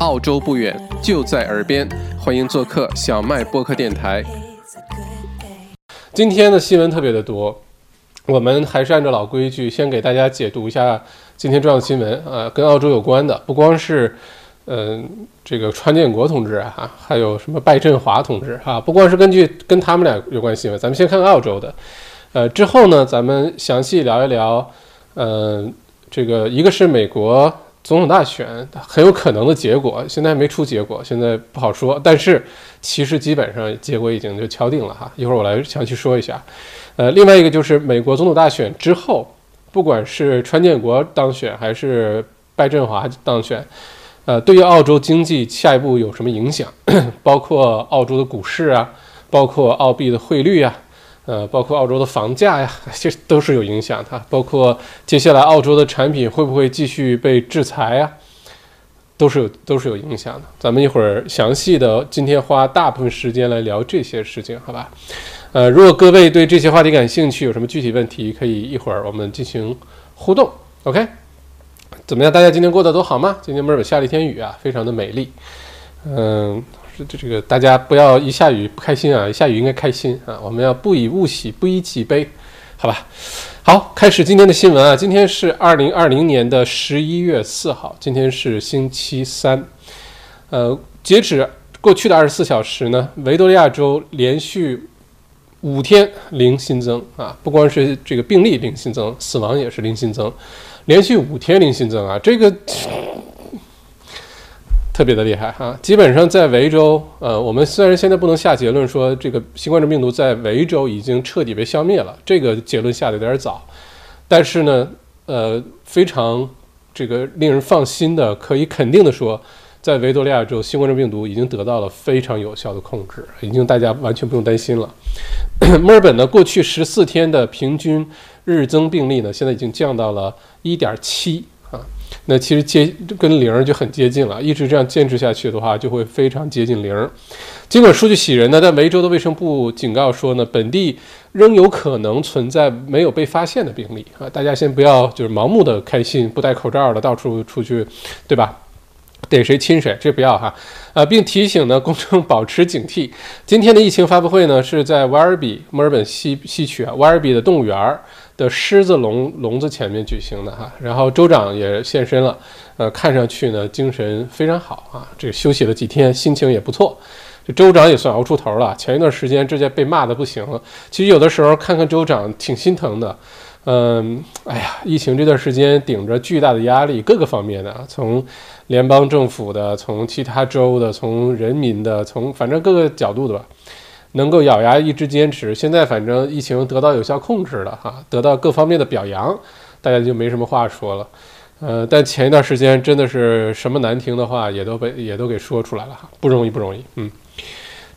澳洲不远，就在耳边，欢迎做客小麦播客电台。今天的新闻特别的多，我们还是按照老规矩，先给大家解读一下今天重要的新闻啊，跟澳洲有关的，不光是嗯这个川建国同志啊，还有什么拜振华同志啊，不光是根据跟他们俩有关新闻，咱们先看看澳洲的，呃，之后呢，咱们详细聊一聊，嗯，这个一个是美国。总统大选很有可能的结果，现在没出结果，现在不好说。但是其实基本上结果已经就敲定了哈。一会儿我来详细说一下。呃，另外一个就是美国总统大选之后，不管是川建国当选还是拜振华当选，呃，对于澳洲经济下一步有什么影响？包括澳洲的股市啊，包括澳币的汇率啊。呃，包括澳洲的房价呀，这都是有影响的。包括接下来澳洲的产品会不会继续被制裁呀，都是有都是有影响的。咱们一会儿详细的，今天花大部分时间来聊这些事情，好吧？呃，如果各位对这些话题感兴趣，有什么具体问题，可以一会儿我们进行互动。OK？怎么样？大家今天过得都好吗？今天墨尔本下了一天雨啊，非常的美丽。嗯。这这这个大家不要一下雨不开心啊，一下雨应该开心啊。我们要不以物喜，不以己悲，好吧？好，开始今天的新闻啊。今天是二零二零年的十一月四号，今天是星期三。呃，截止过去的二十四小时呢，维多利亚州连续五天零新增啊，不光是这个病例零新增，死亡也是零新增，连续五天零新增啊，这个。特别的厉害哈，基本上在维州，呃，我们虽然现在不能下结论说这个新冠状病毒在维州已经彻底被消灭了，这个结论下的有点早，但是呢，呃，非常这个令人放心的，可以肯定的说，在维多利亚州，新冠状病毒已经得到了非常有效的控制，已经大家完全不用担心了。墨尔本呢，过去十四天的平均日增病例呢，现在已经降到了一点七。那其实接跟零就很接近了，一直这样坚持下去的话，就会非常接近零。尽管数据喜人呢，但维州的卫生部警告说呢，本地仍有可能存在没有被发现的病例啊。大家先不要就是盲目的开心，不戴口罩的到处出去，对吧？逮谁亲谁，这不要哈。呃，并提醒呢公众保持警惕。今天的疫情发布会呢是在瓦尔比墨尔本西西区啊，瓦尔比的动物园。的狮子笼笼子前面举行的哈，然后州长也现身了，呃，看上去呢精神非常好啊，这休息了几天，心情也不错。这州长也算熬出头了，前一段时间直接被骂的不行了。其实有的时候看看州长挺心疼的，嗯，哎呀，疫情这段时间顶着巨大的压力，各个方面的，从联邦政府的，从其他州的，从人民的，从反正各个角度的吧。能够咬牙一直坚持，现在反正疫情得到有效控制了哈，得到各方面的表扬，大家就没什么话说了。呃，但前一段时间真的是什么难听的话也都被也都给说出来了哈，不容易不容易。嗯，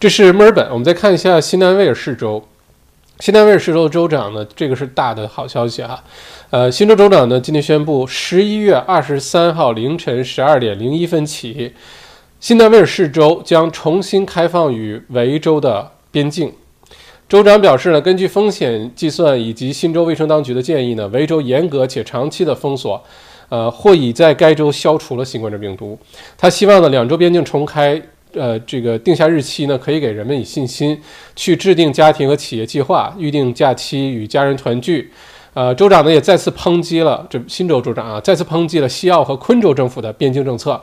这是墨尔本，我们再看一下新南威尔士州。新南威尔士州州长呢，这个是大的好消息哈。呃，新州州长呢今天宣布，十一月二十三号凌晨十二点零一分起，新南威尔士州将重新开放与维州的。边境，州长表示呢，根据风险计算以及新州卫生当局的建议呢，维州严格且长期的封锁，呃，或已在该州消除了新冠状病毒。他希望呢，两州边境重开，呃，这个定下日期呢，可以给人们以信心，去制定家庭和企业计划，预定假期与家人团聚。呃，州长呢也再次抨击了这新州州长啊，再次抨击了西澳和昆州政府的边境政策，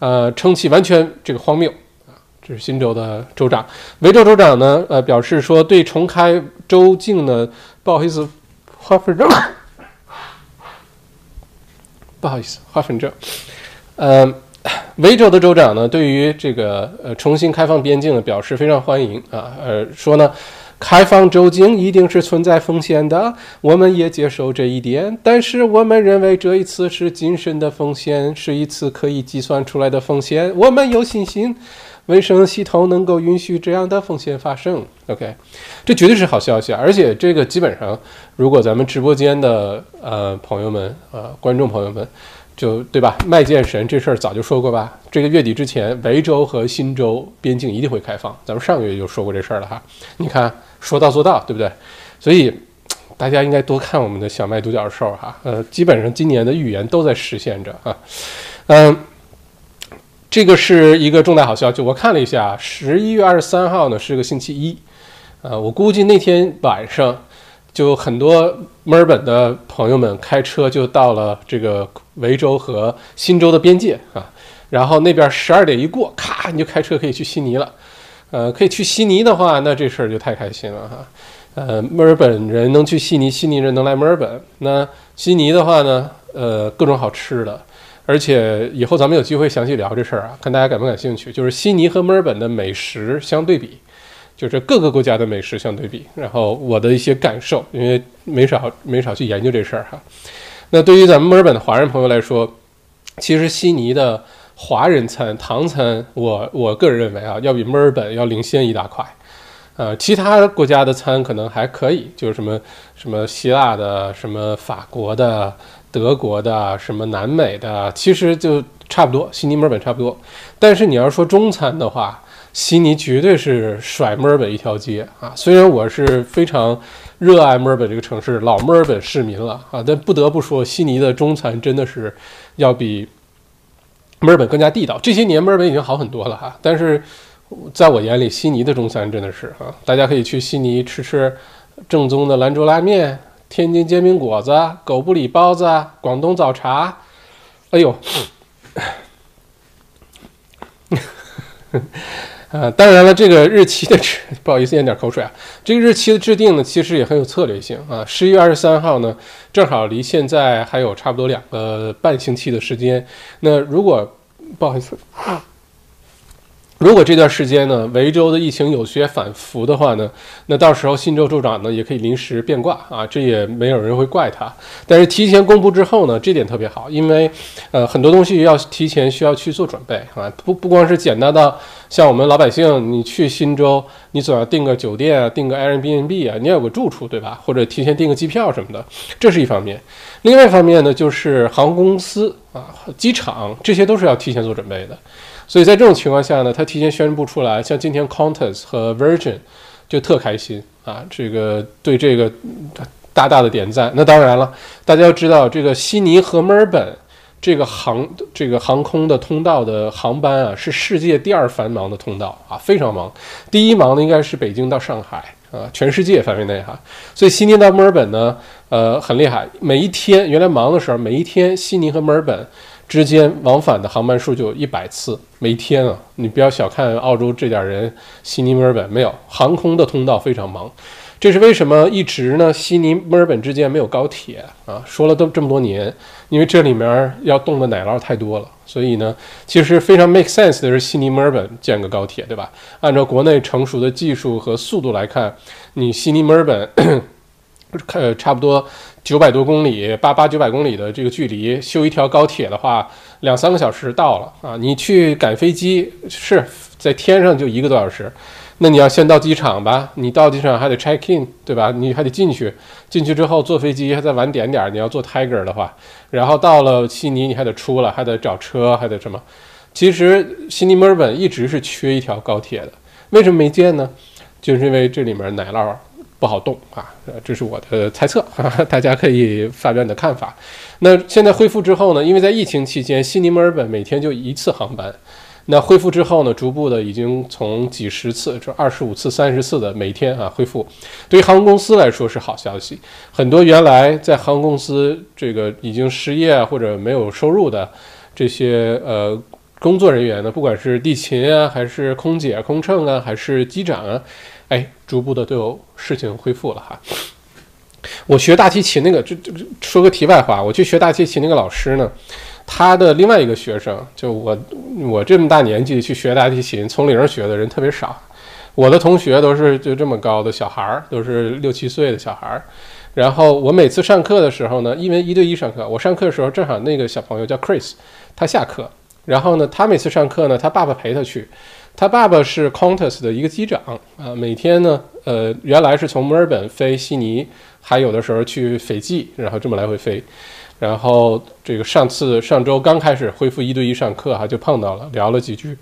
呃，称其完全这个荒谬啊。这是新州的州长，维州州长呢，呃，表示说对重开州境呢，不好意思，花粉症，不好意思，花粉症，呃，维州的州长呢，对于这个呃重新开放边境呢，表示非常欢迎啊，呃，说呢。开放州境一定是存在风险的，我们也接受这一点。但是我们认为这一次是谨慎的风险，是一次可以计算出来的风险。我们有信心，卫生系统能够允许这样的风险发生。OK，这绝对是好消息啊。而且这个基本上，如果咱们直播间的呃朋友们、呃观众朋友们。就对吧？卖剑神这事儿早就说过吧。这个月底之前，维州和新州边境一定会开放。咱们上个月就说过这事儿了哈。你看，说到做到，对不对？所以大家应该多看我们的小麦独角兽哈。呃，基本上今年的预言都在实现着啊。嗯，这个是一个重大好消息，我看了一下，十一月二十三号呢是个星期一，呃，我估计那天晚上就很多墨尔本的朋友们开车就到了这个维州和新州的边界啊，然后那边十二点一过，咔，你就开车可以去悉尼了。呃，可以去悉尼的话，那这事儿就太开心了哈。呃，墨尔本人能去悉尼，悉尼人能来墨尔本。那悉尼的话呢，呃，各种好吃的，而且以后咱们有机会详细聊这事儿啊，看大家感不感兴趣。就是悉尼和墨尔本的美食相对比，就是各个国家的美食相对比，然后我的一些感受，因为没少没少去研究这事儿哈。那对于咱们墨尔本的华人朋友来说，其实悉尼的。华人餐、唐餐，我我个人认为啊，要比墨尔本要领先一大块。呃，其他国家的餐可能还可以，就是什么什么希腊的、什么法国的、德国的、什么南美的，其实就差不多，悉尼、墨尔本差不多。但是你要说中餐的话，悉尼绝对是甩墨尔本一条街啊！虽然我是非常热爱墨尔本这个城市，老墨尔本市民了啊，但不得不说，悉尼的中餐真的是要比。墨尔本更加地道，这些年墨尔本已经好很多了哈。但是，在我眼里，悉尼的中餐真的是啊，大家可以去悉尼吃吃正宗的兰州拉面、天津煎饼果子、狗不理包子、广东早茶。哎呦！呃，当然了，这个日期的制，不好意思咽点口水啊。这个日期的制定呢，其实也很有策略性啊。十一月二十三号呢，正好离现在还有差不多两个半星期的时间。那如果不好意思。如果这段时间呢，维州的疫情有些反复的话呢，那到时候新州州长呢也可以临时变卦啊，这也没有人会怪他。但是提前公布之后呢，这点特别好，因为呃很多东西要提前需要去做准备啊，不不光是简单到像我们老百姓，你去新州，你总要订个酒店啊，订个 Airbnb 啊，你要有个住处对吧？或者提前订个机票什么的，这是一方面。另外一方面呢，就是航空公司啊、机场这些都是要提前做准备的。所以在这种情况下呢，他提前宣布出来，像今天 Qantas 和 Virgin 就特开心啊，这个对这个大大的点赞。那当然了，大家要知道，这个悉尼和墨尔本这个航这个航空的通道的航班啊，是世界第二繁忙的通道啊，非常忙。第一忙的应该是北京到上海啊，全世界范围内哈。所以悉尼到墨尔本呢，呃，很厉害。每一天原来忙的时候，每一天悉尼和墨尔本。之间往返的航班数就有一百次，每天啊，你不要小看澳洲这点人，悉尼、墨尔本没有航空的通道非常忙，这是为什么一直呢？悉尼、墨尔本之间没有高铁啊？说了都这么多年，因为这里面要动的奶酪太多了，所以呢，其实非常 make sense 的是悉尼、墨尔本建个高铁，对吧？按照国内成熟的技术和速度来看，你悉尼、墨尔本，呃差不多。九百多公里，八八九百公里的这个距离，修一条高铁的话，两三个小时到了啊！你去赶飞机是在天上就一个多小时，那你要先到机场吧？你到机场还得 check in，对吧？你还得进去，进去之后坐飞机还再晚点点。你要坐 Tiger 的话，然后到了悉尼你还得出来，还得找车，还得什么？其实悉尼墨尔本一直是缺一条高铁的，为什么没建呢？就是因为这里面奶酪。不好动啊，这是我的猜测，大家可以发表你的看法。那现在恢复之后呢？因为在疫情期间，悉尼、墨尔本每天就一次航班。那恢复之后呢？逐步的已经从几十次，这二十五次、三十次的每天啊恢复。对于航空公司来说是好消息，很多原来在航空公司这个已经失业或者没有收入的这些呃工作人员呢，不管是地勤啊，还是空姐、空乘啊，还是机长啊。哎，逐步的都有事情恢复了哈。我学大提琴那个，这这说个题外话，我去学大提琴那个老师呢，他的另外一个学生，就我我这么大年纪去学大提琴，从零学的人特别少。我的同学都是就这么高的小孩儿，都是六七岁的小孩儿。然后我每次上课的时候呢，因为一对一上课，我上课的时候正好那个小朋友叫 Chris，他下课，然后呢，他每次上课呢，他爸爸陪他去。他爸爸是 Qantas 的一个机长啊，每天呢，呃，原来是从墨尔本飞悉尼，还有的时候去斐济，然后这么来回飞。然后这个上次上周刚开始恢复一对一上课哈，就碰到了，聊了几句，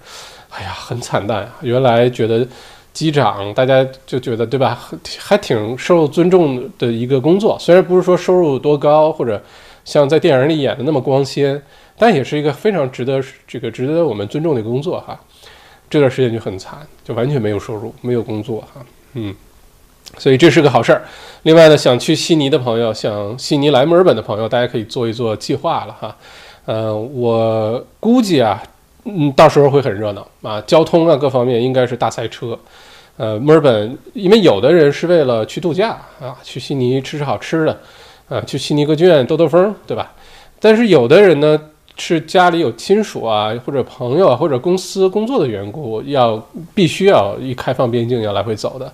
哎呀，很惨淡啊。原来觉得机长大家就觉得对吧，还挺受尊重的一个工作，虽然不是说收入多高或者像在电影里演的那么光鲜。但也是一个非常值得这个值得我们尊重的工作哈。这段时间就很惨，就完全没有收入，没有工作哈，嗯，所以这是个好事儿。另外呢，想去悉尼的朋友，想悉尼来墨尔本的朋友，大家可以做一做计划了哈。呃，我估计啊，嗯，到时候会很热闹啊，交通啊各方面应该是大塞车。呃，墨尔本因为有的人是为了去度假啊，去悉尼吃吃好吃的，啊，去悉尼歌剧院兜兜风，对吧？但是有的人呢。是家里有亲属啊，或者朋友啊，或者公司工作的缘故，要必须要一开放边境要来回走的。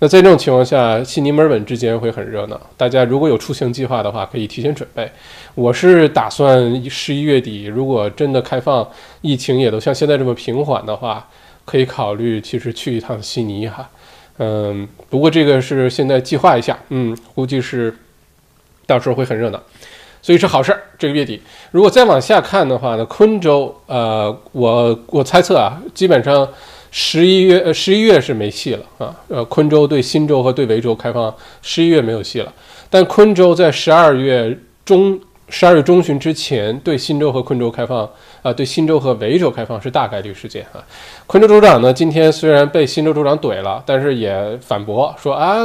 那在这种情况下，悉尼、墨尔本之间会很热闹。大家如果有出行计划的话，可以提前准备。我是打算十一月底，如果真的开放，疫情也都像现在这么平缓的话，可以考虑其实去一趟悉尼哈。嗯，不过这个是现在计划一下，嗯，估计是到时候会很热闹。所以是好事儿。这个月底，如果再往下看的话呢，昆州，呃，我我猜测啊，基本上十一月呃十一月是没戏了啊。呃，昆州对新州和对维州开放，十一月没有戏了。但昆州在十二月中。十二月中旬之前，对新州和昆州开放，啊，对新州和维州开放是大概率事件啊。昆州州长呢，今天虽然被新州州长怼了，但是也反驳说啊，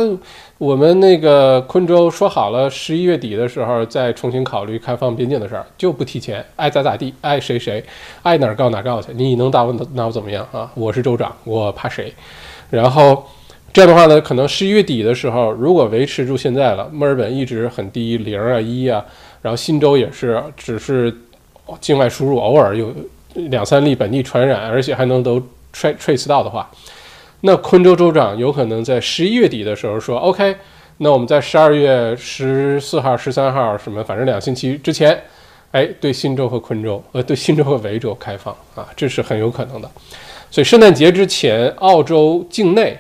我们那个昆州说好了，十一月底的时候再重新考虑开放边境的事儿，就不提前，爱咋咋地，爱谁谁，爱哪儿告哪儿告去，你能打我拿我怎么样啊？我是州长，我怕谁？然后这样的话呢，可能十一月底的时候，如果维持住现在了，墨尔本一直很低，零啊一啊。然后新州也是，只是境外输入，偶尔有两三例本地传染，而且还能都 trace 到的话，那昆州州长有可能在十一月底的时候说，OK，那我们在十二月十四号、十三号什么，反正两星期之前，哎，对新州和昆州，呃，对新州和维州开放啊，这是很有可能的。所以圣诞节之前，澳洲境内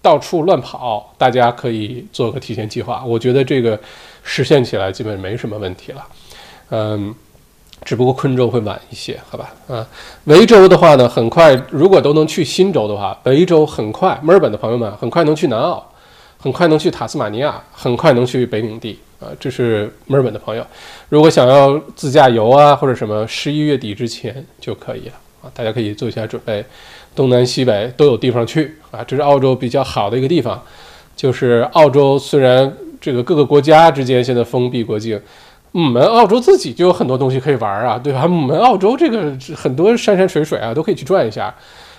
到处乱跑，大家可以做个提前计划。我觉得这个。实现起来基本没什么问题了，嗯，只不过昆州会晚一些，好吧？啊，维州的话呢，很快，如果都能去新州的话，维州很快，墨尔本的朋友们很快能去南澳，很快能去塔斯马尼亚，很快能去北领地啊，这是墨尔本的朋友。如果想要自驾游啊或者什么，十一月底之前就可以了啊，大家可以做一下准备，东南西北都有地方去啊，这是澳洲比较好的一个地方，就是澳洲虽然。这个各个国家之间现在封闭国境，我们澳洲自己就有很多东西可以玩啊，对吧？我们澳洲这个很多山山水水啊，都可以去转一下，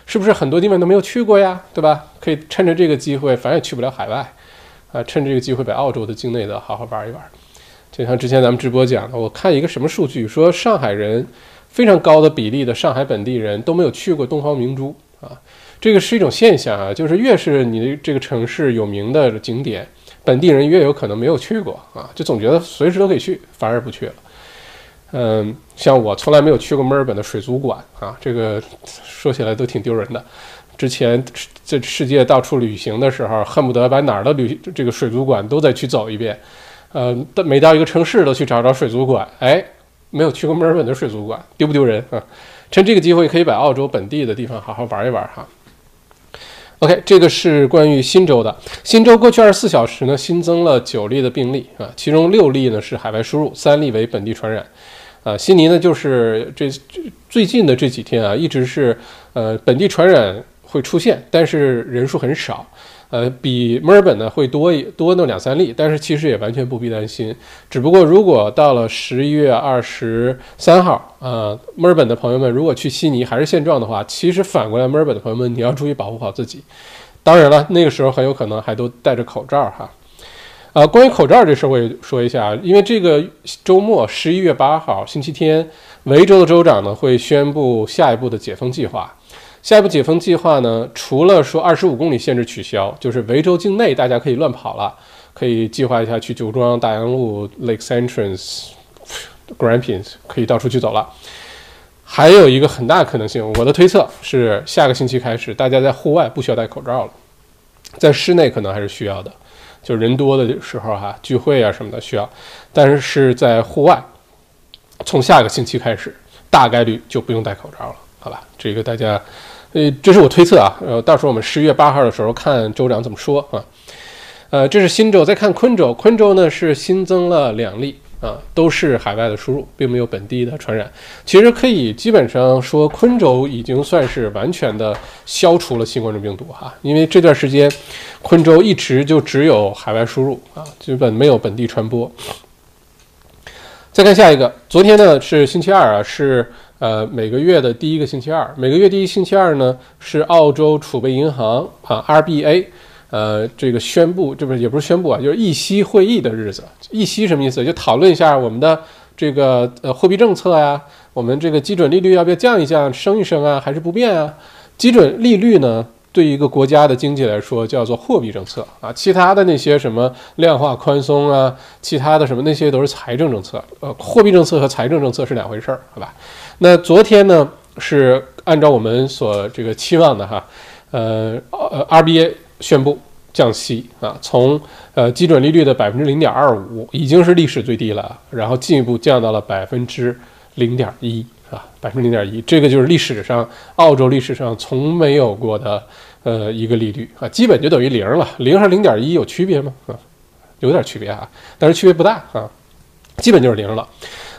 是不是很多地方都没有去过呀？对吧？可以趁着这个机会，反正也去不了海外，啊，趁这个机会把澳洲的境内的好好玩一玩。就像之前咱们直播讲的，我看一个什么数据，说上海人非常高的比例的上海本地人都没有去过东方明珠啊，这个是一种现象啊，就是越是你这个城市有名的景点。本地人越有可能没有去过啊，就总觉得随时都可以去，反而不去了。嗯，像我从来没有去过墨尔本的水族馆啊，这个说起来都挺丢人的。之前在世界到处旅行的时候，恨不得把哪儿的旅这个水族馆都得去走一遍。呃，每到一个城市都去找找水族馆，哎，没有去过墨尔本的水族馆，丢不丢人啊？趁这个机会可以把澳洲本地的地方好好玩一玩哈。OK，这个是关于新州的。新州过去二十四小时呢，新增了九例的病例啊，其中六例呢是海外输入，三例为本地传染。啊，悉尼呢就是这最近的这几天啊，一直是呃本地传染会出现，但是人数很少。呃，比墨尔本呢会多一多那两三例，但是其实也完全不必担心。只不过如果到了十一月二十三号，呃，墨尔本的朋友们如果去悉尼还是现状的话，其实反过来墨尔本的朋友们你要注意保护好自己。当然了，那个时候很有可能还都戴着口罩哈。呃，关于口罩这事儿我也说一下，因为这个周末十一月八号星期天，维州的州长呢会宣布下一步的解封计划。下一步解封计划呢？除了说二十五公里限制取消，就是维州境内大家可以乱跑了，可以计划一下去酒庄、大洋路、Lake Entrance、Grampians，可以到处去走了。还有一个很大可能性，我的推测是下个星期开始，大家在户外不需要戴口罩了，在室内可能还是需要的，就人多的时候哈，聚会啊什么的需要，但是是在户外，从下个星期开始，大概率就不用戴口罩了，好吧？这个大家。呃，这是我推测啊，呃，到时候我们十一月八号的时候看州长怎么说啊。呃，这是新州，再看昆州，昆州呢是新增了两例啊，都是海外的输入，并没有本地的传染。其实可以基本上说，昆州已经算是完全的消除了新冠状病毒哈，因为这段时间昆州一直就只有海外输入啊，基本没有本地传播。再看下一个，昨天呢是星期二啊，是呃每个月的第一个星期二，每个月第一星期二呢是澳洲储备银行啊 RBA，呃这个宣布，这不是也不是宣布啊，就是议息会议的日子。议息什么意思？就讨论一下我们的这个呃货币政策呀，我们这个基准利率要不要降一降、升一升啊，还是不变啊？基准利率呢？对于一个国家的经济来说，叫做货币政策啊，其他的那些什么量化宽松啊，其他的什么那些都是财政政策。呃，货币政策和财政政策是两回事儿，好吧？那昨天呢是按照我们所这个期望的哈，呃呃，RBA 宣布降息啊，从呃基准利率的百分之零点二五已经是历史最低了，然后进一步降到了百分之零点一。啊，百分之零点一，这个就是历史上澳洲历史上从没有过的呃一个利率啊，基本就等于零了。零和零点一有区别吗？啊，有点区别啊，但是区别不大啊，基本就是零了。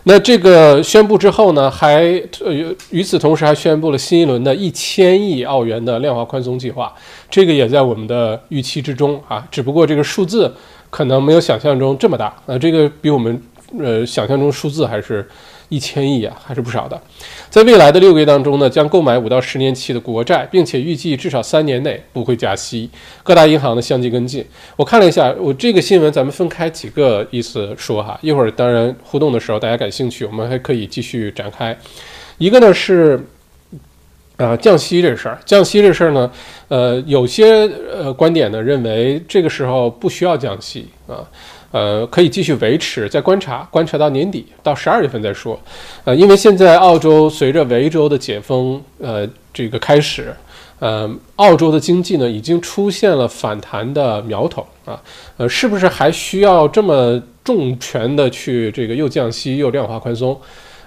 那这个宣布之后呢，还呃与此同时还宣布了新一轮的一千亿澳元的量化宽松计划，这个也在我们的预期之中啊，只不过这个数字可能没有想象中这么大啊，这个比我们呃想象中数字还是。一千亿啊，还是不少的。在未来的六个月当中呢，将购买五到十年期的国债，并且预计至少三年内不会加息。各大银行呢相继跟进。我看了一下，我这个新闻咱们分开几个意思说哈。一会儿当然互动的时候，大家感兴趣，我们还可以继续展开。一个呢是，啊降息这事儿，降息这事儿呢，呃有些呃观点呢认为这个时候不需要降息啊。呃，可以继续维持，再观察，观察到年底，到十二月份再说。呃，因为现在澳洲随着维州的解封，呃，这个开始，呃，澳洲的经济呢已经出现了反弹的苗头啊。呃，是不是还需要这么重拳的去这个又降息又量化宽松？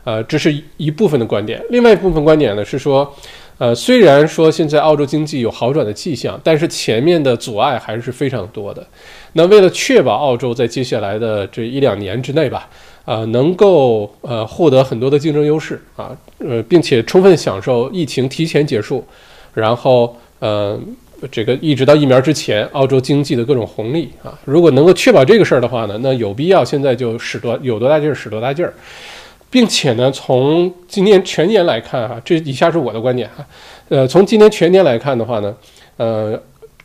呃，这是一部分的观点。另外一部分观点呢是说。呃，虽然说现在澳洲经济有好转的迹象，但是前面的阻碍还是非常多的。那为了确保澳洲在接下来的这一两年之内吧，啊，能够呃获得很多的竞争优势啊，呃，并且充分享受疫情提前结束，然后呃，这个一直到疫苗之前，澳洲经济的各种红利啊，如果能够确保这个事儿的话呢，那有必要现在就使多有多大劲儿使多大劲儿。并且呢，从今年全年来看，哈，这以下是我的观点，哈，呃，从今年全年来看的话呢，呃，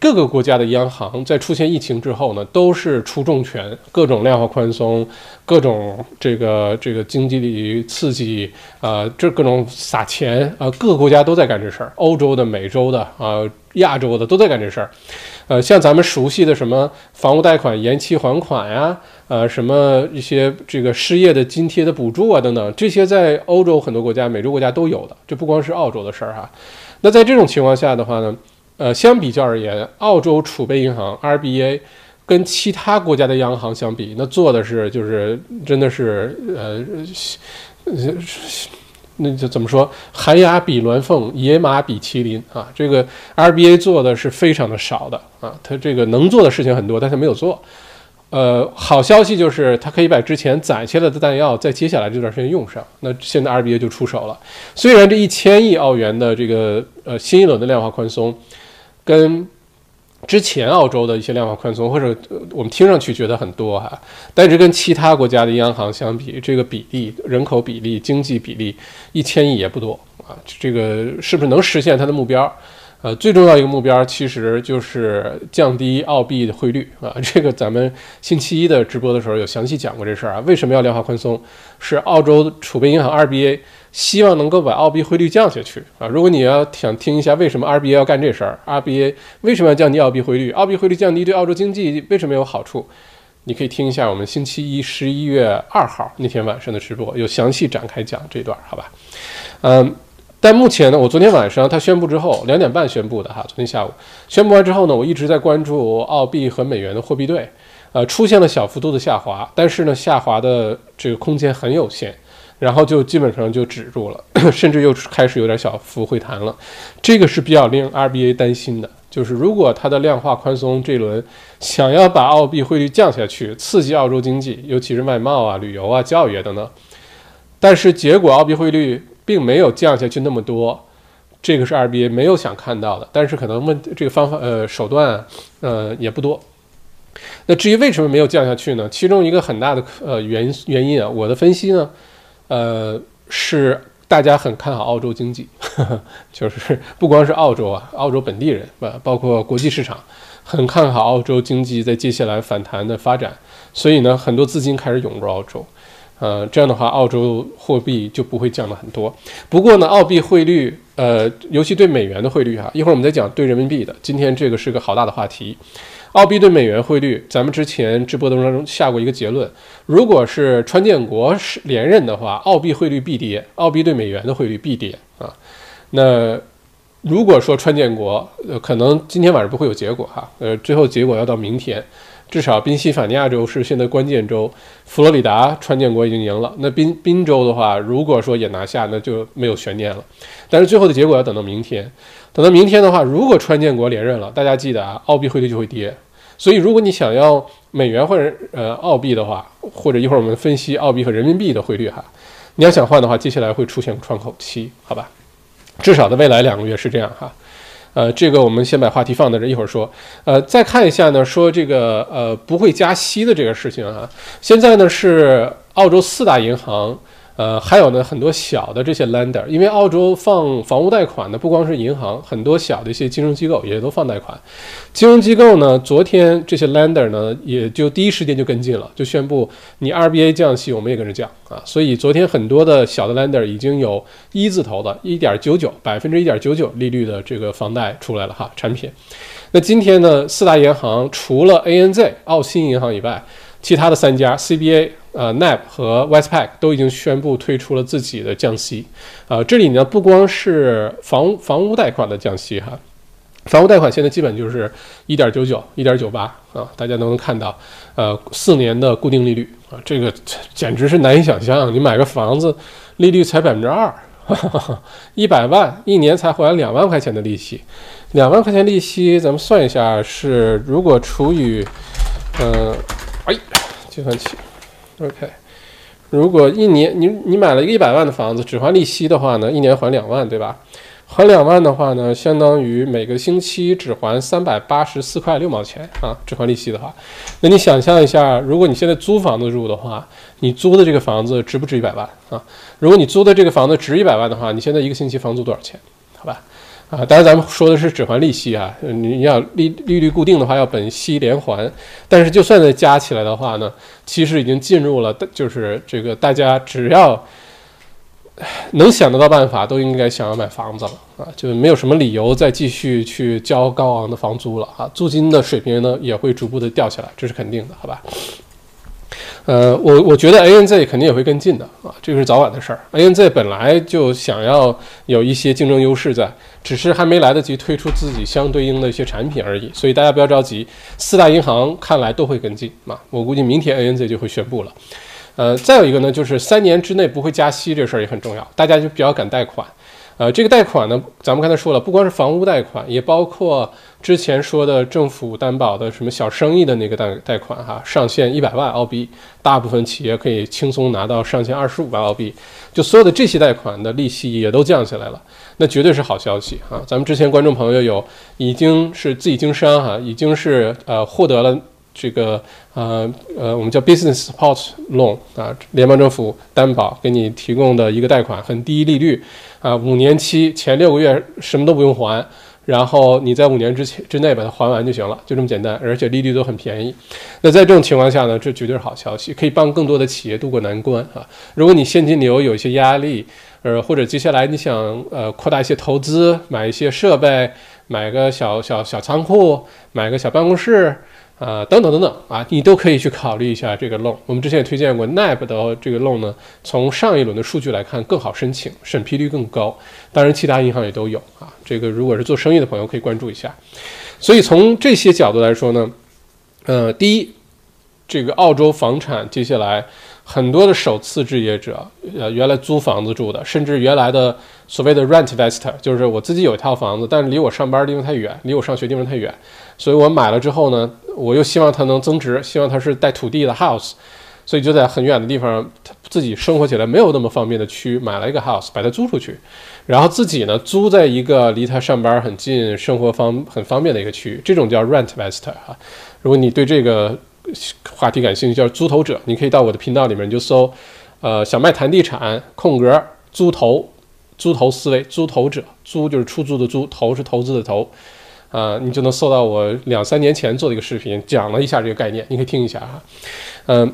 各个国家的央行在出现疫情之后呢，都是出重拳，各种量化宽松，各种这个这个经济的刺激，啊，这各种撒钱，啊，各个国家都在干这事儿，欧洲的、美洲的，啊，亚洲的都在干这事儿，呃，像咱们熟悉的什么房屋贷款延期还款呀。呃，什么一些这个失业的津贴的补助啊，等等，这些在欧洲很多国家、美洲国家都有的，这不光是澳洲的事儿哈。那在这种情况下的话呢，呃，相比较而言，澳洲储备银行 RBA 跟其他国家的央行相比，那做的是就是真的是呃，那就怎么说，寒鸦比鸾凤，野马比麒麟啊。这个 RBA 做的是非常的少的啊，它这个能做的事情很多，但它没有做。呃，好消息就是它可以把之前攒下来的弹药在接下来这段时间用上。那现在 RBA 就出手了。虽然这一千亿澳元的这个呃新一轮的量化宽松，跟之前澳洲的一些量化宽松，或者我们听上去觉得很多哈，但是跟其他国家的央行相比，这个比例、人口比例、经济比例，一千亿也不多啊。这个是不是能实现它的目标？呃，最重要一个目标其实就是降低澳币的汇率啊。这个咱们星期一的直播的时候有详细讲过这事儿啊。为什么要量化宽松？是澳洲储备银行 RBA 希望能够把澳币汇率降下去啊。如果你要想听一下为什么 RBA 要干这事儿，RBA 为什么要降低澳币汇率？澳币汇率降低对澳洲经济为什么有好处？你可以听一下我们星期一十一月二号那天晚上的直播，有详细展开讲这段，好吧？嗯。但目前呢，我昨天晚上他宣布之后，两点半宣布的哈，昨天下午宣布完之后呢，我一直在关注澳币和美元的货币对，呃，出现了小幅度的下滑，但是呢，下滑的这个空间很有限，然后就基本上就止住了，甚至又开始有点小幅回弹了，这个是比较令 RBA 担心的。就是如果它的量化宽松这轮想要把澳币汇率降下去，刺激澳洲经济，尤其是外贸啊、旅游啊、教育啊等等，但是结果澳币汇率并没有降下去那么多，这个是 RBA 没有想看到的。但是可能问这个方法呃手段呃也不多。那至于为什么没有降下去呢？其中一个很大的呃原原因啊，我的分析呢，呃是大家很看好澳洲经济，就是不光是澳洲啊，澳洲本地人啊，包括国际市场很看好澳洲经济在接下来反弹的发展，所以呢，很多资金开始涌入澳洲，呃，这样的话，澳洲货币就不会降了很多。不过呢，澳币汇率呃，尤其对美元的汇率哈，一会儿我们再讲对人民币的，今天这个是个好大的话题。澳币对美元汇率，咱们之前直播当中下过一个结论：如果是川建国是连任的话，澳币汇率必跌，澳币对美元的汇率必跌啊。那如果说川建国，呃，可能今天晚上不会有结果哈，呃，最后结果要到明天。至少宾夕法尼亚州是现在关键州，佛罗里达川建国已经赢了。那宾宾州的话，如果说也拿下，那就没有悬念了。但是最后的结果要等到明天。等到明天的话，如果川建国连任了，大家记得啊，澳币汇率就会跌。所以如果你想要美元或者呃澳币的话，或者一会儿我们分析澳币和人民币的汇率哈，你要想换的话，接下来会出现窗口期，好吧？至少在未来两个月是这样哈。呃，这个我们先把话题放在这，一会儿说。呃，再看一下呢，说这个呃不会加息的这个事情啊，现在呢是澳洲四大银行。呃，还有呢，很多小的这些 lender，因为澳洲放房屋贷款的不光是银行，很多小的一些金融机构也都放贷款。金融机构呢，昨天这些 lender 呢，也就第一时间就跟进了，就宣布你 RBA 降息，我们也跟着降啊。所以昨天很多的小的 lender 已经有一字头的，一点九九百分之一点九九利率的这个房贷出来了哈，产品。那今天呢，四大银行除了 ANZ 澳新银行以外，其他的三家 CBA。呃，NAB 和 Westpac 都已经宣布推出了自己的降息，啊，这里呢不光是房房屋贷款的降息哈，房屋贷款现在基本就是一点九九、一点九八啊，大家都能看到，呃，四年的固定利率啊，这个简直是难以想象，你买个房子利率才百分之二，一百万一年才还两万块钱的利息，两万块钱利息咱们算一下是如果除以，嗯，哎，计算器。OK，如果一年你你买了一个一百万的房子，只还利息的话呢，一年还两万，对吧？还两万的话呢，相当于每个星期只还三百八十四块六毛钱啊，只还利息的话，那你想象一下，如果你现在租房子住的话，你租的这个房子值不值一百万啊？如果你租的这个房子值一百万的话，你现在一个星期房租多少钱？好吧？啊，当然咱们说的是只还利息啊，你要利利率固定的话要本息连还，但是就算再加起来的话呢，其实已经进入了，就是这个大家只要能想得到办法，都应该想要买房子了啊，就没有什么理由再继续去交高昂的房租了啊，租金的水平呢也会逐步的掉下来，这是肯定的，好吧？呃，我我觉得 ANZ 肯定也会跟进的啊，这个是早晚的事儿。ANZ 本来就想要有一些竞争优势在，只是还没来得及推出自己相对应的一些产品而已。所以大家不要着急，四大银行看来都会跟进啊。我估计明天 ANZ 就会宣布了。呃，再有一个呢，就是三年之内不会加息这事儿也很重要，大家就比较敢贷款。呃，这个贷款呢，咱们刚才说了，不光是房屋贷款，也包括之前说的政府担保的什么小生意的那个贷贷款哈，上限一百万澳币，大部分企业可以轻松拿到上限二十五万澳币，就所有的这些贷款的利息也都降下来了，那绝对是好消息啊！咱们之前观众朋友有已经是自己经商哈，已经是呃获得了。这个呃呃，我们叫 business support loan 啊，联邦政府担保给你提供的一个贷款，很低利率啊，五年期，前六个月什么都不用还，然后你在五年之前之内把它还完就行了，就这么简单，而且利率都很便宜。那在这种情况下呢，这绝对是好消息，可以帮更多的企业渡过难关啊。如果你现金流有一些压力，呃，或者接下来你想呃扩大一些投资，买一些设备，买个小小小仓库，买个小办公室。啊，等等等等啊，你都可以去考虑一下这个 loan。我们之前也推荐过 NAB 的这个 loan 呢，从上一轮的数据来看更好申请，审批率更高。当然，其他银行也都有啊。这个如果是做生意的朋友可以关注一下。所以从这些角度来说呢，呃，第一，这个澳洲房产接下来很多的首次置业者，呃，原来租房子住的，甚至原来的所谓的 rent investor，就是我自己有一套房子，但是离我上班地方太远，离我上学地方太远，所以我买了之后呢，我又希望它能增值，希望它是带土地的 house，所以就在很远的地方，自己生活起来没有那么方便的区，买了一个 house，把它租出去，然后自己呢租在一个离他上班很近、生活方很方便的一个区域，这种叫 rent investor 啊。如果你对这个，话题感兴趣叫租投者，你可以到我的频道里面你就搜，呃，小麦谈地产空格租投，租投思维，租投者，租就是出租的租，投是投资的投，啊，你就能搜到我两三年前做的一个视频，讲了一下这个概念，你可以听一下哈，嗯，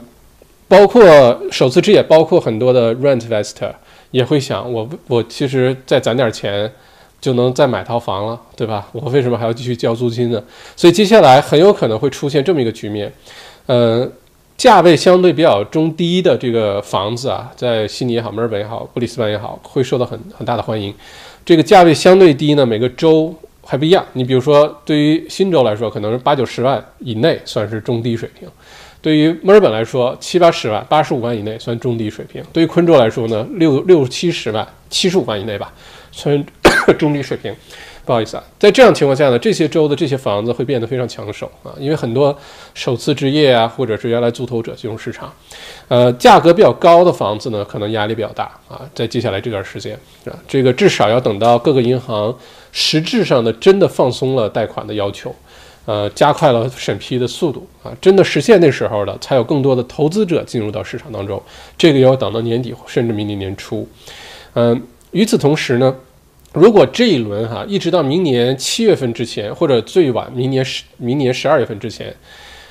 包括首次置业，包括很多的 rent investor 也会想，我我其实再攒点钱。就能再买套房了，对吧？我为什么还要继续交租金呢？所以接下来很有可能会出现这么一个局面，呃，价位相对比较中低的这个房子啊，在悉尼也好，墨尔本也好，布里斯班也好，会受到很很大的欢迎。这个价位相对低呢，每个州还不一样。你比如说，对于新州来说，可能是八九十万以内算是中低水平；对于墨尔本来说，七八十万、八十五万以内算中低水平；对于昆州来说呢，六六七十万、七十五万以内吧，算。中低水平，不好意思啊，在这样情况下呢，这些州的这些房子会变得非常抢手啊，因为很多首次置业啊，或者是原来租投者进入市场，呃，价格比较高的房子呢，可能压力比较大啊，在接下来这段时间啊，这个至少要等到各个银行实质上的真的放松了贷款的要求，呃，加快了审批的速度啊，真的实现那时候的，才有更多的投资者进入到市场当中，这个要等到年底甚至明年年初，嗯，与此同时呢。如果这一轮哈一直到明年七月份之前，或者最晚明年十明年十二月份之前，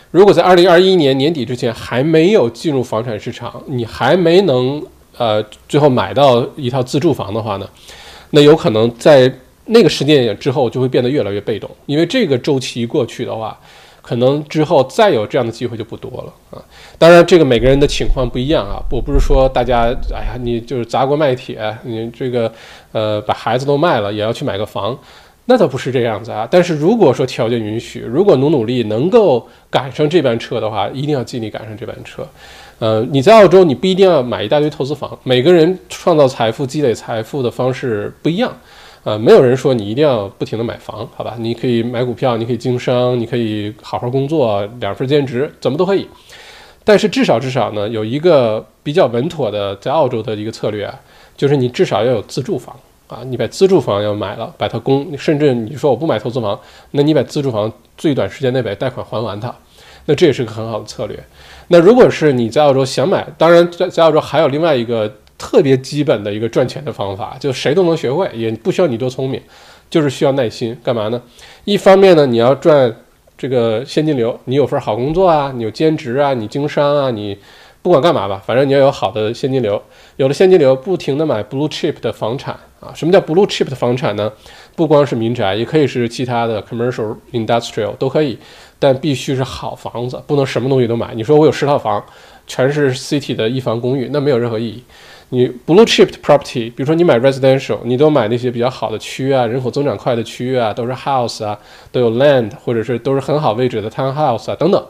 如果在二零二一年年底之前还没有进入房产市场，你还没能呃最后买到一套自住房的话呢，那有可能在那个时间点之后就会变得越来越被动，因为这个周期过去的话。可能之后再有这样的机会就不多了啊！当然，这个每个人的情况不一样啊。我不是说大家，哎呀，你就是砸锅卖铁，你这个，呃，把孩子都卖了也要去买个房，那倒不是这样子啊。但是如果说条件允许，如果努努力能够赶上这班车的话，一定要尽力赶上这班车。呃，你在澳洲，你不一定要买一大堆投资房，每个人创造财富、积累财富的方式不一样。呃，没有人说你一定要不停的买房，好吧？你可以买股票，你可以经商，你可以好好工作，两份兼职，怎么都可以。但是至少至少呢，有一个比较稳妥的在澳洲的一个策略啊，就是你至少要有自住房啊，你把自住房要买了，把它供，甚至你说我不买投资房，那你把自住房最短时间内把贷款还完它，那这也是个很好的策略。那如果是你在澳洲想买，当然在在澳洲还有另外一个。特别基本的一个赚钱的方法，就谁都能学会，也不需要你多聪明，就是需要耐心。干嘛呢？一方面呢，你要赚这个现金流，你有份好工作啊，你有兼职啊，你经商啊，你不管干嘛吧，反正你要有好的现金流。有了现金流，不停的买 blue chip 的房产啊。什么叫 blue chip 的房产呢？不光是民宅，也可以是其他的 commercial industrial 都可以，但必须是好房子，不能什么东西都买。你说我有十套房，全是 city 的一房公寓，那没有任何意义。你 blue chip property，比如说你买 residential，你都买那些比较好的区啊，人口增长快的区域啊，都是 house 啊，都有 land，或者是都是很好位置的 townhouse 啊，等等，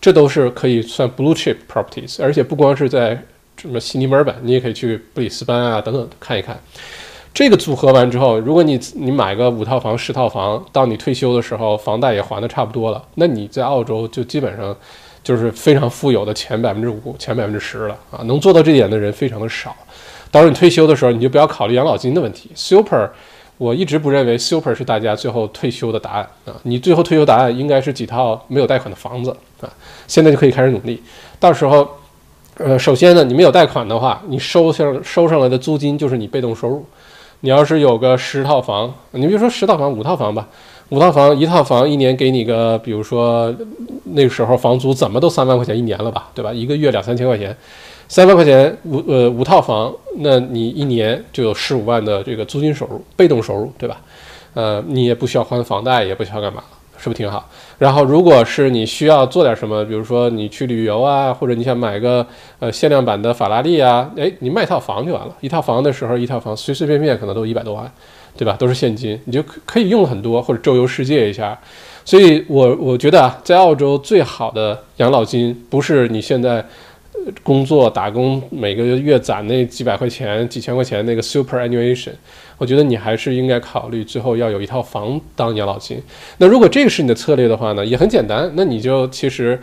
这都是可以算 blue chip properties。而且不光是在什么悉尼、墨尔本，你也可以去布里斯班啊等等看一看。这个组合完之后，如果你你买个五套房、十套房，到你退休的时候，房贷也还的差不多了，那你在澳洲就基本上。就是非常富有的前百分之五、前百分之十了啊！能做到这点的人非常的少。到时候你退休的时候，你就不要考虑养老金的问题。Super，我一直不认为 Super 是大家最后退休的答案啊！你最后退休答案应该是几套没有贷款的房子啊！现在就可以开始努力。到时候，呃，首先呢，你没有贷款的话，你收上收上来的租金就是你被动收入。你要是有个十套房，你比如说十套房、五套房吧。五套房，一套房一年给你个，比如说那个时候房租怎么都三万块钱一年了吧，对吧？一个月两三千块钱，三万块钱五呃五套房，那你一年就有十五万的这个租金收入，被动收入，对吧？呃，你也不需要还房贷，也不需要干嘛，是不是挺好？然后如果是你需要做点什么，比如说你去旅游啊，或者你想买个呃限量版的法拉利啊，哎，你卖套房就完了，一套房的时候一套房随随便便可能都一百多万。对吧？都是现金，你就可可以用很多，或者周游世界一下。所以，我我觉得啊，在澳洲最好的养老金不是你现在工作打工每个月攒那几百块钱、几千块钱那个 superannuation，我觉得你还是应该考虑最后要有一套房当养老金。那如果这个是你的策略的话呢，也很简单，那你就其实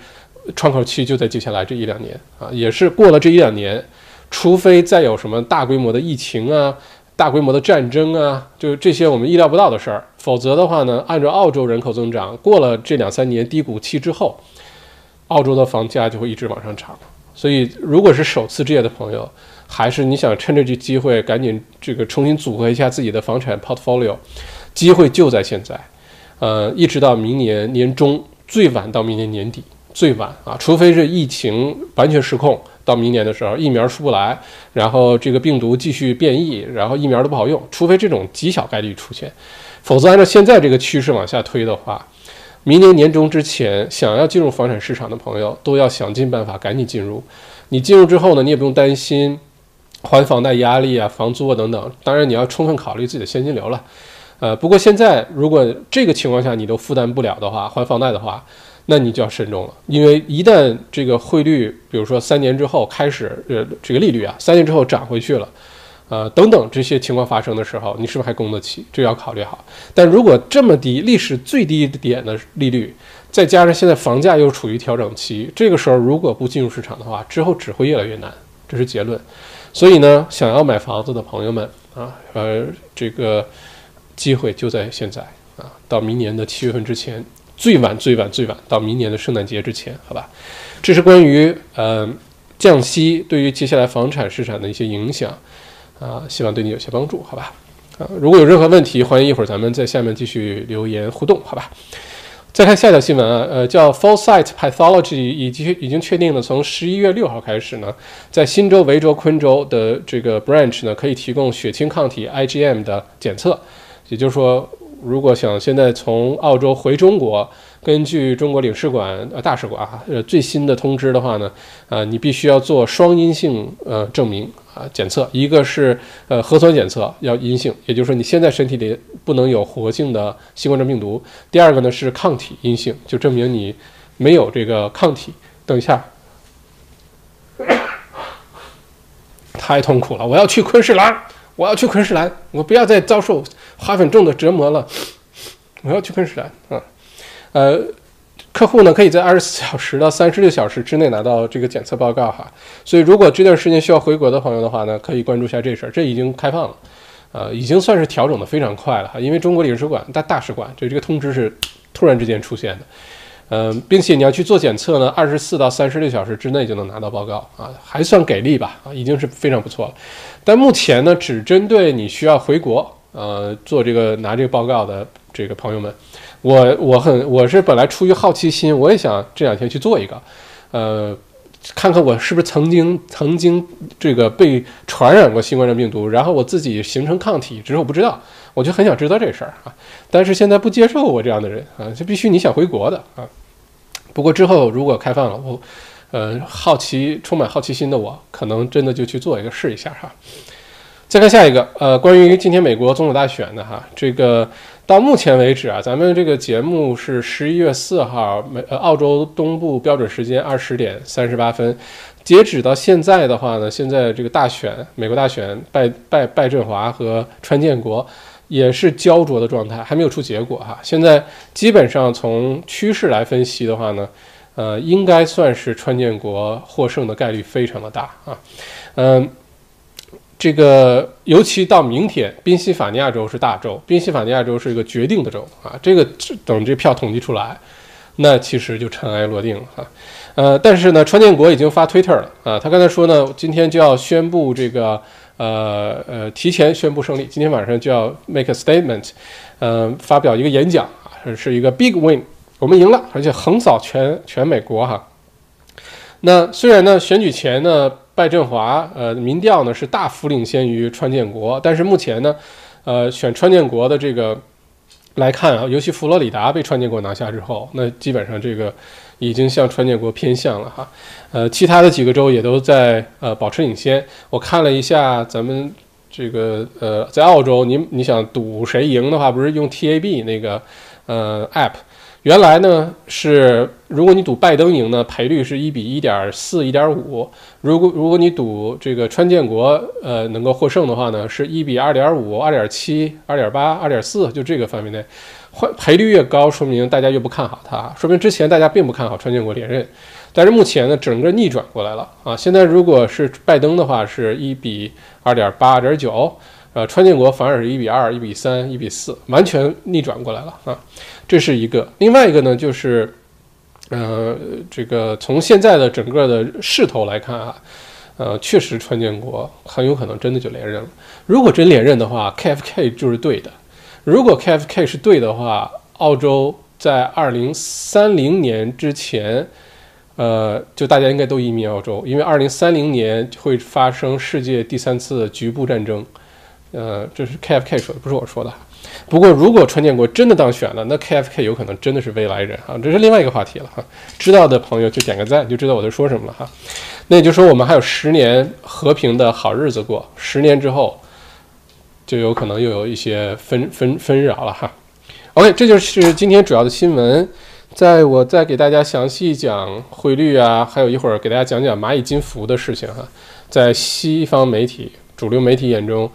窗口期就在接下来这一两年啊，也是过了这一两年，除非再有什么大规模的疫情啊。大规模的战争啊，就这些我们意料不到的事儿。否则的话呢，按照澳洲人口增长，过了这两三年低谷期之后，澳洲的房价就会一直往上涨。所以，如果是首次置业的朋友，还是你想趁着这机会赶紧这个重新组合一下自己的房产 portfolio，机会就在现在。呃，一直到明年年中，最晚到明年年底，最晚啊，除非是疫情完全失控。到明年的时候，疫苗出不来，然后这个病毒继续变异，然后疫苗都不好用，除非这种极小概率出现，否则按照现在这个趋势往下推的话，明年年中之前想要进入房产市场的朋友都要想尽办法赶紧进入。你进入之后呢，你也不用担心还房贷压力啊、房租啊等等。当然你要充分考虑自己的现金流了。呃，不过现在如果这个情况下你都负担不了的话，还房贷的话。那你就要慎重了，因为一旦这个汇率，比如说三年之后开始，呃，这个利率啊，三年之后涨回去了，呃，等等这些情况发生的时候，你是不是还供得起？这要考虑好。但如果这么低，历史最低点的利率，再加上现在房价又处于调整期，这个时候如果不进入市场的话，之后只会越来越难，这是结论。所以呢，想要买房子的朋友们啊，呃，这个机会就在现在啊，到明年的七月份之前。最晚最晚最晚到明年的圣诞节之前，好吧？这是关于呃降息对于接下来房产市场的一些影响啊，希望对你有些帮助，好吧？啊，如果有任何问题，欢迎一会儿咱们在下面继续留言互动，好吧？再看下一条新闻啊，呃，叫 Foresight Pathology 已经已经确定了，从十一月六号开始呢，在新州、维州、昆州的这个 branch 呢，可以提供血清抗体 IgM 的检测，也就是说。如果想现在从澳洲回中国，根据中国领事馆呃大使馆啊呃最新的通知的话呢，呃你必须要做双阴性呃证明啊检测，一个是呃核酸检测要阴性，也就是说你现在身体里不能有活性的新冠状病毒；第二个呢是抗体阴性，就证明你没有这个抗体。等一下，太痛苦了，我要去昆士兰。我要去昆士兰，我不要再遭受花粉症的折磨了。我要去昆士兰啊，呃，客户呢可以在二十四小时到三十六小时之内拿到这个检测报告哈。所以如果这段时间需要回国的朋友的话呢，可以关注一下这事儿。这已经开放了，呃，已经算是调整的非常快了哈。因为中国领事馆大大使馆对这个通知是突然之间出现的。嗯，并且你要去做检测呢，二十四到三十六小时之内就能拿到报告啊，还算给力吧啊，已经是非常不错了。但目前呢，只针对你需要回国呃做这个拿这个报告的这个朋友们，我我很我是本来出于好奇心，我也想这两天去做一个，呃，看看我是不是曾经曾经这个被传染过新冠状病毒，然后我自己形成抗体，只是我不知道，我就很想知道这事儿啊。但是现在不接受我这样的人啊，就必须你想回国的啊。不过之后如果开放了，我，呃，好奇充满好奇心的我，可能真的就去做一个试一下哈。再看下一个，呃，关于今天美国总统大选的哈，这个到目前为止啊，咱们这个节目是十一月四号美呃澳洲东部标准时间二十点三十八分，截止到现在的话呢，现在这个大选美国大选拜拜拜振华和川建国。也是焦灼的状态，还没有出结果哈。现在基本上从趋势来分析的话呢，呃，应该算是川建国获胜的概率非常的大啊。嗯，这个尤其到明天，宾夕法尼亚州是大州，宾夕法尼亚州是一个决定的州啊。这个等这票统计出来，那其实就尘埃落定了哈。呃，但是呢，川建国已经发 Twitter 了啊，他刚才说呢，今天就要宣布这个。呃呃，提前宣布胜利，今天晚上就要 make a statement，嗯，发表一个演讲啊，是一个 big win，我们赢了，而且横扫全全美国哈。那虽然呢，选举前呢，拜振华呃民调呢是大幅领先于川建国，但是目前呢，呃，选川建国的这个来看啊，尤其佛罗里达被川建国拿下之后，那基本上这个。已经向川建国偏向了哈，呃，其他的几个州也都在呃保持领先。我看了一下咱们这个呃，在澳洲，你你想赌谁赢的话，不是用 TAB 那个呃 app，原来呢是，如果你赌拜登赢呢，赔率是一比一点四、一点五；如果如果你赌这个川建国呃能够获胜的话呢，是一比二点五、二点七、二点八、二点四，就这个范围内，换赔率越高，说明大家越不看好他，说明之前大家并不看好川建国连任。但是目前呢，整个逆转过来了啊！现在如果是拜登的话，是一比二点八、二点九。呃，川建国反而是一比二、一比三、一比四，完全逆转过来了啊！这是一个。另外一个呢，就是，呃，这个从现在的整个的势头来看啊，呃，确实川建国很有可能真的就连任了。如果真连任的话，KFK 就是对的。如果 KFK 是对的话，澳洲在二零三零年之前，呃，就大家应该都移民澳洲，因为二零三零年会发生世界第三次局部战争。呃，这是 KFK 说的，不是我说的。不过，如果川建国真的当选了，那 KFK 有可能真的是未来人啊，这是另外一个话题了哈。知道的朋友就点个赞，就知道我在说什么了哈。那也就说，我们还有十年和平的好日子过，十年之后就有可能又有一些纷纷纷扰了哈。OK，这就是今天主要的新闻。在我再给大家详细讲汇率啊，还有一会儿给大家讲讲蚂蚁金服的事情哈。在西方媒体、主流媒体眼中。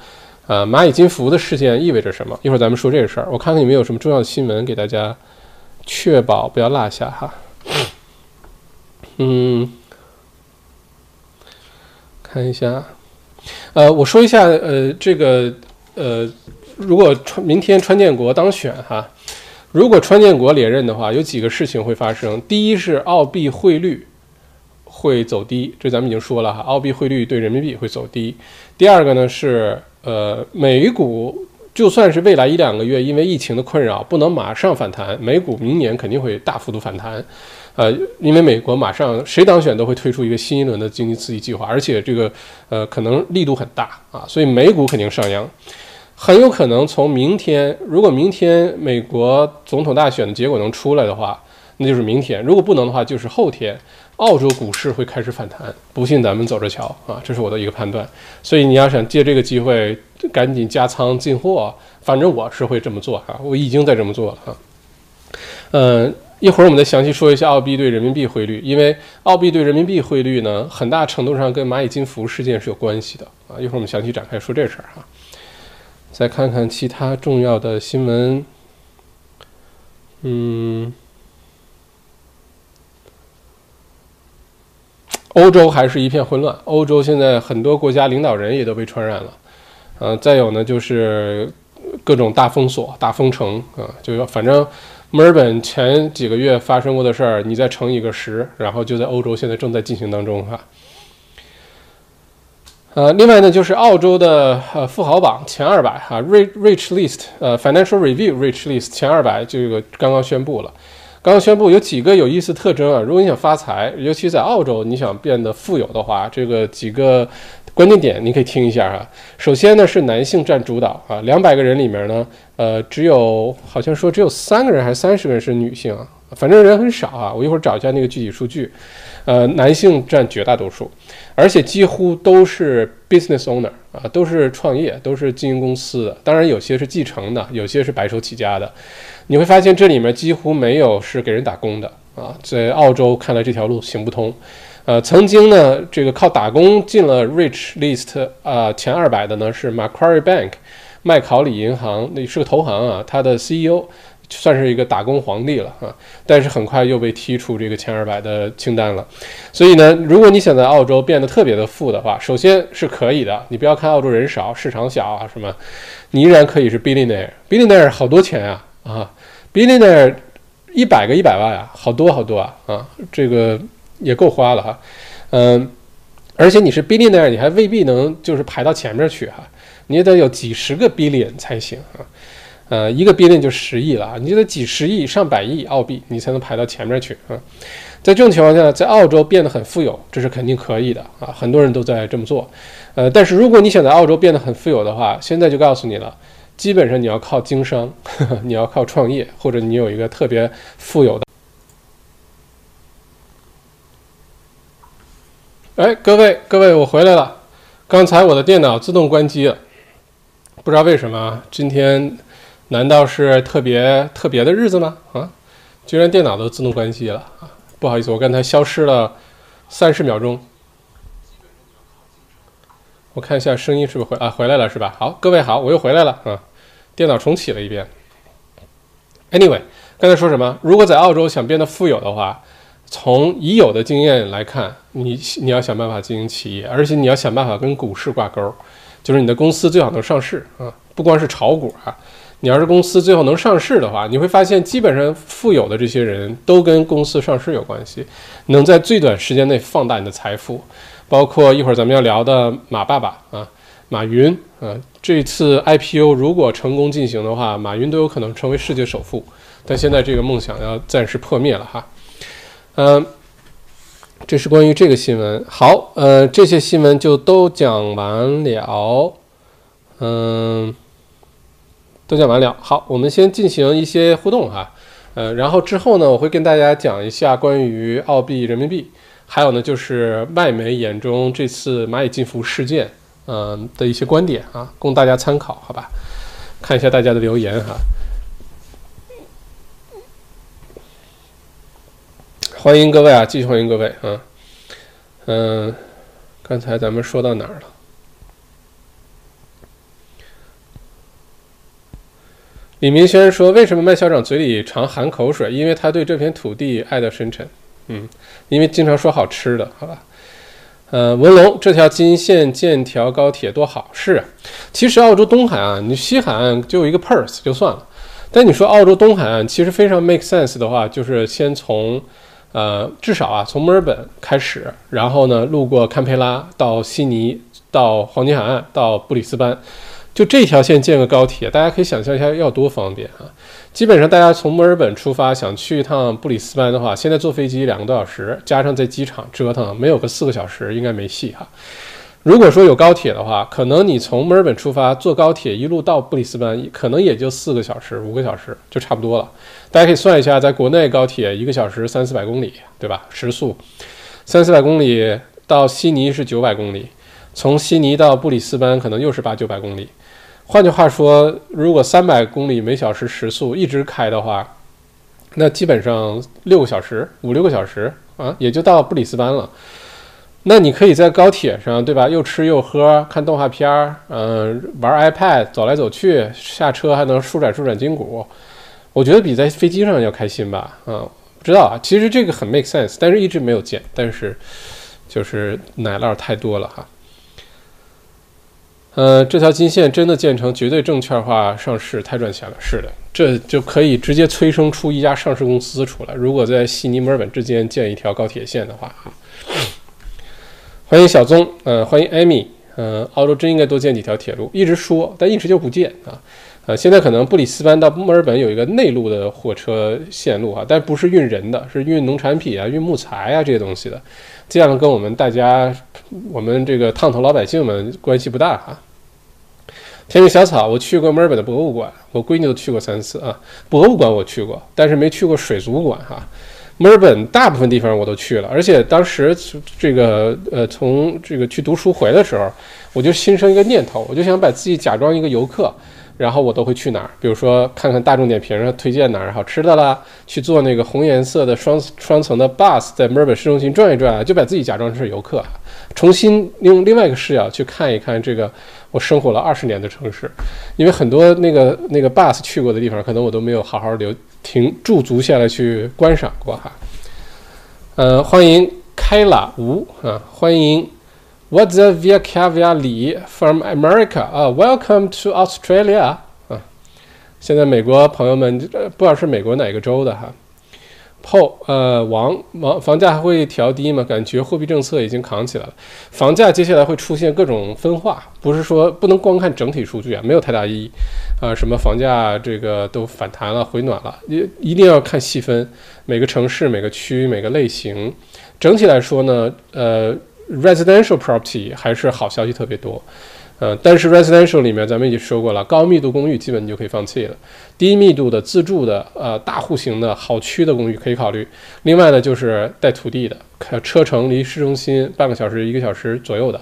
呃，蚂蚁金服的事件意味着什么？一会儿咱们说这个事儿。我看看有没有什么重要的新闻给大家，确保不要落下哈。嗯，看一下，呃，我说一下，呃，这个，呃，如果川明天川建国当选哈，如果川建国连任的话，有几个事情会发生。第一是澳币汇率会走低，这咱们已经说了哈，澳币汇率对人民币会走低。第二个呢是。呃，美股就算是未来一两个月因为疫情的困扰不能马上反弹，美股明年肯定会大幅度反弹。呃，因为美国马上谁当选都会推出一个新一轮的经济刺激计划，而且这个呃可能力度很大啊，所以美股肯定上扬。很有可能从明天，如果明天美国总统大选的结果能出来的话，那就是明天；如果不能的话，就是后天。澳洲股市会开始反弹，不信咱们走着瞧啊！这是我的一个判断。所以你要想借这个机会赶紧加仓进货，反正我是会这么做哈，我已经在这么做了哈。嗯，一会儿我们再详细说一下澳币对人民币汇率，因为澳币对人民币汇率呢，很大程度上跟蚂蚁金服事件是有关系的啊。一会儿我们详细展开说这事儿哈。再看看其他重要的新闻，嗯。欧洲还是一片混乱。欧洲现在很多国家领导人也都被传染了，呃，再有呢就是各种大封锁、大封城啊，就反正墨尔本前几个月发生过的事儿，你再乘一个十，然后就在欧洲现在正在进行当中哈。呃，另外呢就是澳洲的呃富豪榜前二百哈，Rich Rich List，呃，Financial Review Rich List 前二百这个刚刚宣布了。刚刚宣布有几个有意思特征啊！如果你想发财，尤其在澳洲，你想变得富有的话，这个几个关键点你可以听一下哈。首先呢是男性占主导啊，两百个人里面呢，呃，只有好像说只有三个人还是三十个人是女性啊，反正人很少啊。我一会儿找一下那个具体数据，呃，男性占绝大多数，而且几乎都是 business owner 啊，都是创业，都是经营公司的。当然有些是继承的，有些是白手起家的。你会发现这里面几乎没有是给人打工的啊，在澳洲看来这条路行不通。呃，曾经呢，这个靠打工进了 Rich List 啊前二百的呢是 Macquarie Bank 麦考里银行，那是个投行啊，它的 CEO 算是一个打工皇帝了啊，但是很快又被踢出这个前二百的清单了。所以呢，如果你想在澳洲变得特别的富的话，首先是可以的，你不要看澳洲人少、市场小啊什么，你依然可以是 billionaire，billionaire 好多钱啊啊。billionaire 一百个一百万啊，好多好多啊啊，这个也够花了哈，嗯，而且你是 billionaire，你还未必能就是排到前面去哈，你也得有几十个 billion 才行啊，呃，一个 billion 就十亿了啊，你就得几十亿上百亿澳币，你才能排到前面去啊，在这种情况下，在澳洲变得很富有，这是肯定可以的啊，很多人都在这么做，呃，但是如果你想在澳洲变得很富有的话，现在就告诉你了。基本上你要靠经商，你要靠创业，或者你有一个特别富有的。哎，各位各位，我回来了。刚才我的电脑自动关机了，不知道为什么。今天难道是特别特别的日子吗？啊，居然电脑都自动关机了啊！不好意思，我刚才消失了三十秒钟。我看一下声音是不是回啊回来了是吧？好，各位好，我又回来了啊！电脑重启了一遍。Anyway，刚才说什么？如果在澳洲想变得富有的话，从已有的经验来看，你你要想办法经营企业，而且你要想办法跟股市挂钩，就是你的公司最好能上市啊，不光是炒股啊。你要是公司最后能上市的话，你会发现基本上富有的这些人都跟公司上市有关系，能在最短时间内放大你的财富。包括一会儿咱们要聊的马爸爸啊，马云啊，这次 IPO 如果成功进行的话，马云都有可能成为世界首富。但现在这个梦想要暂时破灭了哈。嗯，这是关于这个新闻。好，呃，这些新闻就都讲完了。嗯，都讲完了。好，我们先进行一些互动哈。呃，然后之后呢，我会跟大家讲一下关于澳币、人民币。还有呢，就是外媒眼中这次蚂蚁金服事件，嗯的一些观点啊，供大家参考，好吧？看一下大家的留言哈。欢迎各位啊，继续欢迎各位啊。嗯，刚才咱们说到哪儿了？李明轩说：“为什么麦校长嘴里常含口水？因为他对这片土地爱得深沉。”嗯，因为经常说好吃的，好吧？呃，文龙，这条金线建条高铁多好，是啊。其实澳洲东海岸，你西海岸就一个 Perth 就算了，但你说澳洲东海岸其实非常 make sense 的话，就是先从，呃，至少啊，从墨尔本开始，然后呢，路过堪培拉到悉尼，到黄金海岸，到布里斯班，就这条线建个高铁，大家可以想象一下要多方便啊！基本上，大家从墨尔本出发想去一趟布里斯班的话，现在坐飞机两个多小时，加上在机场折腾，没有个四个小时应该没戏哈。如果说有高铁的话，可能你从墨尔本出发坐高铁一路到布里斯班，可能也就四个小时、五个小时就差不多了。大家可以算一下，在国内高铁一个小时三四百公里，对吧？时速三四百公里到悉尼是九百公里，从悉尼到布里斯班可能又是八九百公里。换句话说，如果三百公里每小时时速一直开的话，那基本上六个小时、五六个小时啊，也就到布里斯班了。那你可以在高铁上，对吧？又吃又喝，看动画片儿，嗯，玩 iPad，走来走去，下车还能舒展舒展筋骨。我觉得比在飞机上要开心吧？啊，不知道啊。其实这个很 make sense，但是一直没有见。但是就是奶酪太多了哈。呃，这条金线真的建成绝对证券化上市，太赚钱了。是的，这就可以直接催生出一家上市公司出来。如果在悉尼、墨尔本之间建一条高铁线的话，欢迎小宗，呃，欢迎艾米，呃，澳洲真应该多建几条铁路，一直说，但一直就不建啊。呃，现在可能布里斯班到墨尔本有一个内陆的火车线路啊，但不是运人的，是运农产品啊、运木材啊这些东西的，这样跟我们大家，我们这个烫头老百姓们关系不大哈。天命小草，我去过墨尔本的博物馆，我闺女都去过三次啊。博物馆我去过，但是没去过水族馆哈。墨尔本大部分地方我都去了，而且当时这个呃从这个去读书回的时候，我就心生一个念头，我就想把自己假装一个游客。然后我都会去哪儿？比如说看看大众点评上推荐哪儿好吃的啦，去坐那个红颜色的双双层的 bus 在墨尔本市中心转一转，就把自己假装是游客，重新用另外一个视角去看一看这个我生活了二十年的城市。因为很多那个那个 bus 去过的地方，可能我都没有好好留停驻足下来去观赏过哈。呃，欢迎开了吴啊，欢迎。What's the via caviar 李 from America 啊？Welcome to Australia 啊！现在美国朋友们，不知道是美国哪个州的哈后呃，王王房价还会调低吗？感觉货币政策已经扛起来了，房价接下来会出现各种分化，不是说不能光看整体数据啊，没有太大意义啊。什么房价这个都反弹了，回暖了，一一定要看细分，每个城市、每个区、每个类型。整体来说呢，呃。residential property 还是好消息特别多，呃，但是 residential 里面咱们已经说过了，高密度公寓基本你就可以放弃了，低密度的自住的呃大户型的好区的公寓可以考虑。另外呢，就是带土地的，车程离市中心半个小时一个小时左右的，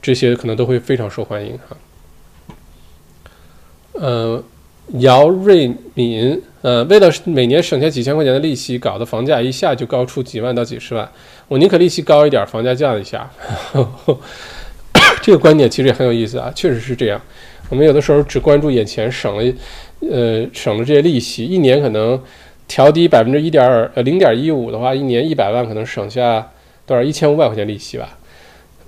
这些可能都会非常受欢迎哈。呃，姚瑞敏呃，为了每年省下几千块钱的利息，搞得房价一下就高出几万到几十万。我宁可利息高一点，房价降一下。这个观点其实也很有意思啊，确实是这样。我们有的时候只关注眼前，省了，呃，省了这些利息，一年可能调低百分之一点呃零点一五的话，一年一百万可能省下多少一千五百块钱利息吧，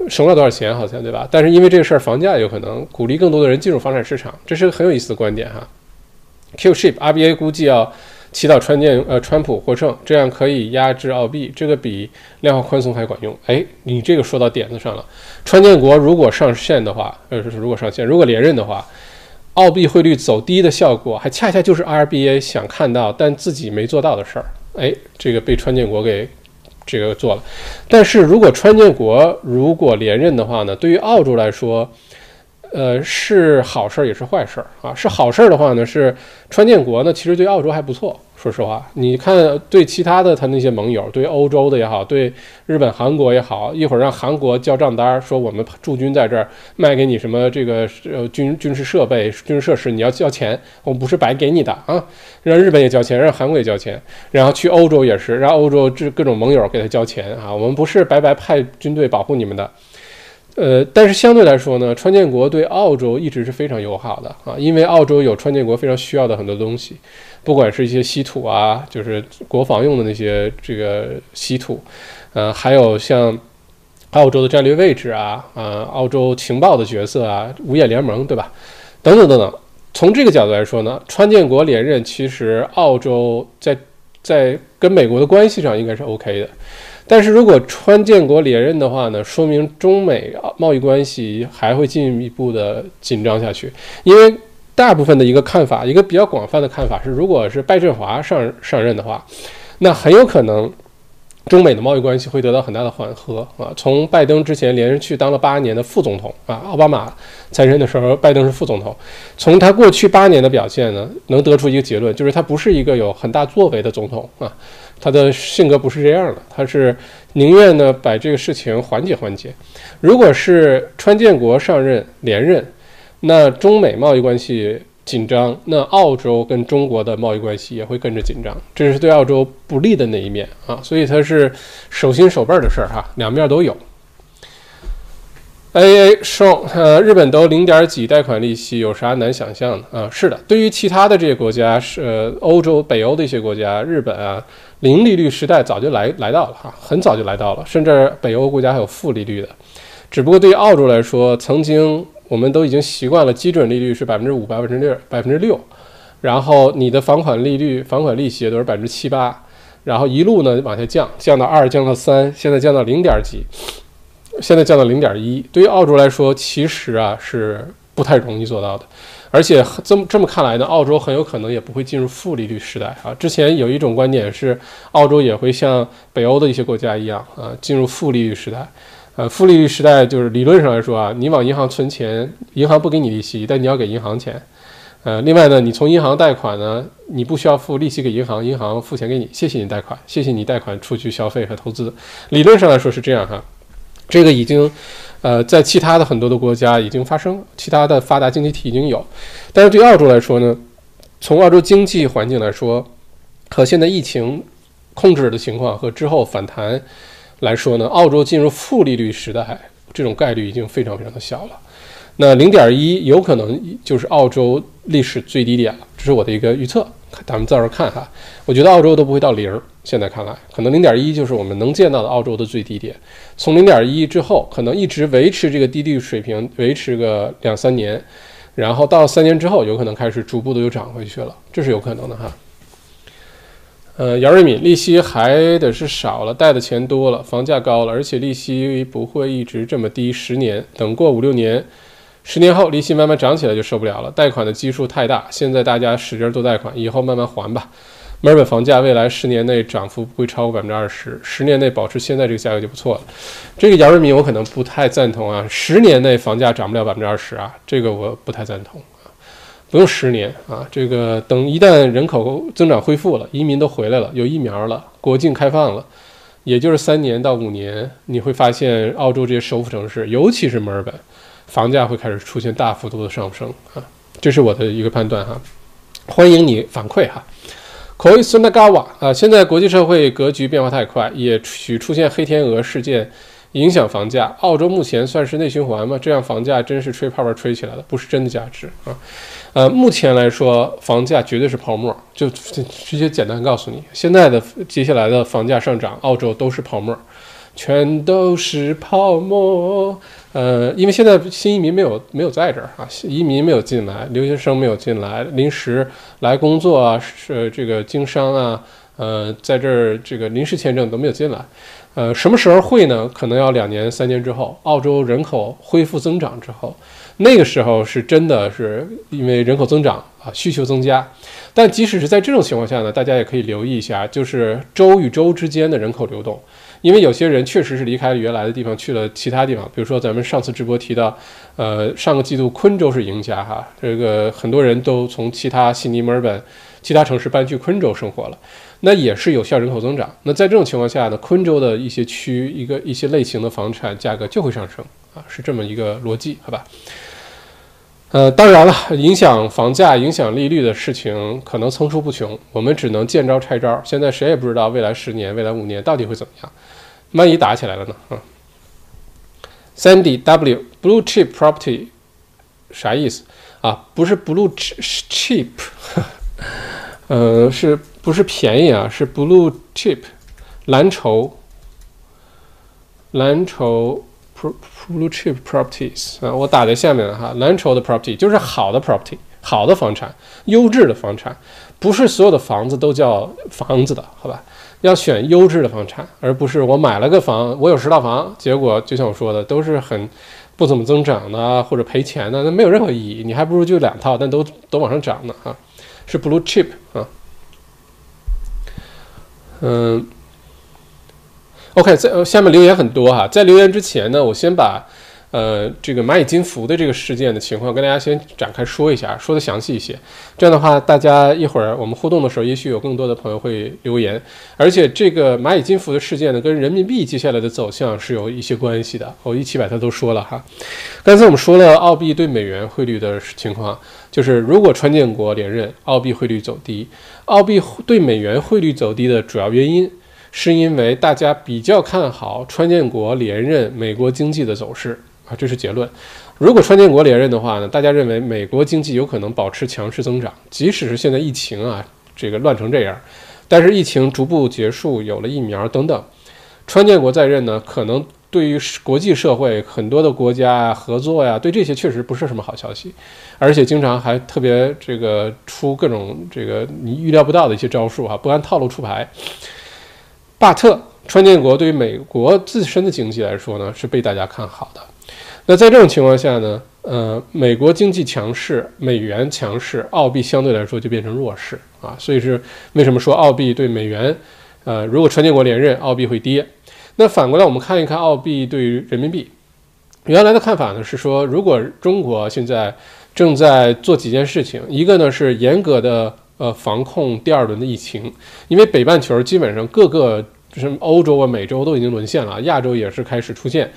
省了多少钱好像对吧？但是因为这个事儿，房价有可能鼓励更多的人进入房产市场，这是个很有意思的观点哈。Q-ship RBA 估计要祈祷川建呃川普获胜，这样可以压制澳币，这个比量化宽松还管用。哎，你这个说到点子上了。川建国如果上线的话，呃，如果上线，如果连任的话，澳币汇率走低的效果，还恰恰就是 RBA 想看到但自己没做到的事儿。哎，这个被川建国给这个做了。但是如果川建国如果连任的话呢，对于澳洲来说，呃，是好事儿也是坏事儿啊。是好事儿的话呢，是川建国呢，其实对澳洲还不错。说实话，你看对其他的他那些盟友，对欧洲的也好，对日本、韩国也好，一会儿让韩国交账单，说我们驻军在这儿卖给你什么这个呃军军事设备、军事设施，你要交钱，我们不是白给你的啊。让日本也交钱，让韩国也交钱，然后去欧洲也是，让欧洲这各种盟友给他交钱啊。我们不是白白派军队保护你们的。呃，但是相对来说呢，川建国对澳洲一直是非常友好的啊，因为澳洲有川建国非常需要的很多东西，不管是一些稀土啊，就是国防用的那些这个稀土，呃，还有像澳洲的战略位置啊，啊，澳洲情报的角色啊，五眼联盟对吧？等等等等，从这个角度来说呢，川建国连任，其实澳洲在在跟美国的关系上应该是 OK 的。但是如果川建国连任的话呢，说明中美贸易关系还会进一步的紧张下去。因为大部分的一个看法，一个比较广泛的看法是，如果是拜振华上上任的话，那很有可能中美的贸易关系会得到很大的缓和啊。从拜登之前连任去当了八年的副总统啊，奥巴马在任的时候，拜登是副总统。从他过去八年的表现呢，能得出一个结论，就是他不是一个有很大作为的总统啊。他的性格不是这样的，他是宁愿呢把这个事情缓解缓解。如果是川建国上任连任，那中美贸易关系紧张，那澳洲跟中国的贸易关系也会跟着紧张，这是对澳洲不利的那一面啊。所以它是手心手背的事儿哈，两面都有。A A 说，呃，日本都零点几贷款利息，有啥难想象的啊？是的，对于其他的这些国家，是呃欧洲、北欧的一些国家，日本啊。零利率时代早就来来到了哈，很早就来到了，甚至北欧国家还有负利率的。只不过对于澳洲来说，曾经我们都已经习惯了基准利率是百分之五、百分之六、百分之六，然后你的房款利率、房款利息都是百分之七八，然后一路呢往下降，降到二，降到三，现在降到零点几，现在降到零点一。对于澳洲来说，其实啊是不太容易做到的。而且这么这么看来呢，澳洲很有可能也不会进入负利率时代啊。之前有一种观点是，澳洲也会像北欧的一些国家一样啊，进入负利率时代。呃，负利率时代就是理论上来说啊，你往银行存钱，银行不给你利息，但你要给银行钱。呃，另外呢，你从银行贷款呢，你不需要付利息给银行，银行付钱给你，谢谢你贷款，谢谢你贷款出去消费和投资。理论上来说是这样哈，这个已经。呃，在其他的很多的国家已经发生，其他的发达经济体已经有，但是对澳洲来说呢，从澳洲经济环境来说，和现在疫情控制的情况和之后反弹来说呢，澳洲进入负利率时代这种概率已经非常非常的小了。那零点一有可能就是澳洲历史最低点了，这是我的一个预测，咱们到时候看哈。我觉得澳洲都不会到零。现在看来，可能零点一就是我们能见到的澳洲的最低点。从零点一之后，可能一直维持这个低利率水平，维持个两三年，然后到三年之后，有可能开始逐步的又涨回去了，这是有可能的哈。呃，姚瑞敏，利息还得是少了，贷的钱多了，房价高了，而且利息不会一直这么低，十年等过五六年，十年后利息慢慢涨起来就受不了了，贷款的基数太大，现在大家使劲做贷款，以后慢慢还吧。墨尔本房价未来十年内涨幅不会超过百分之二十，十年内保持现在这个价格就不错了。这个姚瑞敏我可能不太赞同啊，十年内房价涨不了百分之二十啊，这个我不太赞同。不用十年啊，这个等一旦人口增长恢复了，移民都回来了，有疫苗了，国境开放了，也就是三年到五年，你会发现澳洲这些首府城市，尤其是墨尔本，房价会开始出现大幅度的上升啊。这是我的一个判断哈，欢迎你反馈哈。Koi Sunagawa 啊，现在国际社会格局变化太快，也许出现黑天鹅事件影响房价。澳洲目前算是内循环嘛？这样房价真是吹泡泡吹起来了，不是真的价值啊。呃，目前来说，房价绝对是泡沫，就直接简单告诉你，现在的接下来的房价上涨，澳洲都是泡沫。全都是泡沫，呃，因为现在新移民没有没有在这儿啊，移民没有进来，留学生没有进来，临时来工作啊，是这个经商啊，呃，在这儿这个临时签证都没有进来，呃，什么时候会呢？可能要两年三年之后，澳洲人口恢复增长之后，那个时候是真的是因为人口增长啊，需求增加。但即使是在这种情况下呢，大家也可以留意一下，就是州与州之间的人口流动。因为有些人确实是离开了原来的地方，去了其他地方。比如说，咱们上次直播提到，呃，上个季度昆州是赢家哈，这个很多人都从其他悉尼、墨尔本、其他城市搬去昆州生活了，那也是有效人口增长。那在这种情况下呢，昆州的一些区、一个一些类型的房产价格就会上升啊，是这么一个逻辑，好吧？呃，当然了，影响房价、影响利率的事情可能层出不穷，我们只能见招拆招。现在谁也不知道未来十年、未来五年到底会怎么样。万一打起来了呢？啊，Sandy W Blue Chip Property 啥意思啊？不是 Blue Cheap，呃，是不是便宜啊？是 Blue Chip 蓝筹，蓝筹 Blue Chip Properties 啊，我打在下面了哈。蓝筹的 Property 就是好的 Property，好的房产，优质的房产，不是所有的房子都叫房子的，好吧？要选优质的房产，而不是我买了个房，我有十套房，结果就像我说的，都是很不怎么增长的，或者赔钱的，那没有任何意义。你还不如就两套，但都都往上涨呢，哈，是 blue chip 啊。嗯，OK，在下面留言很多哈，在留言之前呢，我先把。呃，这个蚂蚁金服的这个事件的情况，跟大家先展开说一下，说的详细一些。这样的话，大家一会儿我们互动的时候，也许有更多的朋友会留言。而且，这个蚂蚁金服的事件呢，跟人民币接下来的走向是有一些关系的。我一起把它都说了哈。刚才我们说了澳币对美元汇率的情况，就是如果川建国连任，澳币汇率走低。澳币对美元汇率走低的主要原因，是因为大家比较看好川建国连任美国经济的走势。啊，这是结论。如果川建国连任的话呢，大家认为美国经济有可能保持强势增长，即使是现在疫情啊，这个乱成这样，但是疫情逐步结束，有了疫苗等等，川建国在任呢，可能对于国际社会很多的国家啊合作呀，对这些确实不是什么好消息，而且经常还特别这个出各种这个你预料不到的一些招数哈，不按套路出牌。巴特，川建国对于美国自身的经济来说呢，是被大家看好的。那在这种情况下呢，呃，美国经济强势，美元强势，澳币相对来说就变成弱势啊。所以是为什么说澳币对美元，呃，如果川建国连任，澳币会跌。那反过来我们看一看澳币对于人民币，原来的看法呢是说，如果中国现在正在做几件事情，一个呢是严格的呃防控第二轮的疫情，因为北半球基本上各个就是欧洲啊、美洲都已经沦陷了，亚洲也是开始出现。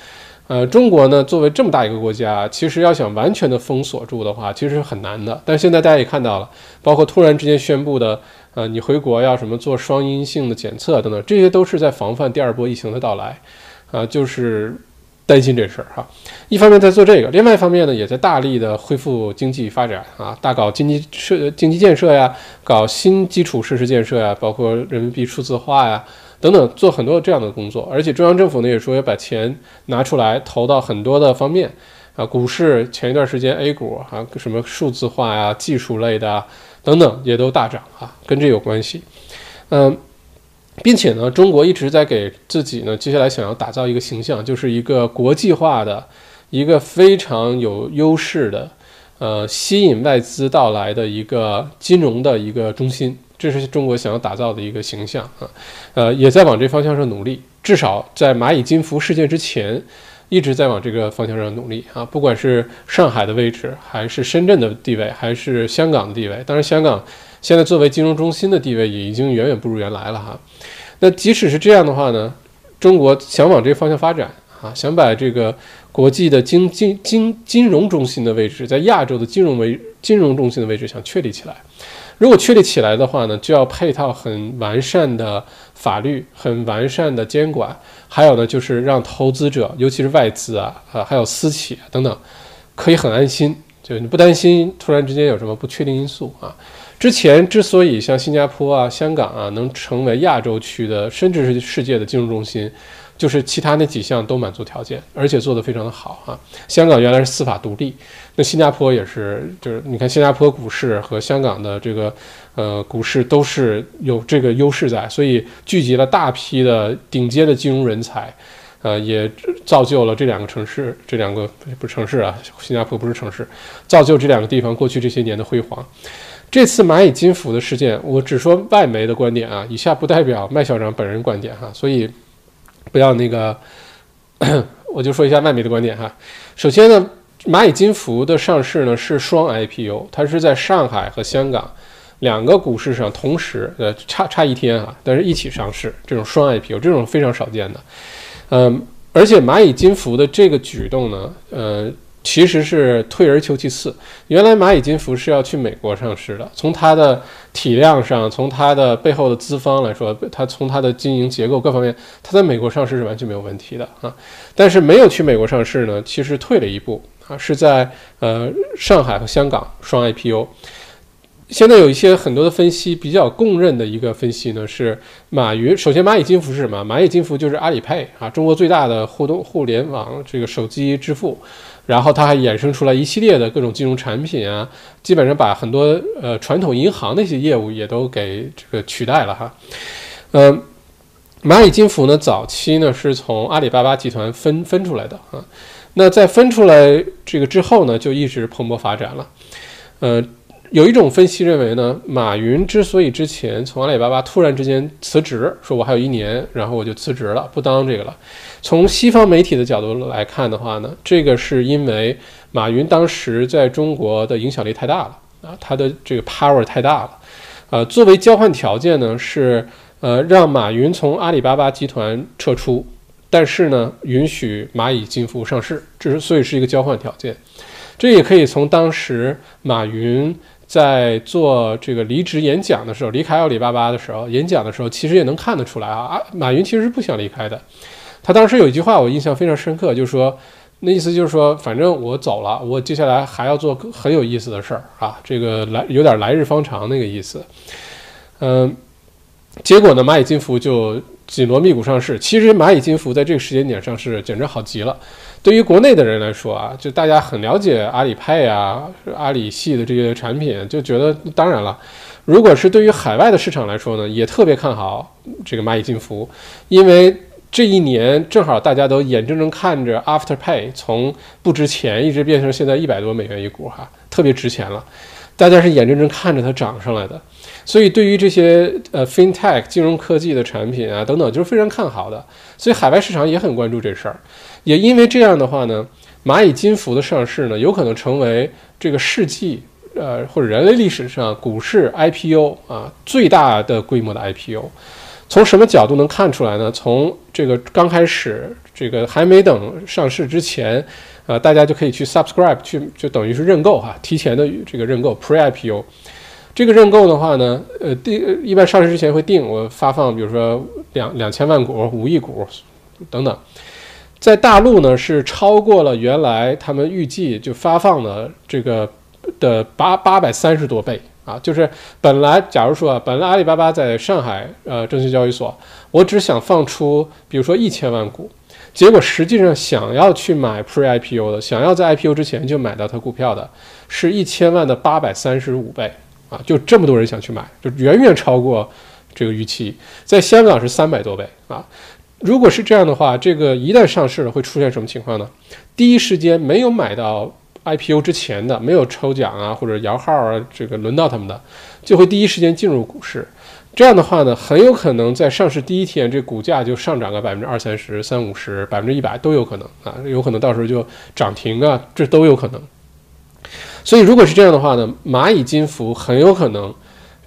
呃，中国呢，作为这么大一个国家，其实要想完全的封锁住的话，其实是很难的。但现在大家也看到了，包括突然之间宣布的，呃，你回国要什么做双阴性的检测等等，这些都是在防范第二波疫情的到来，啊，就是担心这事儿哈。一方面在做这个，另外一方面呢，也在大力的恢复经济发展啊，大搞经济设经济建设呀，搞新基础设施建设呀，包括人民币数字化呀。等等，做很多这样的工作，而且中央政府呢也说要把钱拿出来投到很多的方面啊，股市前一段时间 A 股啊，什么数字化呀、技术类的啊等等也都大涨啊，跟这有关系。嗯，并且呢，中国一直在给自己呢接下来想要打造一个形象，就是一个国际化的、一个非常有优势的、呃，吸引外资到来的一个金融的一个中心。这是中国想要打造的一个形象啊，呃，也在往这方向上努力。至少在蚂蚁金服事件之前，一直在往这个方向上努力啊。不管是上海的位置，还是深圳的地位，还是香港的地位，当然香港现在作为金融中心的地位也已经远远不如原来了哈。那即使是这样的话呢，中国想往这方向发展啊，想把这个国际的经金金金融中心的位置，在亚洲的金融为金融中心的位置想确立起来。如果确立起来的话呢，就要配套很完善的法律、很完善的监管，还有呢，就是让投资者，尤其是外资啊，啊，还有私企等等，可以很安心，就你不担心突然之间有什么不确定因素啊。之前之所以像新加坡啊、香港啊能成为亚洲区的，甚至是世界的金融中心。就是其他那几项都满足条件，而且做得非常的好啊。香港原来是司法独立，那新加坡也是，就是你看新加坡股市和香港的这个呃股市都是有这个优势在，所以聚集了大批的顶尖的金融人才，呃，也造就了这两个城市，这两个不是城市啊，新加坡不是城市，造就这两个地方过去这些年的辉煌。这次蚂蚁金服的事件，我只说外媒的观点啊，以下不代表麦校长本人观点哈，所以。不要那个，我就说一下外媒的观点哈。首先呢，蚂蚁金服的上市呢是双 IPO，它是在上海和香港两个股市上同时，呃，差差一天啊，但是一起上市，这种双 IPO 这种非常少见的。嗯，而且蚂蚁金服的这个举动呢，呃。其实是退而求其次。原来蚂蚁金服是要去美国上市的，从它的体量上，从它的背后的资方来说，它从它的经营结构各方面，它在美国上市是完全没有问题的啊。但是没有去美国上市呢，其实退了一步啊，是在呃上海和香港双 IPO。现在有一些很多的分析比较公认的一个分析呢，是马云。首先，蚂蚁金服是什么？蚂蚁金服就是阿里 Pay 啊，中国最大的互动互联网这个手机支付。然后它还衍生出来一系列的各种金融产品啊，基本上把很多呃传统银行那些业务也都给这个取代了哈。嗯，蚂蚁金服呢，早期呢是从阿里巴巴集团分分出来的啊。那在分出来这个之后呢，就一直蓬勃发展了，呃。有一种分析认为呢，马云之所以之前从阿里巴巴突然之间辞职，说我还有一年，然后我就辞职了，不当这个了。从西方媒体的角度来看的话呢，这个是因为马云当时在中国的影响力太大了啊，他的这个 power 太大了。呃，作为交换条件呢，是呃让马云从阿里巴巴集团撤出，但是呢允许蚂蚁金服上市，这是所以是一个交换条件。这也可以从当时马云。在做这个离职演讲的时候，离开阿里巴巴的时候，演讲的时候，其实也能看得出来啊。马云其实是不想离开的。他当时有一句话我印象非常深刻，就是说，那意思就是说，反正我走了，我接下来还要做很有意思的事儿啊，这个来有点来日方长那个意思。嗯，结果呢，蚂蚁金服就紧锣密鼓上市。其实蚂蚁金服在这个时间点上是，简直好极了。对于国内的人来说啊，就大家很了解阿里派啊、阿里系的这些产品，就觉得当然了。如果是对于海外的市场来说呢，也特别看好这个蚂蚁金服，因为这一年正好大家都眼睁睁看着 Afterpay 从不值钱一直变成现在一百多美元一股哈，特别值钱了。大家是眼睁睁看着它涨上来的，所以对于这些呃 FinTech 金融科技的产品啊等等，就是非常看好的。所以海外市场也很关注这事儿。也因为这样的话呢，蚂蚁金服的上市呢，有可能成为这个世纪，呃，或者人类历史上股市 IPO 啊最大的规模的 IPO。从什么角度能看出来呢？从这个刚开始，这个还没等上市之前，呃，大家就可以去 subscribe 去，就等于是认购哈，提前的这个认购 pre IPO。这个认购的话呢，呃，定一般上市之前会定我发放，比如说两两千万股、五亿股等等。在大陆呢，是超过了原来他们预计就发放的这个的八八百三十多倍啊！就是本来假如说啊，本来阿里巴巴在上海呃证券交易所，我只想放出比如说一千万股，结果实际上想要去买 Pre IPO 的，想要在 IPO 之前就买到它股票的，是一千万的八百三十五倍啊！就这么多人想去买，就远远超过这个预期。在香港是三百多倍啊！如果是这样的话，这个一旦上市了，会出现什么情况呢？第一时间没有买到 IPO 之前的，没有抽奖啊或者摇号啊，这个轮到他们的，就会第一时间进入股市。这样的话呢，很有可能在上市第一天，这股价就上涨个百分之二三十、三五十、百分之一百都有可能啊，有可能到时候就涨停啊，这都有可能。所以如果是这样的话呢，蚂蚁金服很有可能，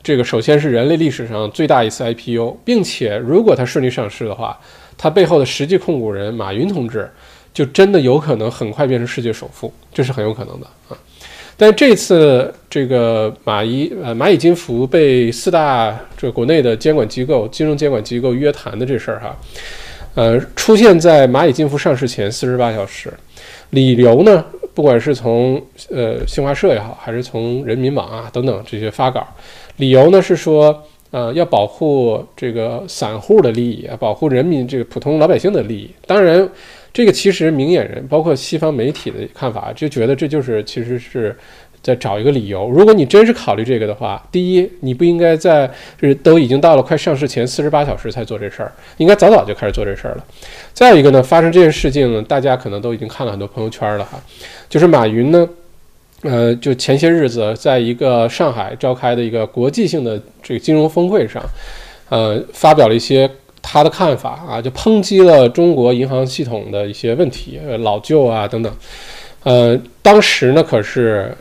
这个首先是人类历史上最大一次 IPO，并且如果它顺利上市的话。它背后的实际控股人马云同志，就真的有可能很快变成世界首富，这是很有可能的啊。但这次这个蚂蚁呃蚂蚁金服被四大这国内的监管机构、金融监管机构约谈的这事儿哈，呃，出现在蚂蚁金服上市前四十八小时，理由呢，不管是从呃新华社也好，还是从人民网啊等等这些发稿，理由呢是说，呃，要保护这个散户的利益啊，保护人民这个普通老百姓的利益。当然。这个其实明眼人，包括西方媒体的看法，就觉得这就是其实是在找一个理由。如果你真是考虑这个的话，第一，你不应该在是都已经到了快上市前四十八小时才做这事儿，应该早早就开始做这事儿了。再有一个呢，发生这件事情，大家可能都已经看了很多朋友圈了哈，就是马云呢，呃，就前些日子在一个上海召开的一个国际性的这个金融峰会上，呃，发表了一些。他的看法啊，就抨击了中国银行系统的一些问题，呃，老旧啊等等。呃，当时呢，可是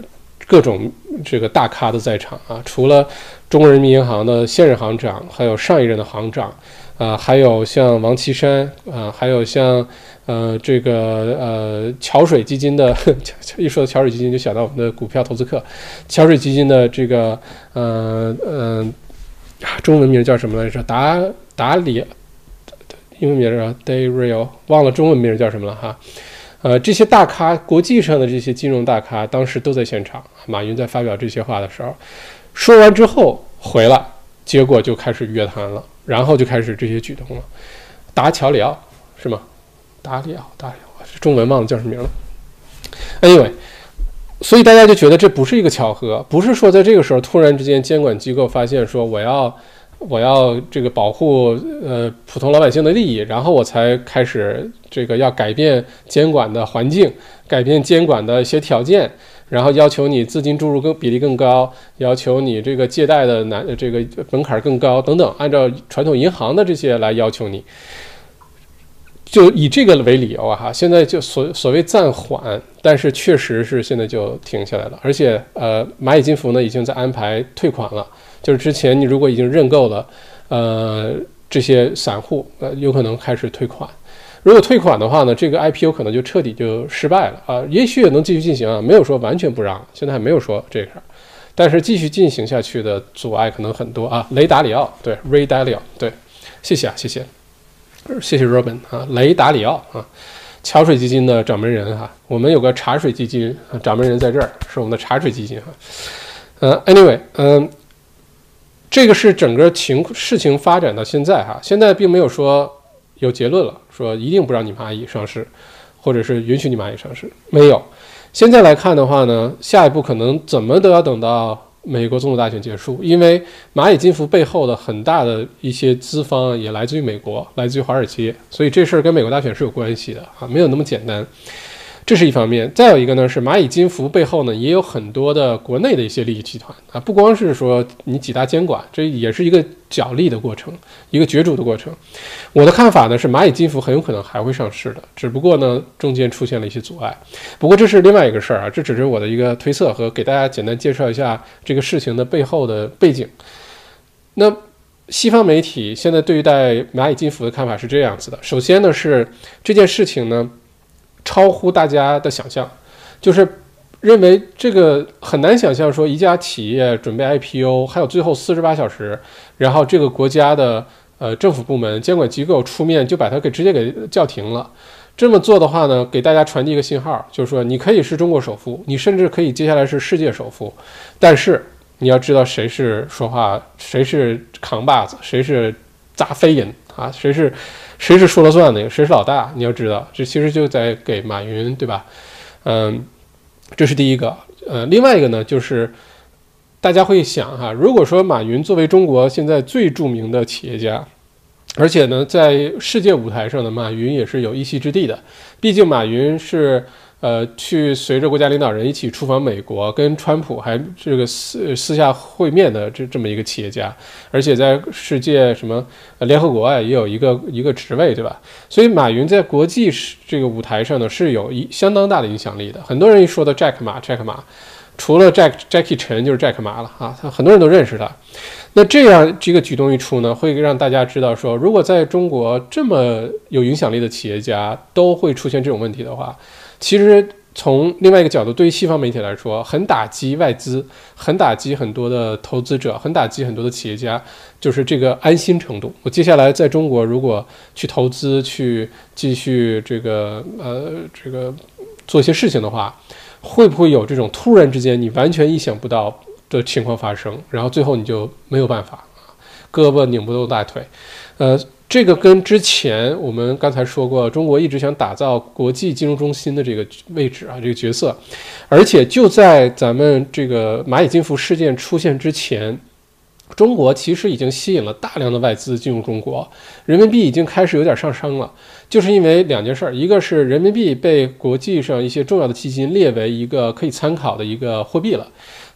各种这个大咖都在场啊，除了中国人民银行的现任行长，还有上一任的行长，啊，还有像王岐山啊，还有像呃这个呃桥水基金的，一说到桥水基金就想到我们的股票投资课，桥水基金的这个呃呃中文名叫什么来着？达。达里，英文名啊，Dayreal，忘了中文名叫什么了哈。呃，这些大咖，国际上的这些金融大咖，当时都在现场。马云在发表这些话的时候，说完之后回来，结果就开始约谈了，然后就开始这些举动了。达乔里奥是吗？达里奥，达里奥，中文忘了叫什么名了。Anyway，所以大家就觉得这不是一个巧合，不是说在这个时候突然之间监管机构发现说我要。我要这个保护呃普通老百姓的利益，然后我才开始这个要改变监管的环境，改变监管的一些条件，然后要求你资金注入更比例更高，要求你这个借贷的难这个门槛更高等等，按照传统银行的这些来要求你，就以这个为理由啊哈，现在就所所谓暂缓，但是确实是现在就停下来了，而且呃蚂蚁金服呢已经在安排退款了。就是之前你如果已经认购了，呃，这些散户呃有可能开始退款。如果退款的话呢，这个 IPO 可能就彻底就失败了啊。也许也能继续进行啊，没有说完全不让，现在还没有说这个。但是继续进行下去的阻碍可能很多啊。雷达里奥对，Ray Dalio 对，谢谢啊，谢谢，谢谢 Robin 啊，雷达里奥啊，桥水基金的掌门人哈。我们有个茶水基金啊掌门人在这儿，是我们的茶水基金哈。呃，Anyway，嗯。这个是整个情事情发展到现在哈，现在并没有说有结论了，说一定不让你蚂蚁上市，或者是允许你蚂蚁上市，没有。现在来看的话呢，下一步可能怎么都要等到美国总统大选结束，因为蚂蚁金服背后的很大的一些资方也来自于美国，来自于华尔街，所以这事儿跟美国大选是有关系的啊，没有那么简单。这是一方面，再有一个呢是蚂蚁金服背后呢也有很多的国内的一些利益集团啊，不光是说你几大监管，这也是一个角力的过程，一个角逐的过程。我的看法呢是蚂蚁金服很有可能还会上市的，只不过呢中间出现了一些阻碍。不过这是另外一个事儿啊，这只是我的一个推测和给大家简单介绍一下这个事情的背后的背景。那西方媒体现在对待蚂蚁金服的看法是这样子的，首先呢是这件事情呢。超乎大家的想象，就是认为这个很难想象，说一家企业准备 IPO，还有最后四十八小时，然后这个国家的呃政府部门、监管机构出面就把它给直接给叫停了。这么做的话呢，给大家传递一个信号，就是说你可以是中国首富，你甚至可以接下来是世界首富，但是你要知道谁是说话，谁是扛把子，谁是砸飞人啊，谁是。谁是说了算的？谁是老大？你要知道，这其实就在给马云，对吧？嗯，这是第一个。呃，另外一个呢，就是大家会想哈，如果说马云作为中国现在最著名的企业家，而且呢，在世界舞台上的马云也是有一席之地的，毕竟马云是。呃，去随着国家领导人一起出访美国，跟川普还这个私私下会面的这这么一个企业家，而且在世界什么联合国啊也有一个一个职位，对吧？所以马云在国际这个舞台上呢是有一相当大的影响力的。很多人一说到 Jack 马，Jack 马，除了 Jack Jackie 陈就是 Jack 马了啊，他很多人都认识他。那这样这个举动一出呢，会让大家知道说，如果在中国这么有影响力的企业家都会出现这种问题的话。其实从另外一个角度，对于西方媒体来说，很打击外资，很打击很多的投资者，很打击很多的企业家，就是这个安心程度。我接下来在中国如果去投资，去继续这个呃这个做一些事情的话，会不会有这种突然之间你完全意想不到的情况发生？然后最后你就没有办法胳膊拧不动大腿，呃。这个跟之前我们刚才说过，中国一直想打造国际金融中心的这个位置啊，这个角色，而且就在咱们这个蚂蚁金服事件出现之前，中国其实已经吸引了大量的外资进入中国，人民币已经开始有点上升了，就是因为两件事儿，一个是人民币被国际上一些重要的基金列为一个可以参考的一个货币了。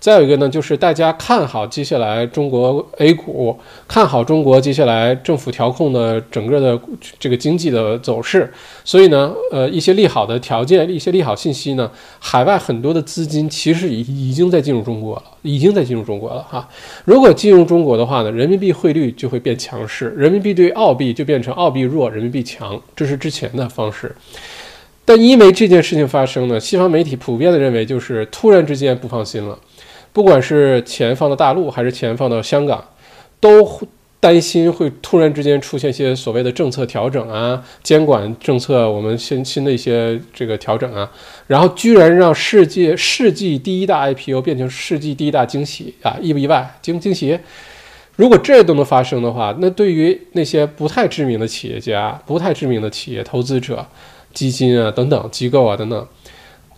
再有一个呢，就是大家看好接下来中国 A 股，看好中国接下来政府调控的整个的这个经济的走势，所以呢，呃，一些利好的条件，一些利好信息呢，海外很多的资金其实已已经在进入中国了，已经在进入中国了哈。如果进入中国的话呢，人民币汇率就会变强势，人民币对澳币就变成澳币弱，人民币强，这是之前的方式。但因为这件事情发生呢，西方媒体普遍的认为就是突然之间不放心了。不管是钱放到大陆还是钱放到香港，都担心会突然之间出现一些所谓的政策调整啊，监管政策我们新新的一些这个调整啊，然后居然让世界世纪第一大 IPO 变成世纪第一大惊喜啊，意不意外？惊惊喜？如果这都能发生的话，那对于那些不太知名的企业家、不太知名的企业投资者、基金啊等等机构啊等等。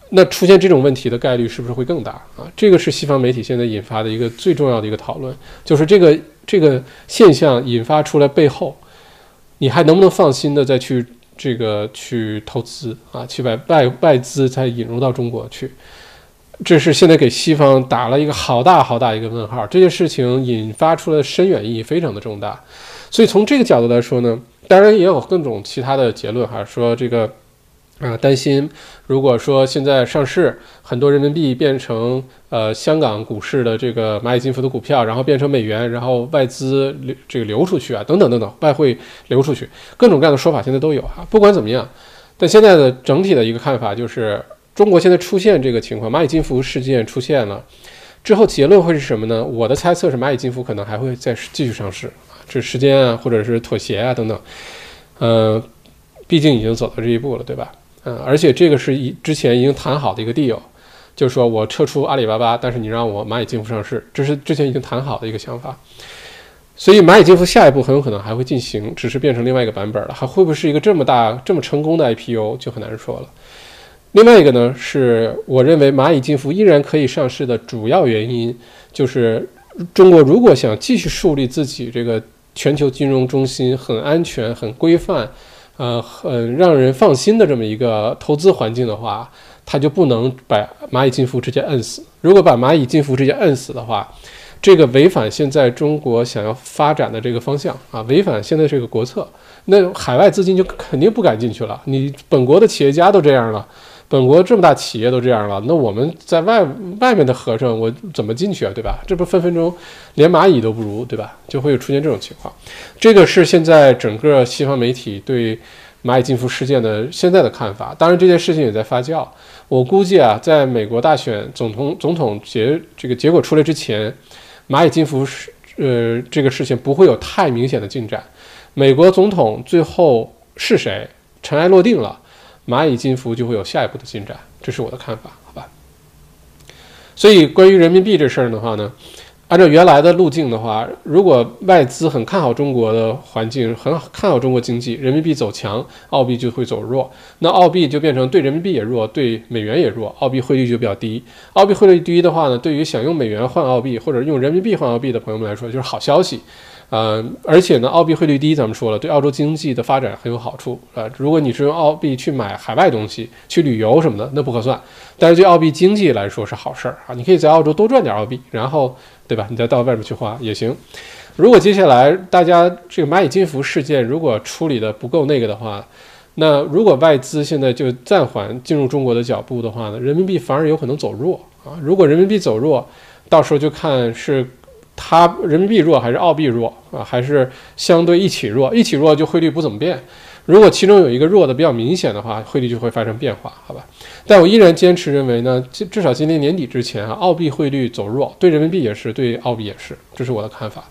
那出现这种问题的概率是不是会更大啊？这个是西方媒体现在引发的一个最重要的一个讨论，就是这个这个现象引发出来背后，你还能不能放心的再去这个去投资啊？去把外外资再引入到中国去？这是现在给西方打了一个好大好大一个问号。这件事情引发出来的深远意义非常的重大，所以从这个角度来说呢，当然也有各种其他的结论哈，说这个。啊，担心如果说现在上市很多人民币变成呃香港股市的这个蚂蚁金服的股票，然后变成美元，然后外资流这个流出去啊，等等等等，外汇流出去，各种各样的说法现在都有哈。不管怎么样，但现在的整体的一个看法就是，中国现在出现这个情况，蚂蚁金服事件出现了之后，结论会是什么呢？我的猜测是蚂蚁金服可能还会再继续上市啊，这时间啊，或者是妥协啊等等，呃，毕竟已经走到这一步了，对吧？嗯，而且这个是一之前已经谈好的一个 deal，就是说我撤出阿里巴巴，但是你让我蚂蚁金服上市，这是之前已经谈好的一个想法。所以蚂蚁金服下一步很有可能还会进行，只是变成另外一个版本了。还会不会是一个这么大、这么成功的 IPO 就很难说了。另外一个呢，是我认为蚂蚁金服依然可以上市的主要原因，就是中国如果想继续树立自己这个全球金融中心很安全、很规范。呃，很让人放心的这么一个投资环境的话，他就不能把蚂蚁金服直接摁死。如果把蚂蚁金服直接摁死的话，这个违反现在中国想要发展的这个方向啊，违反现在这个国策，那海外资金就肯定不敢进去了。你本国的企业家都这样了。本国这么大企业都这样了，那我们在外外面的和尚，我怎么进去啊？对吧？这不分分钟连蚂蚁都不如，对吧？就会出现这种情况。这个是现在整个西方媒体对蚂蚁金服事件的现在的看法。当然，这件事情也在发酵。我估计啊，在美国大选总统总统结这个结果出来之前，蚂蚁金服是呃这个事情不会有太明显的进展。美国总统最后是谁？尘埃落定了。蚂蚁金服就会有下一步的进展，这是我的看法，好吧？所以关于人民币这事儿的话呢，按照原来的路径的话，如果外资很看好中国的环境，很看好中国经济，人民币走强，澳币就会走弱，那澳币就变成对人民币也弱，对美元也弱，澳币汇率就比较低。澳币汇率低的话呢，对于想用美元换澳币或者用人民币换澳币的朋友们来说，就是好消息。呃，而且呢，澳币汇率低，咱们说了，对澳洲经济的发展很有好处啊。如果你是用澳币去买海外东西、去旅游什么的，那不合算。但是对澳币经济来说是好事儿啊，你可以在澳洲多赚点澳币，然后，对吧？你再到外面去花也行。如果接下来大家这个蚂蚁金服事件如果处理的不够那个的话，那如果外资现在就暂缓进入中国的脚步的话呢，人民币反而有可能走弱啊。如果人民币走弱，到时候就看是。它人民币弱还是澳币弱啊？还是相对一起弱？一起弱就汇率不怎么变。如果其中有一个弱的比较明显的话，汇率就会发生变化，好吧？但我依然坚持认为呢，至至少今年年底之前啊，澳币汇率走弱，对人民币也是，对澳币也是，这是我的看法。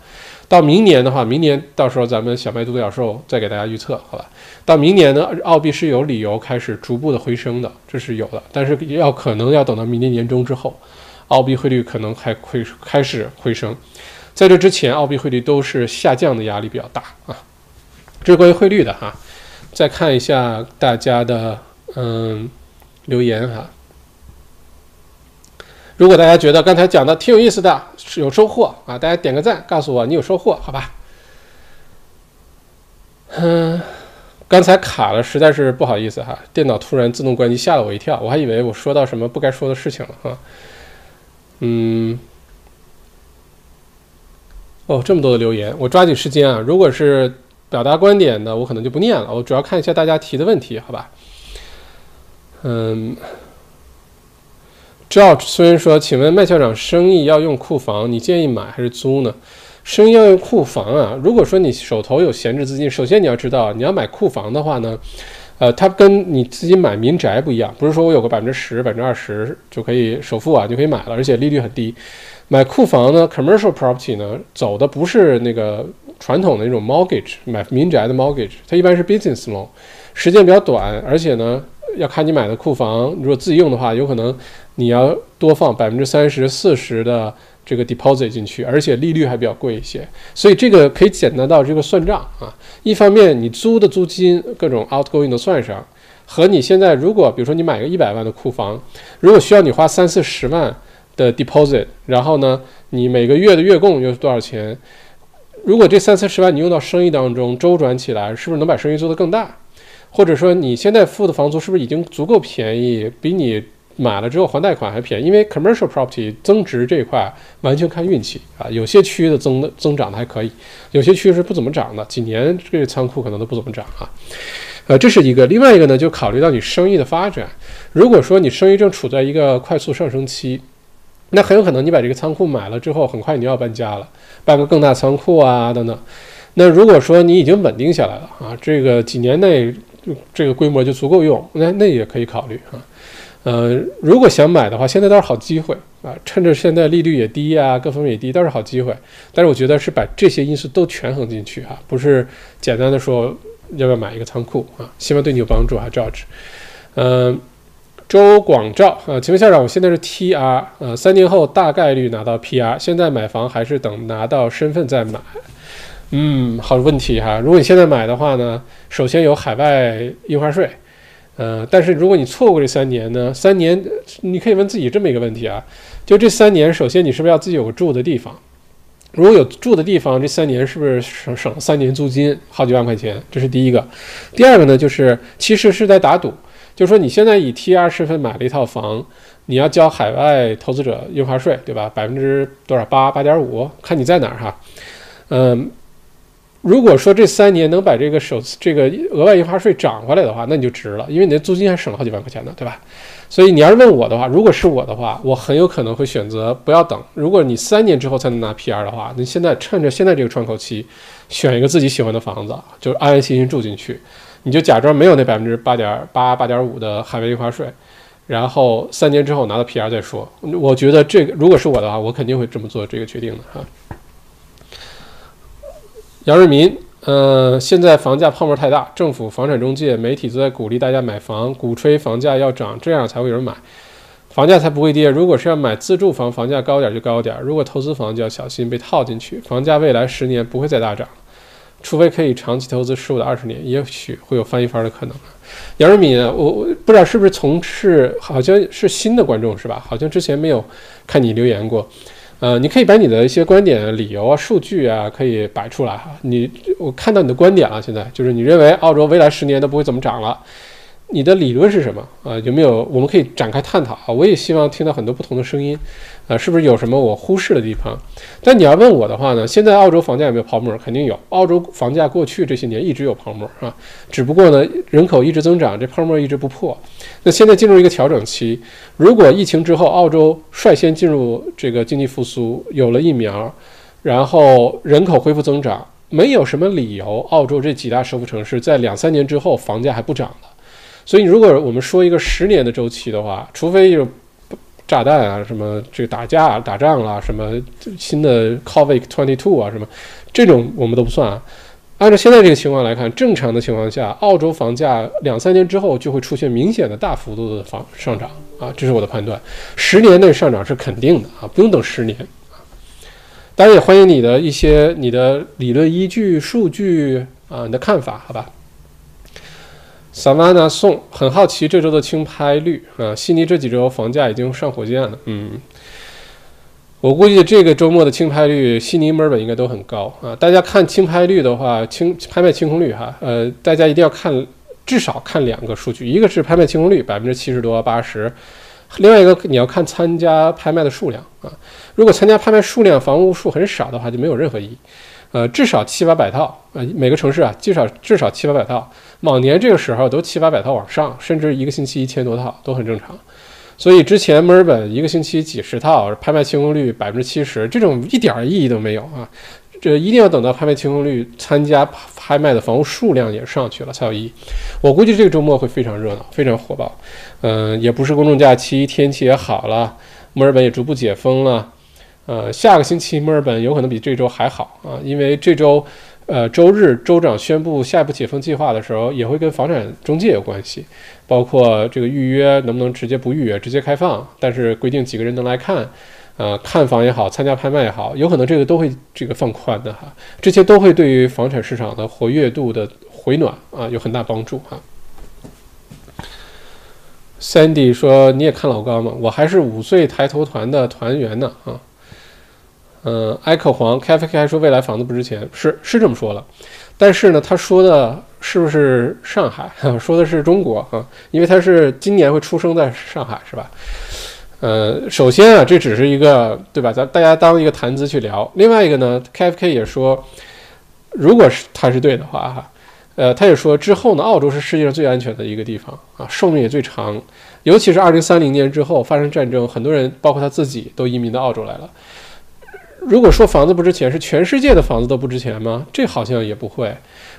到明年的话，明年到时候咱们小麦独角兽再给大家预测，好吧？到明年呢，澳币是有理由开始逐步的回升的，这是有的，但是要可能要等到明年年中之后，澳币汇率可能还会开始回升，在这之前，澳币汇率都是下降的压力比较大啊。这是关于汇率的哈。再看一下大家的嗯留言哈，如果大家觉得刚才讲的挺有意思的，有收获啊，大家点个赞，告诉我你有收获，好吧？嗯，刚才卡了，实在是不好意思哈，电脑突然自动关机，吓了我一跳，我还以为我说到什么不该说的事情了哈。嗯，哦，这么多的留言，我抓紧时间啊，如果是。表达观点的，我可能就不念了。我主要看一下大家提的问题，好吧？嗯，George 虽然说，请问麦校长，生意要用库房，你建议买还是租呢？生意要用库房啊。如果说你手头有闲置资金，首先你要知道，你要买库房的话呢，呃，它跟你自己买民宅不一样，不是说我有个百分之十、百分之二十就可以首付啊就可以买了，而且利率很低。买库房呢，commercial property 呢，走的不是那个。传统的那种 mortgage 买民宅的 mortgage，它一般是 business loan，时间比较短，而且呢，要看你买的库房，如果自己用的话，有可能你要多放百分之三十、四十的这个 deposit 进去，而且利率还比较贵一些，所以这个可以简单到这个算账啊。一方面你租的租金各种 outgoing 都算上，和你现在如果比如说你买个一百万的库房，如果需要你花三四十万的 deposit，然后呢，你每个月的月供又是多少钱？如果这三四十万你用到生意当中周转起来，是不是能把生意做得更大？或者说你现在付的房租是不是已经足够便宜，比你买了之后还贷款还便宜？因为 commercial property 增值这一块完全看运气啊，有些区域的增增长的还可以，有些区域是不怎么涨的，几年这个仓库可能都不怎么涨啊。呃，这是一个，另外一个呢，就考虑到你生意的发展。如果说你生意正处在一个快速上升期，那很有可能你把这个仓库买了之后，很快你要搬家了，搬个更大仓库啊等等。那如果说你已经稳定下来了啊，这个几年内这个规模就足够用，那那也可以考虑啊。呃，如果想买的话，现在倒是好机会啊，趁着现在利率也低啊，各方面也低，倒是好机会。但是我觉得是把这些因素都权衡进去哈，不是简单的说要不要买一个仓库啊。希望对你有帮助啊，George。嗯。周广照，啊，请问校长，我现在是 TR，呃，三年后大概率拿到 PR，现在买房还是等拿到身份再买？嗯，好问题哈。如果你现在买的话呢，首先有海外印花税，呃，但是如果你错过这三年呢，三年你可以问自己这么一个问题啊，就这三年，首先你是不是要自己有个住的地方？如果有住的地方，这三年是不是省省三年租金好几万块钱？这是第一个。第二个呢，就是其实是在打赌。就是说，你现在以 T.R 身份买了一套房，你要交海外投资者印花税，对吧？百分之多少？八八点五，看你在哪儿哈。嗯，如果说这三年能把这个首次这个额外印花税涨回来的话，那你就值了，因为你的租金还省了好几万块钱呢，对吧？所以你要是问我的话，如果是我的话，我很有可能会选择不要等。如果你三年之后才能拿 P.R 的话，那现在趁着现在这个窗口期，选一个自己喜欢的房子，就是安安心心住进去。你就假装没有那百分之八点八、八点五的海外印花税，然后三年之后拿到 PR 再说。我觉得这个如果是我的话，我肯定会这么做这个决定的哈。杨瑞民，呃，现在房价泡沫太大，政府、房产中介、媒体都在鼓励大家买房，鼓吹房价要涨，这样才会有人买，房价才不会跌。如果是要买自住房，房价高点就高点；如果投资房，就要小心被套进去。房价未来十年不会再大涨。除非可以长期投资十五到二十年，也许会有翻一番的可能。杨瑞敏，我我不知道是不是从事，好像是新的观众是吧？好像之前没有看你留言过。呃，你可以把你的一些观点、理由啊、数据啊，可以摆出来哈。你我看到你的观点了，现在就是你认为澳洲未来十年都不会怎么涨了。你的理论是什么啊？有没有我们可以展开探讨啊？我也希望听到很多不同的声音，啊，是不是有什么我忽视的地方？但你要问我的话呢？现在澳洲房价有没有泡沫？肯定有。澳洲房价过去这些年一直有泡沫啊，只不过呢，人口一直增长，这泡沫一直不破。那现在进入一个调整期，如果疫情之后澳洲率先进入这个经济复苏，有了疫苗，然后人口恢复增长。没有什么理由，澳洲这几大首府城市在两三年之后房价还不涨了。所以，如果我们说一个十年的周期的话，除非有炸弹啊，什么这个打架、打仗啦，什么新的 Covid twenty two 啊，什么这种我们都不算啊。按照现在这个情况来看，正常的情况下，澳洲房价两三年之后就会出现明显的大幅度的房上涨啊，这是我的判断。十年内上涨是肯定的啊，不用等十年啊。当然也欢迎你的一些你的理论依据、数据啊，你的看法，好吧？Savannah 宋很好奇这周的轻拍率啊，悉尼这几周房价已经上火箭了，嗯。我估计这个周末的清拍率，悉尼、墨尔本应该都很高啊！大家看清拍率的话，清拍卖清空率哈，呃，大家一定要看，至少看两个数据，一个是拍卖清空率百分之七十多、八十，另外一个你要看参加拍卖的数量啊。如果参加拍卖数量房屋数很少的话，就没有任何意义。呃，至少七八百套，呃，每个城市啊，至少至少七八百套，往年这个时候都七八百套往上，甚至一个星期一千多套都很正常。所以之前墨尔本一个星期几十套，拍卖清空率百分之七十，这种一点意义都没有啊！这一定要等到拍卖清空率、参加拍卖的房屋数量也上去了才有意义。我估计这个周末会非常热闹，非常火爆。嗯，也不是公众假期，天气也好了，墨尔本也逐步解封了。呃，下个星期墨尔本有可能比这周还好啊，因为这周。呃，周日州长宣布下一步解封计划的时候，也会跟房产中介有关系，包括这个预约能不能直接不预约，直接开放，但是规定几个人能来看，呃，看房也好，参加拍卖也好，有可能这个都会这个放宽的哈，这些都会对于房产市场的活跃度的回暖啊有很大帮助哈。Sandy 说你也看老高吗？我还是五岁抬头团的团员呢啊。嗯，埃克黄 K F K 还说未来房子不值钱，是是这么说了，但是呢，他说的是不是上海？说的是中国啊，因为他是今年会出生在上海，是吧？呃，首先啊，这只是一个对吧？咱大家当一个谈资去聊。另外一个呢，K F K 也说，如果是他是对的话哈，呃，他也说之后呢，澳洲是世界上最安全的一个地方啊，寿命也最长，尤其是二零三零年之后发生战争，很多人包括他自己都移民到澳洲来了。如果说房子不值钱，是全世界的房子都不值钱吗？这好像也不会。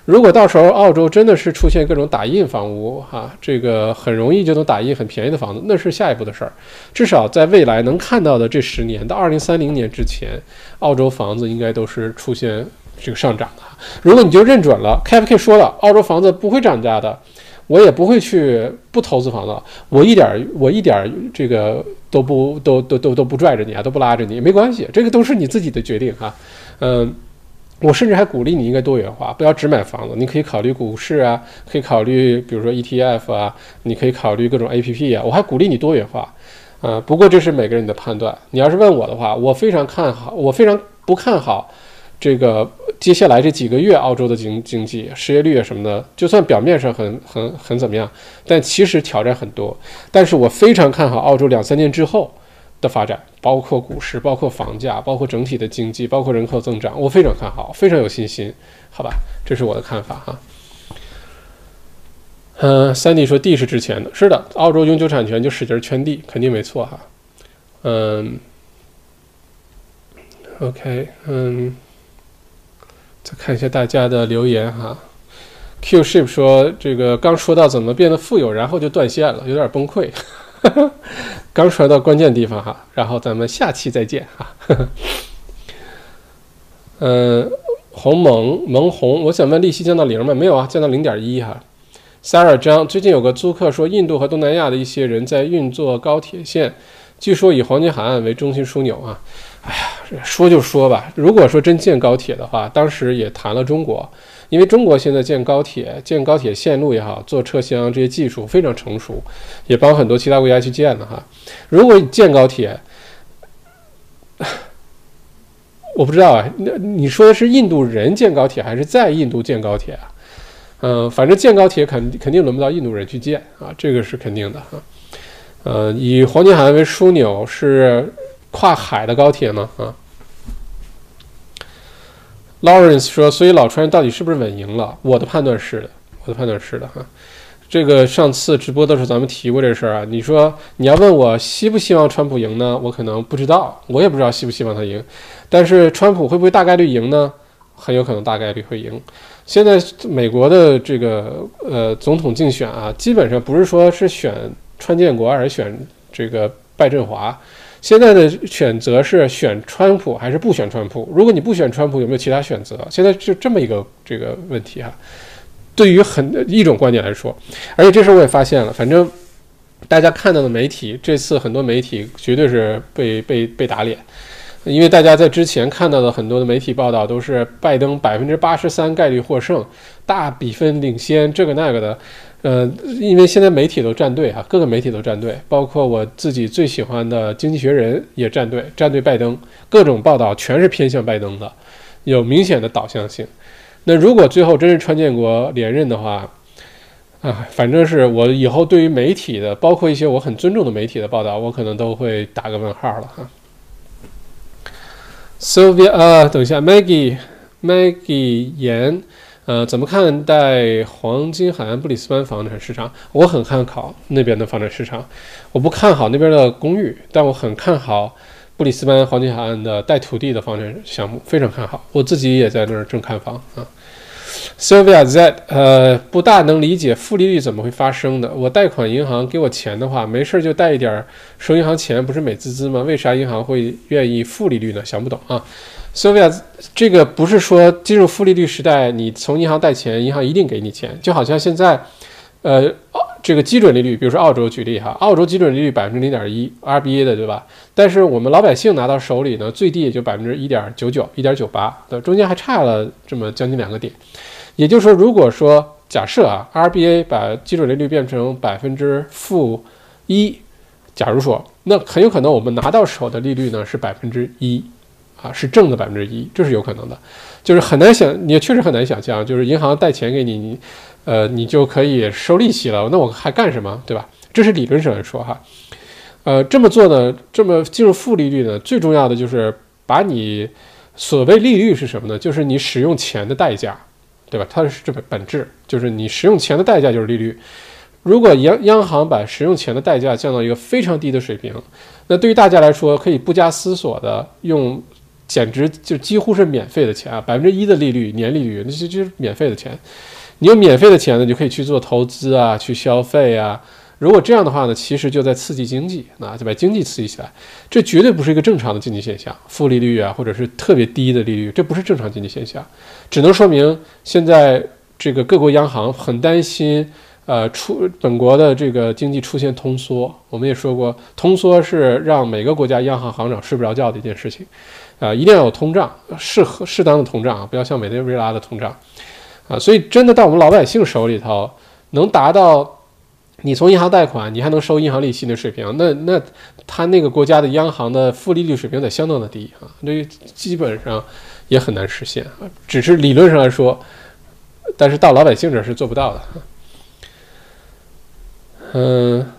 如果到时候澳洲真的是出现各种打印房屋，哈，这个很容易就能打印很便宜的房子，那是下一步的事儿。至少在未来能看到的这十年到二零三零年之前，澳洲房子应该都是出现这个上涨的。如果你就认准了，K F K 说了，澳洲房子不会涨价的。我也不会去不投资房子，我一点我一点这个都不都都都都不拽着你啊，都不拉着你，没关系，这个都是你自己的决定哈。嗯，我甚至还鼓励你应该多元化，不要只买房子，你可以考虑股市啊，可以考虑比如说 ETF 啊，你可以考虑各种 APP 啊，我还鼓励你多元化。啊，不过这是每个人的判断。你要是问我的话，我非常看好，我非常不看好。这个接下来这几个月，澳洲的经经济失业率啊什么的，就算表面上很很很怎么样，但其实挑战很多。但是我非常看好澳洲两三年之后的发展，包括股市，包括房价，包括整体的经济，包括人口增长，我非常看好，非常有信心。好吧，这是我的看法哈。嗯，三弟说地是值钱的，是的，澳洲永久产权就使劲圈地，肯定没错哈。嗯，OK，嗯。再看一下大家的留言哈，Q ship 说这个刚说到怎么变得富有，然后就断线了，有点崩溃。刚说到关键地方哈，然后咱们下期再见哈。嗯，鸿蒙蒙红，我想问利息降到零吗？没有啊，降到零点一哈。Sarah 张最近有个租客说，印度和东南亚的一些人在运作高铁线，据说以黄金海岸为中心枢纽啊。哎呀，说就说吧。如果说真建高铁的话，当时也谈了中国，因为中国现在建高铁、建高铁线路也好，做车厢这些技术非常成熟，也帮很多其他国家去建的哈。如果建高铁，我不知道啊，那你说的是印度人建高铁，还是在印度建高铁啊？嗯，反正建高铁肯肯定轮不到印度人去建啊，这个是肯定的哈。呃，以黄金海岸为枢纽是。跨海的高铁吗？啊，Lawrence 说，所以老川到底是不是稳赢了？我的判断是的，我的判断是的哈。这个上次直播的时候咱们提过这事儿啊。你说你要问我希不希望川普赢呢？我可能不知道，我也不知道希不希望他赢。但是川普会不会大概率赢呢？很有可能大概率会赢。现在美国的这个呃总统竞选啊，基本上不是说是选川建国，而是选这个拜振华。现在的选择是选川普还是不选川普？如果你不选川普，有没有其他选择？现在就这么一个这个问题哈。对于很一种观点来说，而且这时候我也发现了，反正大家看到的媒体，这次很多媒体绝对是被被被打脸。因为大家在之前看到的很多的媒体报道都是拜登百分之八十三概率获胜，大比分领先，这个那个的，呃，因为现在媒体都站队哈，各个媒体都站队，包括我自己最喜欢的《经济学人》也站队，站队拜登，各种报道全是偏向拜登的，有明显的导向性。那如果最后真是川建国连任的话，啊，反正是我以后对于媒体的，包括一些我很尊重的媒体的报道，我可能都会打个问号了哈。Sylvia，呃，等一下，Maggie，Maggie 言，呃，怎么看待黄金海岸布里斯班房产市场？我很看好那边的房产市场，我不看好那边的公寓，但我很看好布里斯班黄金海岸的带土地的房产项目，非常看好。我自己也在那儿正看房啊。Sylvia Z，呃，不大能理解负利率怎么会发生的。我贷款银行给我钱的话，没事就贷一点儿收银行钱，不是美滋滋吗？为啥银行会愿意负利率呢？想不懂啊。Sylvia，这个不是说进入负利率时代，你从银行贷钱，银行一定给你钱，就好像现在，呃。这个基准利率，比如说澳洲举例哈，澳洲基准利率百分之零点一，RBA 的对吧？但是我们老百姓拿到手里呢，最低也就百分之一点九九、一点九八，对，中间还差了这么将近两个点。也就是说，如果说假设啊，RBA 把基准利率变成百分之负一，假如说，那很有可能我们拿到手的利率呢是百分之一，啊，是正的百分之一，这是有可能的，就是很难想，也确实很难想象，就是银行贷钱给你，你。呃，你就可以收利息了，那我还干什么，对吧？这是理论上来说哈。呃，这么做呢，这么进入负利率呢，最重要的就是把你所谓利率是什么呢？就是你使用钱的代价，对吧？它是这个本质，就是你使用钱的代价就是利率。如果央央行把使用钱的代价降到一个非常低的水平，那对于大家来说，可以不加思索的用，简直就几乎是免费的钱啊，百分之一的利率，年利率，那就就是免费的钱。你有免费的钱呢，你就可以去做投资啊，去消费啊。如果这样的话呢，其实就在刺激经济，那就把经济刺激起来。这绝对不是一个正常的经济现象，负利率啊，或者是特别低的利率，这不是正常经济现象，只能说明现在这个各国央行很担心，呃，出本国的这个经济出现通缩。我们也说过，通缩是让每个国家央行行长睡不着觉的一件事情，啊，一定要有通胀，适合适当的通胀啊，不要像委内瑞拉的通胀。啊，所以真的到我们老百姓手里头，能达到你从银行贷款，你还能收银行利息的水平，那那他那个国家的央行的负利率水平得相当的低啊，这基本上也很难实现啊，只是理论上来说，但是到老百姓这是做不到的。嗯，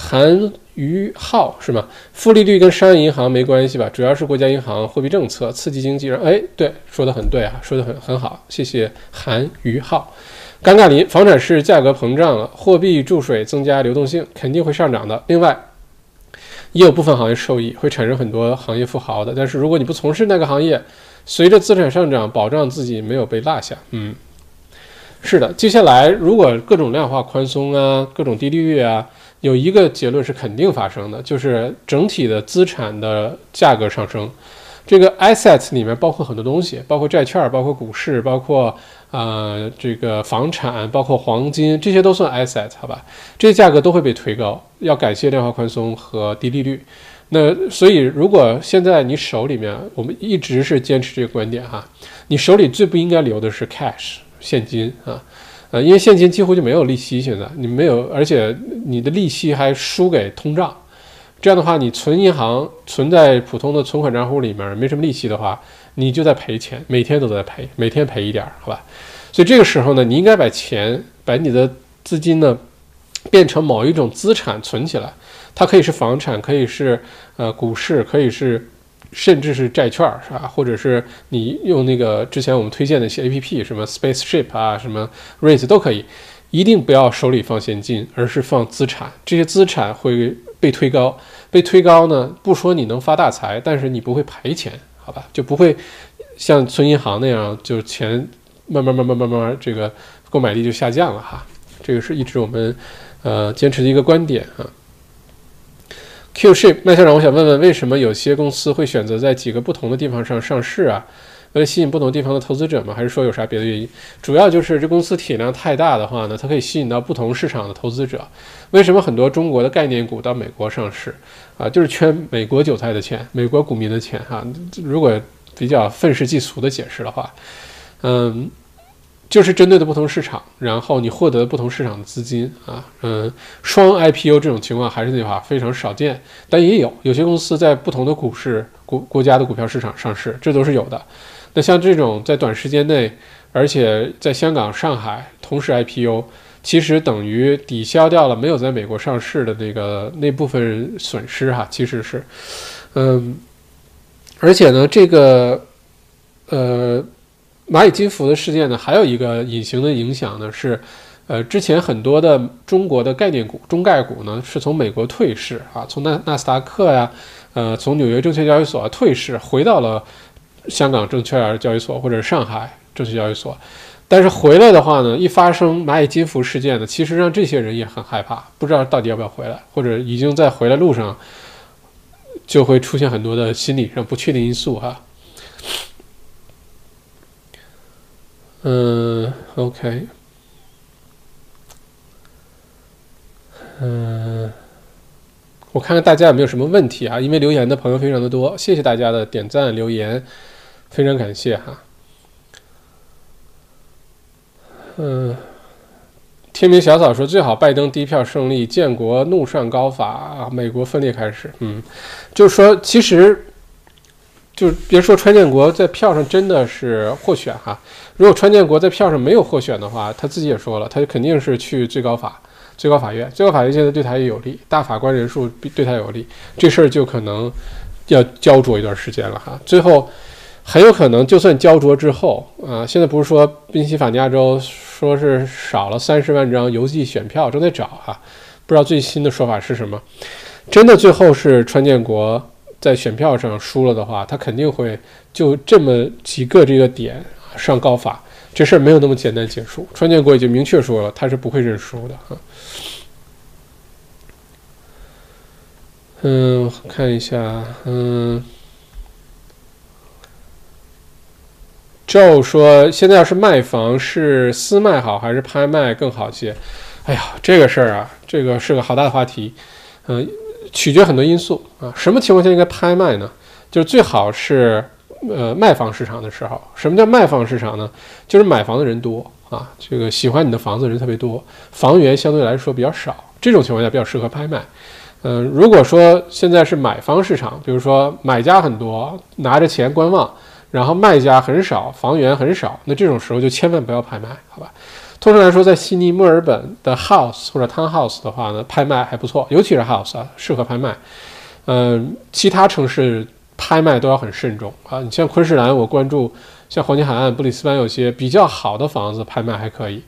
韩。于浩是吗？负利率跟商业银行没关系吧？主要是国家银行货币政策刺激经济。哎，对，说的很对啊，说的很很好，谢谢韩于浩。尴尬林，房产是价格膨胀了，货币注水增加流动性，肯定会上涨的。另外，也有部分行业受益，会产生很多行业富豪的。但是如果你不从事那个行业，随着资产上涨，保障自己没有被落下。嗯，是的。接下来，如果各种量化宽松啊，各种低利率啊。有一个结论是肯定发生的，就是整体的资产的价格上升。这个 assets 里面包括很多东西，包括债券，包括股市，包括呃这个房产，包括黄金，这些都算 assets，好吧？这些价格都会被推高，要感谢量化宽松和低利率。那所以，如果现在你手里面，我们一直是坚持这个观点哈，你手里最不应该留的是 cash 现金啊。呃，因为现金几乎就没有利息，现在你没有，而且你的利息还输给通胀，这样的话，你存银行存在普通的存款账户里面没什么利息的话，你就在赔钱，每天都在赔，每天赔一点，好吧？所以这个时候呢，你应该把钱，把你的资金呢，变成某一种资产存起来，它可以是房产，可以是呃股市，可以是。甚至是债券是吧？或者是你用那个之前我们推荐的一些 A P P，什么 Spaceship 啊，什么 Raise 都可以。一定不要手里放现金，而是放资产。这些资产会被推高，被推高呢，不说你能发大财，但是你不会赔钱，好吧？就不会像存银行那样，就是钱慢慢慢慢慢慢这个购买力就下降了哈。这个是一直我们呃坚持的一个观点啊。Q ship 麦校长，我想问问，为什么有些公司会选择在几个不同的地方上上市啊？为了吸引不同地方的投资者吗？还是说有啥别的原因？主要就是这公司体量太大的话呢，它可以吸引到不同市场的投资者。为什么很多中国的概念股到美国上市啊？就是圈美国韭菜的钱，美国股民的钱哈。如果比较愤世嫉俗的解释的话，嗯。就是针对的不同市场，然后你获得不同市场的资金啊，嗯，双 IPO 这种情况还是那句话，非常少见，但也有有些公司在不同的股市国国家的股票市场上市，这都是有的。那像这种在短时间内，而且在香港、上海同时 IPO，其实等于抵消掉了没有在美国上市的那个那部分损失哈，其实是，嗯，而且呢，这个，呃。蚂蚁金服的事件呢，还有一个隐形的影响呢，是，呃，之前很多的中国的概念股、中概股呢，是从美国退市啊，从纳纳斯达克呀，呃，从纽约证券交易所退市，回到了香港证券交易所或者上海证券交易所。但是回来的话呢，一发生蚂蚁金服事件呢，其实让这些人也很害怕，不知道到底要不要回来，或者已经在回来路上，就会出现很多的心理上不确定因素哈。嗯，OK，嗯，我看看大家有没有什么问题啊？因为留言的朋友非常的多，谢谢大家的点赞留言，非常感谢哈。嗯，天明小草说最好拜登低票胜利，建国怒上高法，美国分裂开始。嗯，就是说其实。就别说川建国在票上真的是获选哈，如果川建国在票上没有获选的话，他自己也说了，他就肯定是去最高法、最高法院。最高法院现在对他也有利，大法官人数对他有利，这事儿就可能要焦灼一段时间了哈。最后很有可能，就算焦灼之后啊，现在不是说宾夕法尼亚州说是少了三十万张邮寄选票，正在找哈，不知道最新的说法是什么。真的最后是川建国。在选票上输了的话，他肯定会就这么几个这个点上高法，这事儿没有那么简单结束。川建国已经明确说了，他是不会认输的啊。嗯，看一下，嗯，Joe 说，现在要是卖房是私卖好还是拍卖更好些？哎呀，这个事儿啊，这个是个好大的话题，嗯。取决很多因素啊，什么情况下应该拍卖呢？就是最好是呃卖方市场的时候。什么叫卖方市场呢？就是买房的人多啊，这个喜欢你的房子人特别多，房源相对来说比较少，这种情况下比较适合拍卖。嗯，如果说现在是买方市场，比如说买家很多，拿着钱观望，然后卖家很少，房源很少，那这种时候就千万不要拍卖，好吧？通常来说，在悉尼、墨尔本的 house 或者 townhouse 的话呢，拍卖还不错，尤其是 house 啊，适合拍卖。嗯，其他城市拍卖都要很慎重啊。你像昆士兰，我关注像黄金海岸、布里斯班有些比较好的房子，拍卖还可以，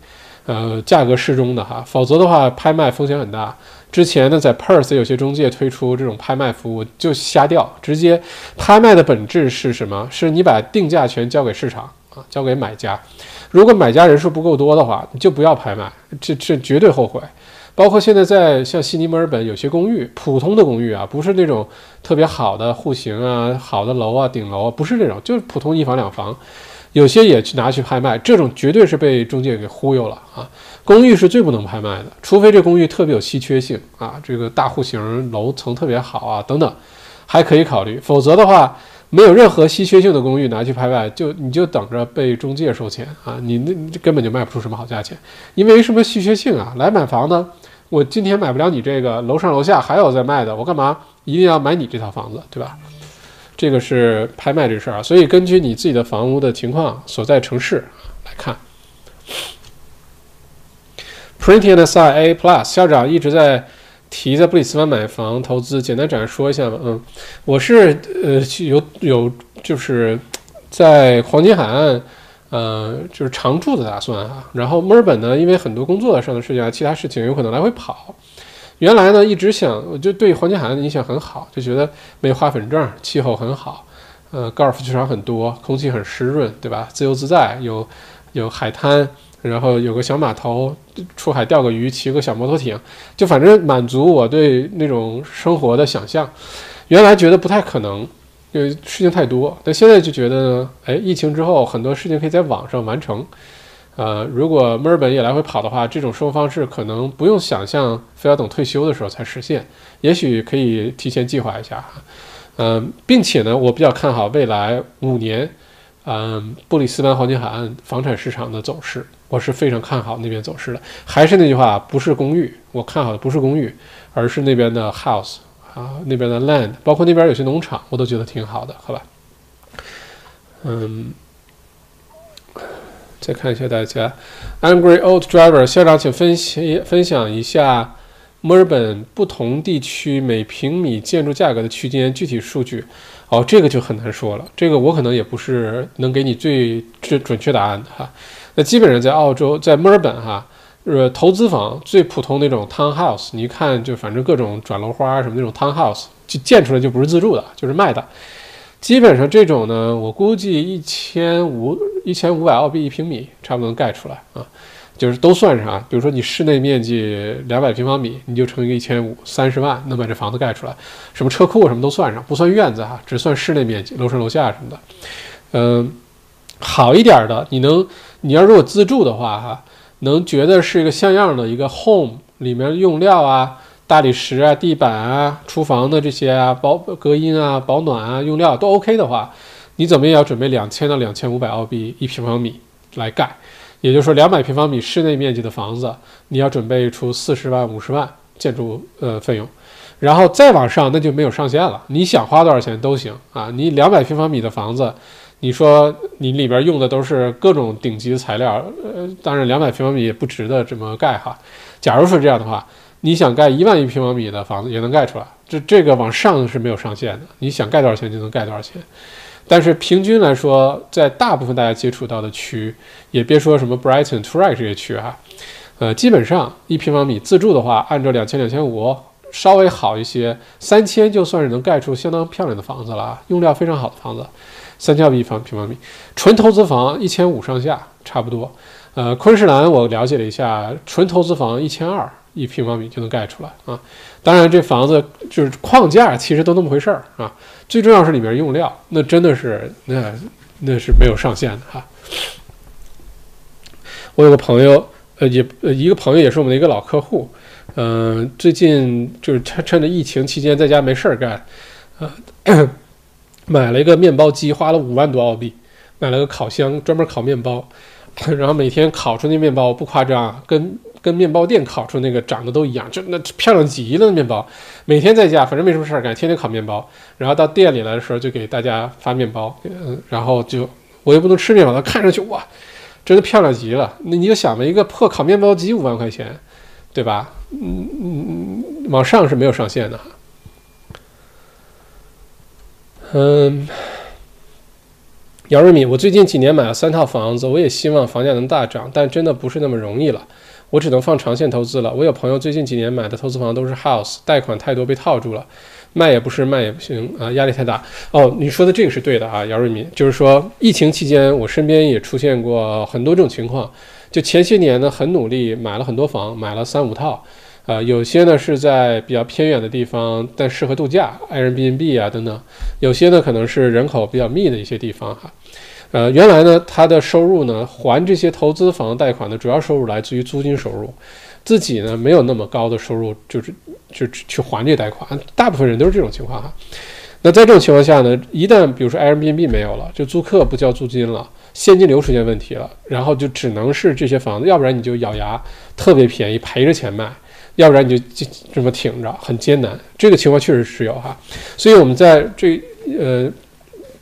呃，价格适中的哈。否则的话，拍卖风险很大。之前呢，在 Perth 有些中介推出这种拍卖服务，就瞎掉，直接拍卖的本质是什么？是你把定价权交给市场啊，交给买家。如果买家人数不够多的话，你就不要拍卖，这这绝对后悔。包括现在在像悉尼、墨尔本有些公寓，普通的公寓啊，不是那种特别好的户型啊、好的楼啊、顶楼啊，不是这种，就是普通一房两房，有些也去拿去拍卖，这种绝对是被中介给忽悠了啊。公寓是最不能拍卖的，除非这公寓特别有稀缺性啊，这个大户型、楼层特别好啊等等，还可以考虑，否则的话。没有任何稀缺性的公寓拿去拍卖，就你就等着被中介收钱啊！你那根本就卖不出什么好价钱，因为什么稀缺性啊？来买房呢，我今天买不了你这个，楼上楼下还有在卖的，我干嘛一定要买你这套房子，对吧？这个是拍卖这事儿啊，所以根据你自己的房屋的情况、所在城市来看。Printing and Sign A Plus 校长一直在。提在布里斯班买房投资，简单展开说一下吧。嗯，我是呃有有就是在黄金海岸，呃就是常住的打算啊。然后墨尔本呢，因为很多工作上的事情啊，其他事情有可能来回跑。原来呢一直想，我就对黄金海岸的印象很好，就觉得没有花粉症，气候很好，呃，高尔夫球场很多，空气很湿润，对吧？自由自在，有有海滩，然后有个小码头，出海钓个鱼，骑个小摩托艇，就反正满足我对那种生活的想象。原来觉得不太可能，因为事情太多，但现在就觉得呢，哎，疫情之后很多事情可以在网上完成。呃，如果墨尔本也来回跑的话，这种生活方式可能不用想象，非要等退休的时候才实现。也许可以提前计划一下哈。嗯，并且呢，我比较看好未来五年，嗯，布里斯班黄金海岸房产市场的走势，我是非常看好那边走势的。还是那句话，不是公寓，我看好的不是公寓，而是那边的 house 啊，那边的 land，包括那边有些农场，我都觉得挺好的，好吧？嗯。再看一下大家，Angry Old Driver 校长，请分析分享一下墨尔本不同地区每平米建筑价格的区间具体数据。哦，这个就很难说了，这个我可能也不是能给你最最准确答案的哈。那基本上在澳洲，在墨尔本哈，呃，投资房最普通那种 townhouse，你一看就反正各种转楼花什么那种 townhouse，就建出来就不是自住的，就是卖的。基本上这种呢，我估计一千五一千五百澳币一平米，差不多能盖出来啊，就是都算上啊。比如说你室内面积两百平方米，你就乘一个一千五，三十万能把这房子盖出来，什么车库什么都算上，不算院子哈，只算室内面积，楼上楼下什么的。嗯，好一点的，你能，你要如果自住的话哈，能觉得是一个像样的一个 home 里面用料啊。大理石啊，地板啊，厨房的这些啊，保隔音啊，保暖啊，用料都 OK 的话，你怎么也要准备两千到两千五百澳币一平方米来盖，也就是说两百平方米室内面积的房子，你要准备出四十万五十万建筑呃费用，然后再往上那就没有上限了，你想花多少钱都行啊。你两百平方米的房子，你说你里边用的都是各种顶级的材料，呃，当然两百平方米也不值得这么盖哈。假如说这样的话。你想盖一万一平方米的房子也能盖出来，这这个往上是没有上限的，你想盖多少钱就能盖多少钱。但是平均来说，在大部分大家接触到的区，也别说什么 Brighton、t o r e 这些区哈，呃，基本上一平方米自住的话，按照两千两千五，稍微好一些，三千就算是能盖出相当漂亮的房子了，用料非常好的房子，三千一方平方米，纯投资房一千五上下差不多。呃，昆士兰我了解了一下，纯投资房一千二。一平方米就能盖出来啊！当然，这房子就是框架，其实都那么回事儿啊。最重要是里面用料，那真的是那那是没有上限的哈。我有个朋友，呃，也呃一个朋友也是我们的一个老客户，嗯，最近就是他趁着疫情期间在家没事儿干，呃，买了一个面包机，花了五万多澳币，买了个烤箱，专门烤面包，然后每天烤出那面包不夸张，跟。跟面包店烤出那个长得都一样，就那漂亮极了。面包每天在家，反正没什么事儿干，天天烤面包。然后到店里来的时候，就给大家发面包。嗯，然后就我又不能吃面包，它看上去哇，真的漂亮极了。那你就想吧，一个破烤面包机五万块钱，对吧？嗯嗯嗯，往上是没有上限的。嗯，姚瑞敏，我最近几年买了三套房子，我也希望房价能大涨，但真的不是那么容易了。我只能放长线投资了。我有朋友最近几年买的投资房都是 house，贷款太多被套住了，卖也不是，卖也不行啊，压力太大。哦，你说的这个是对的啊，姚瑞敏，就是说疫情期间我身边也出现过很多这种情况。就前些年呢，很努力买了很多房，买了三五套，啊，有些呢是在比较偏远的地方，但适合度假，Airbnb 啊等等；有些呢可能是人口比较密的一些地方哈。呃，原来呢，他的收入呢，还这些投资房贷款的主要收入来自于租金收入，自己呢没有那么高的收入，就是就去还这贷款，大部分人都是这种情况哈。那在这种情况下呢，一旦比如说 Airbnb 没有了，就租客不交租金了，现金流出现问题了，然后就只能是这些房子，要不然你就咬牙特别便宜赔着钱卖，要不然你就这么挺着，很艰难。这个情况确实是有哈，所以我们在这呃。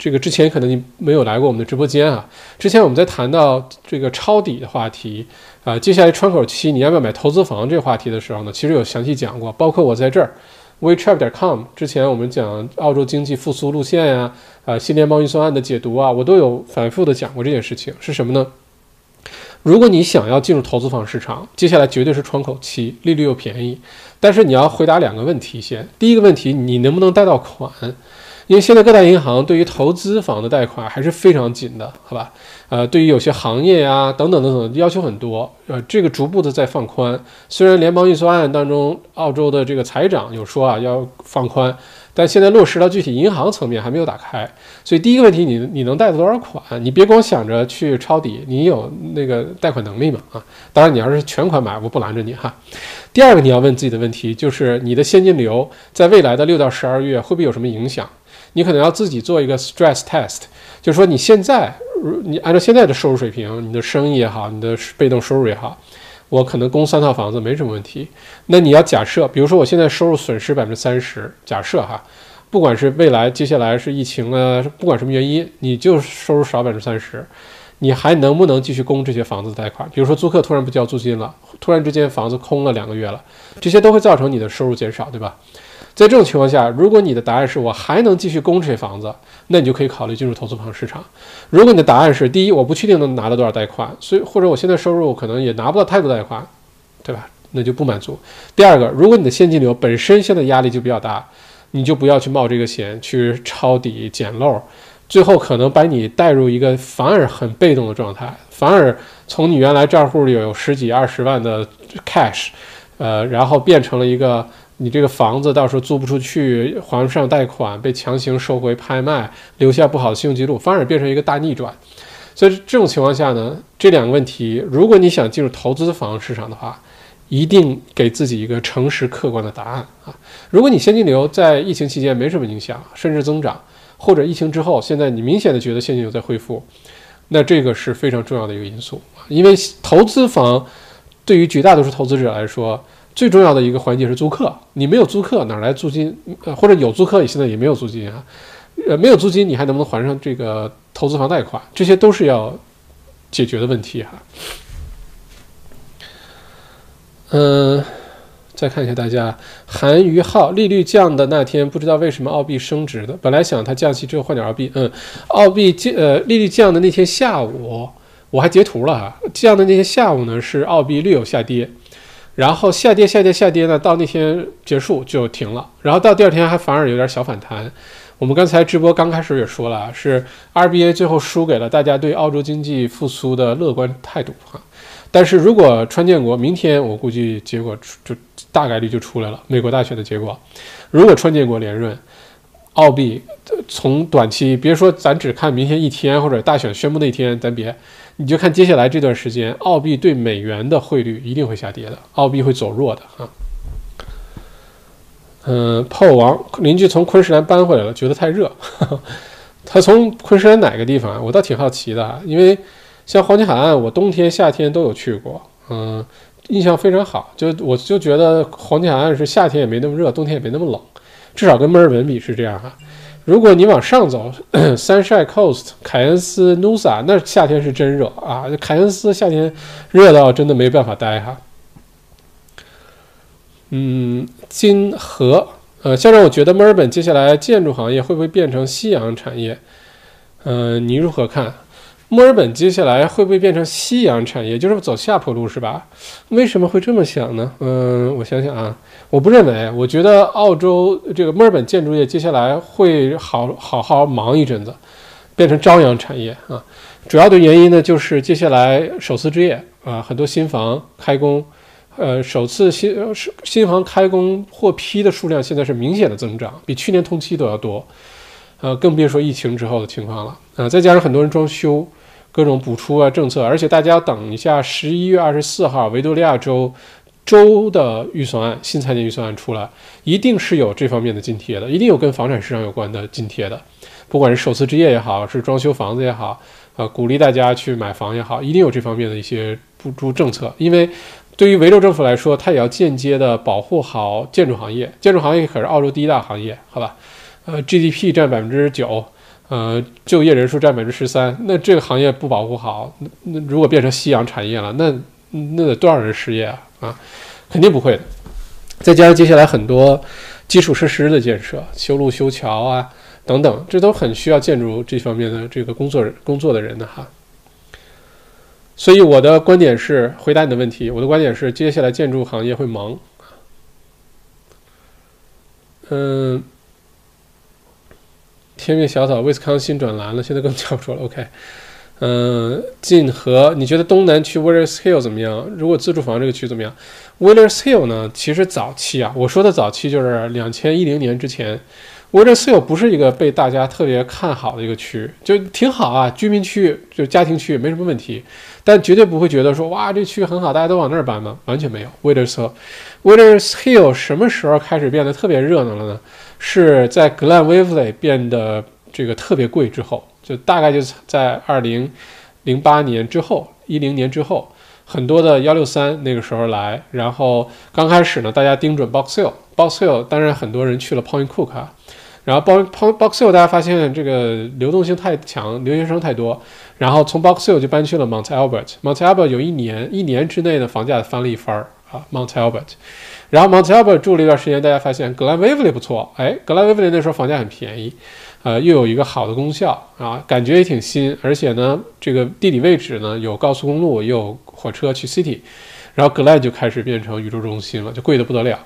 这个之前可能你没有来过我们的直播间啊。之前我们在谈到这个抄底的话题啊，接下来窗口期你要不要买投资房这个话题的时候呢，其实有详细讲过，包括我在这儿 w e c h a t 点 com 之前我们讲澳洲经济复苏路线呀，啊新联邦预算案的解读啊，我都有反复的讲过这件事情是什么呢？如果你想要进入投资房市场，接下来绝对是窗口期，利率又便宜，但是你要回答两个问题先。第一个问题，你能不能贷到款？因为现在各大银行对于投资房的贷款还是非常紧的，好吧？呃，对于有些行业呀等等等等要求很多，呃，这个逐步的在放宽。虽然联邦预算案当中，澳洲的这个财长有说啊要放宽。但现在落实到具体银行层面还没有打开，所以第一个问题，你你能贷多少款？你别光想着去抄底，你有那个贷款能力吗？啊，当然你要是全款买，我不拦着你哈。第二个你要问自己的问题就是你的现金流在未来的六到十二月会不会有什么影响？你可能要自己做一个 stress test，就是说你现在如，你按照现在的收入水平，你的生意也好，你的被动收入也好。我可能供三套房子没什么问题，那你要假设，比如说我现在收入损失百分之三十，假设哈，不管是未来接下来是疫情啊，不管什么原因，你就收入少百分之三十，你还能不能继续供这些房子的贷款？比如说租客突然不交租金了，突然之间房子空了两个月了，这些都会造成你的收入减少，对吧？在这种情况下，如果你的答案是我还能继续供这房子，那你就可以考虑进入投资房市场。如果你的答案是第一，我不确定能拿到多少贷款，所以或者我现在收入可能也拿不到太多贷款，对吧？那就不满足。第二个，如果你的现金流本身现在压力就比较大，你就不要去冒这个险去抄底捡漏，最后可能把你带入一个反而很被动的状态，反而从你原来账户里有十几二十万的 cash，呃，然后变成了一个。你这个房子到时候租不出去，还不上贷款，被强行收回拍卖，留下不好的信用记录，反而变成一个大逆转。所以这种情况下呢，这两个问题，如果你想进入投资房市场的话，一定给自己一个诚实客观的答案啊。如果你现金流在疫情期间没什么影响，甚至增长，或者疫情之后现在你明显的觉得现金流在恢复，那这个是非常重要的一个因素啊。因为投资房对于绝大多数投资者来说。最重要的一个环节是租客，你没有租客哪来租金？呃，或者有租客，你现在也没有租金啊，呃，没有租金，你还能不能还上这个投资房贷款？这些都是要解决的问题哈。嗯，再看一下大家，韩于浩，利率降的那天，不知道为什么澳币升值的，本来想它降息之后换点澳币，嗯，澳币降，呃，利率降的那天下午，我还截图了哈，降的那天下午呢，是澳币略有下跌。然后下跌下跌下跌呢，到那天结束就停了。然后到第二天还反而有点小反弹。我们刚才直播刚开始也说了，是 RBA 最后输给了大家对澳洲经济复苏的乐观态度哈。但是如果川建国明天，我估计结果就大概率就出来了，美国大选的结果。如果川建国连任，澳币从短期别说咱只看明天一天或者大选宣布那天，咱别。你就看接下来这段时间，澳币对美元的汇率一定会下跌的，澳币会走弱的啊。嗯，炮王邻居从昆士兰搬回来了，觉得太热。他从昆士兰哪个地方？我倒挺好奇的，因为像黄金海岸，我冬天夏天都有去过，嗯，印象非常好。就我就觉得黄金海岸是夏天也没那么热，冬天也没那么冷，至少跟墨尔本比是这样哈。如果你往上走，Sunshine Coast、凯恩斯、Nusa，那夏天是真热啊！凯恩斯夏天热到真的没办法待哈。嗯，金河，呃，校长，我觉得墨尔本接下来建筑行业会不会变成夕阳产业？嗯，你如何看？墨尔本接下来会不会变成夕阳产业？就是走下坡路是吧？为什么会这么想呢？嗯，我想想啊，我不认为。我觉得澳洲这个墨尔本建筑业接下来会好好好忙一阵子，变成朝阳产业啊。主要的原因呢，就是接下来首次置业啊，很多新房开工，呃，首次新新房开工获批的数量现在是明显的增长，比去年同期都要多，呃，更别说疫情之后的情况了啊。再加上很多人装修。各种补出啊政策，而且大家等一下十一月二十四号维多利亚州州的预算案，新财年预算案出来，一定是有这方面的津贴的，一定有跟房产市场有关的津贴的，不管是首次置业也好，是装修房子也好，呃，鼓励大家去买房也好，一定有这方面的一些补助政策，因为对于维州政府来说，它也要间接的保护好建筑行业，建筑行业可是澳洲第一大行业，好吧？呃，GDP 占百分之九。呃，就业人数占百分之十三，那这个行业不保护好，那那如果变成夕阳产业了，那那得多少人失业啊？啊，肯定不会的。再加上接下来很多基础设施的建设，修路、修桥啊等等，这都很需要建筑这方面的这个工作工作的人的哈。所以我的观点是，回答你的问题，我的观点是，接下来建筑行业会忙。嗯天命小草，威斯康星转蓝了，现在更叫不出了。OK，嗯，晋河，你觉得东南区 Willers Hill 怎么样？如果自住房这个区怎么样？Willers Hill 呢？其实早期啊，我说的早期就是两千一零年之前，Willers Hill 不是一个被大家特别看好的一个区，就挺好啊，居民区就家庭区没什么问题，但绝对不会觉得说哇这区很好，大家都往那儿搬吗？完全没有。Willers Hill，Willers Hill 什么时候开始变得特别热闹了呢？是在 Glenn Waverly 变得这个特别贵之后，就大概就是在二零零八年之后，一零年之后，很多的幺六三那个时候来，然后刚开始呢，大家盯准 Box Hill，Box Hill，当然很多人去了 Point Cook 啊，然后 Box Box Hill 大家发现这个流动性太强，留学生太多，然后从 Box Hill 就搬去了 Mount Albert，Mount Albert 有一年一年之内的房价翻了一番儿啊，Mount Albert。然后 Mount Albert 住了一段时间，大家发现 Glen Waverly 不错，哎，Glen Waverly 那时候房价很便宜，呃，又有一个好的功效啊，感觉也挺新，而且呢，这个地理位置呢有高速公路，又有火车去 City，然后 Glen 就开始变成宇宙中心了，就贵得不得了。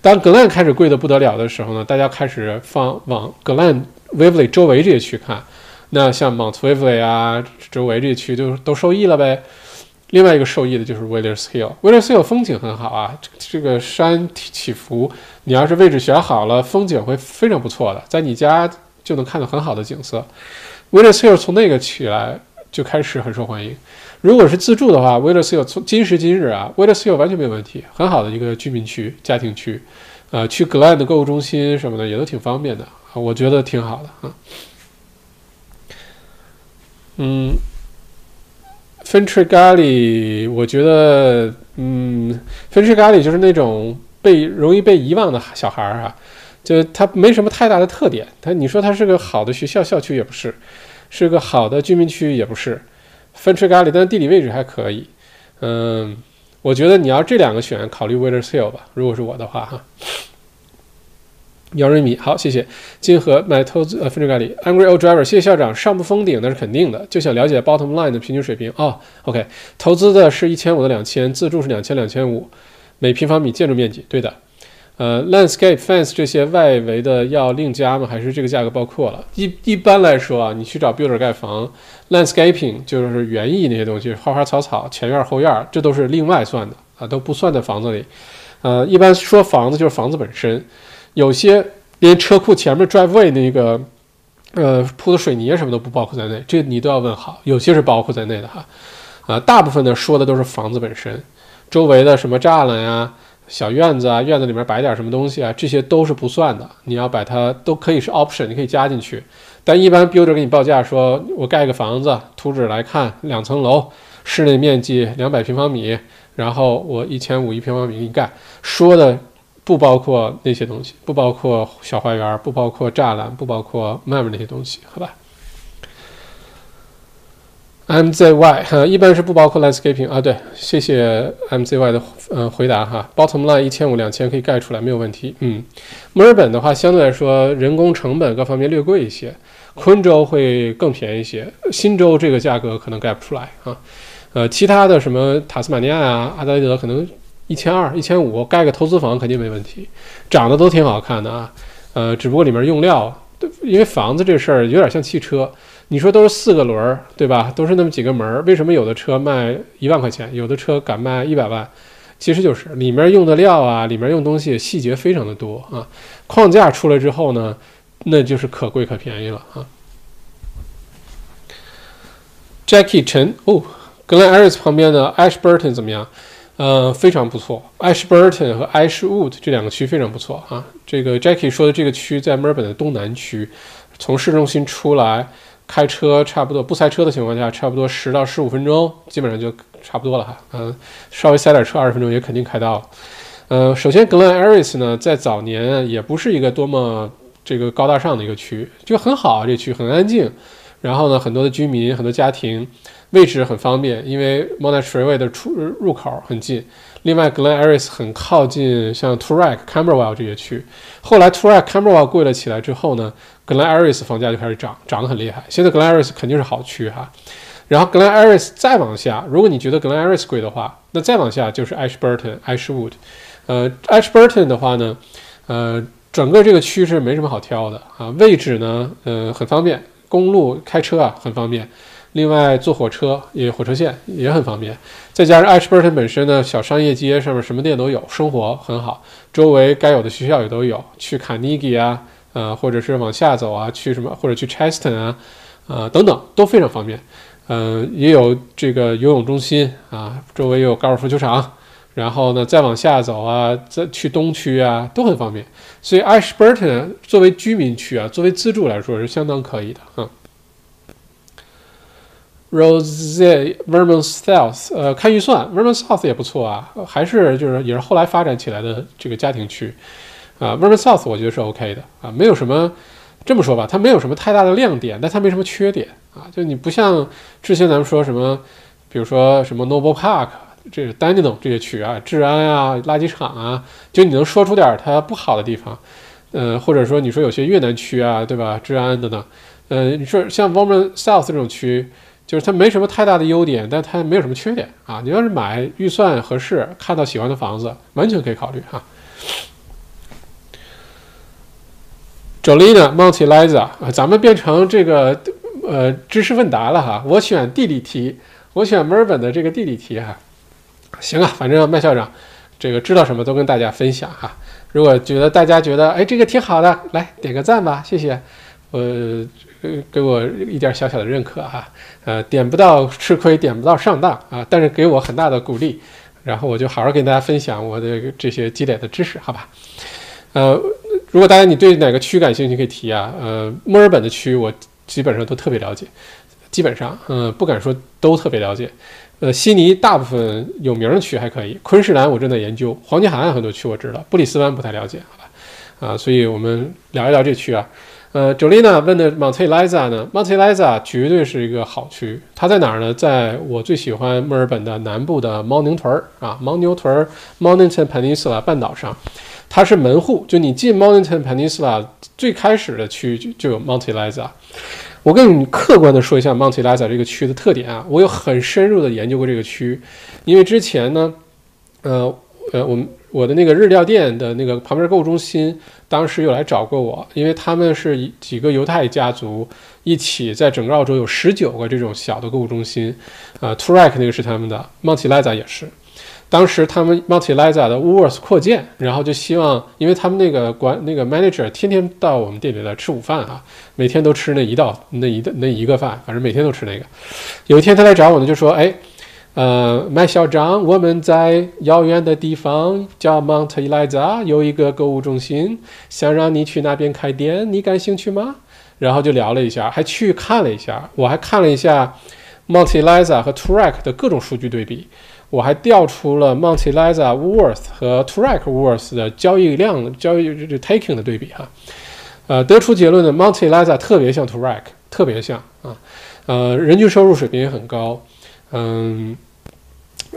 当 Glen 开始贵得不得了的时候呢，大家开始放往 Glen Waverly 周围这些区看，那像 Mount Waverly 啊，周围这些区都都受益了呗。另外一个受益的就是 Willers Hill，Willers Hill 风景很好啊，这个山起伏，你要是位置选好了，风景会非常不错的，在你家就能看到很好的景色。Willers Hill 从那个起来就开始很受欢迎。如果是自住的话，Willers Hill 从今时今日啊，Willers Hill 完全没有问题，很好的一个居民区、家庭区，呃，去 Glen 的购物中心什么的也都挺方便的啊，我觉得挺好的啊。嗯。分吃咖喱，我觉得，嗯，分吃咖喱就是那种被容易被遗忘的小孩儿啊，就它没什么太大的特点。它你说它是个好的学校校区也不是，是个好的居民区也不是。分吃咖喱，但是地理位置还可以。嗯，我觉得你要这两个选，考虑 Watershill 吧。如果是我的话，哈。姚瑞米，好，谢谢金河买投资呃分值咖喱，Angry Old Driver，谢谢校长，上不封顶那是肯定的，就想了解 Bottom Line 的平均水平哦。OK，投资的是一千五到两千，自住是两千两千五，每平方米建筑面积，对的。呃，Landscape Fence 这些外围的要另加吗？还是这个价格包括了？一一般来说啊，你去找 Builder 盖房，Landscaping 就是园艺那些东西，花花草草、前院后院，这都是另外算的啊，都不算在房子里。呃，一般说房子就是房子本身。有些连车库前面 driveway 那个，呃，铺的水泥什么都不包括在内，这你都要问好。有些是包括在内的哈，啊，大部分呢说的都是房子本身，周围的什么栅栏呀、小院子啊、院子里面摆点什么东西啊，这些都是不算的。你要把它都可以是 option，你可以加进去。但一般 builder 给你报价说，我盖个房子，图纸来看，两层楼，室内面积两百平方米，然后我一千五一平方米给你盖，说的。不包括那些东西，不包括小花园，不包括栅栏，不包括外面那些东西，好吧？MZY 哈，一般是不包括 landscaping 啊。对，谢谢 MZY 的呃回答哈。Bottom line 一千五两千可以盖出来，没有问题。嗯，墨尔本的话相对来说人工成本各方面略贵一些，昆州会更便宜一些，新州这个价格可能盖不出来啊。呃，其他的什么塔斯马尼亚啊、阿德莱德可能。一千二、一千五，盖个投资房肯定没问题，长得都挺好看的啊。呃，只不过里面用料，因为房子这事儿有点像汽车，你说都是四个轮儿，对吧？都是那么几个门儿，为什么有的车卖一万块钱，有的车敢卖一百万？其实就是里面用的料啊，里面用东西细节非常的多啊。框架出来之后呢，那就是可贵可便宜了啊。Jackie 陈哦，Glen Iris 旁边的 Ashburton 怎么样？呃，非常不错，Ashburton 和 Ashwood 这两个区非常不错啊。这个 Jackie 说的这个区在墨尔本的东南区，从市中心出来开车差不多不塞车的情况下，差不多十到十五分钟，基本上就差不多了哈。嗯，稍微塞点车二十分钟也肯定开到了。呃，首先 Glen Iris 呢，在早年也不是一个多么这个高大上的一个区，就很好，这区很安静。然后呢，很多的居民，很多家庭。位置很方便，因为 Monash Freeway 的出入口很近。另外，Glen Iris 很靠近像 t u r a k Camberwell 这些区。后来 t u r a k Camberwell 贵了起来之后呢，Glen Iris 房价就开始涨，涨得很厉害。现在 Glen Iris 肯定是好区哈。然后 Glen Iris 再往下，如果你觉得 Glen Iris 贵的话，那再往下就是 Ashburton、Ashwood。呃，Ashburton 的话呢，呃。整个这个区是没什么好挑的啊，位置呢，呃，很方便，公路开车啊很方便，另外坐火车也火车线也很方便，再加上 Ashburton 本身呢，小商业街上面什么店都有，生活很好，周围该有的学校也都有，去卡尼基啊，呃，或者是往下走啊，去什么或者去 Cheston 啊，呃等等都非常方便，嗯，也有这个游泳中心啊，周围有高尔夫球场。然后呢，再往下走啊，再去东区啊，都很方便。所以 Ashburton 作为居民区啊，作为自住来说是相当可以的啊。Rose Vermont South，呃，看预算，Vermont South 也不错啊，还是就是也是后来发展起来的这个家庭区啊。Vermont South 我觉得是 OK 的啊，没有什么这么说吧，它没有什么太大的亮点，但它没什么缺点啊。就你不像之前咱们说什么，比如说什么 Noble Park。这个丹尼等这些区啊，治安啊，垃圾场啊，就你能说出点它不好的地方，呃，或者说你说有些越南区啊，对吧？治安等等，呃，你说像 w o m a n South 这种区，就是它没什么太大的优点，但它没有什么缺点啊。你要是买预算合适，看到喜欢的房子，完全可以考虑哈。Jolina Monte Liza 啊，咱们变成这个呃知识问答了哈。我选地理题，我选墨尔本的这个地理题哈。行啊，反正麦校长，这个知道什么都跟大家分享哈。如果觉得大家觉得哎这个挺好的，来点个赞吧，谢谢。呃，给我一点小小的认可哈。呃，点不到吃亏，点不到上当啊，但是给我很大的鼓励，然后我就好好跟大家分享我的这些积累的知识，好吧？呃，如果大家你对哪个区感兴趣可以提啊。呃，墨尔本的区我基本上都特别了解，基本上嗯不敢说都特别了解。呃，悉尼大部分有名的区还可以，昆士兰我正在研究，黄金海岸很多区我知道，布里斯班不太了解，好吧？啊，所以我们聊一聊这区啊。呃，Jolina 问的 m o n t e l i z a 呢 m o n t e l i z a 绝对是一个好区，它在哪儿呢？在我最喜欢墨尔本的南部的猫宁屯儿啊，牦牛屯儿，monington Peninsula 半岛上，它是门户，就你进 Mornington Peninsula 最开始的区就就有 Monteliza。我跟你客观的说一下 Monteliza 这个区的特点啊，我有很深入的研究过这个区，因为之前呢，呃呃，我们我的那个日料店的那个旁边购物中心，当时有来找过我，因为他们是几个犹太家族一起在整个澳洲有十九个这种小的购物中心，啊 t u r a k 那个是他们的，Monteliza 也是。当时他们 Mount Eliza 的 Woolworths 扩建，然后就希望，因为他们那个管那个 manager 天天到我们店里来吃午饭啊，每天都吃那一道那一那一个饭，反正每天都吃那个。有一天他来找我呢，就说：“哎，呃，麦校长，我们在遥远的地方叫 Mount Eliza 有一个购物中心，想让你去那边开店，你感兴趣吗？”然后就聊了一下，还去看了一下，我还看了一下 Mount Eliza 和 t u r a k 的各种数据对比。我还调出了 Monte Lisa Worth 和 t u r a k Worth 的交易量、交易这 taking 的对比哈，呃，得出结论呢，Mount Eliza 特别像 t u r a k 特别像啊，呃，人均收入水平也很高，嗯，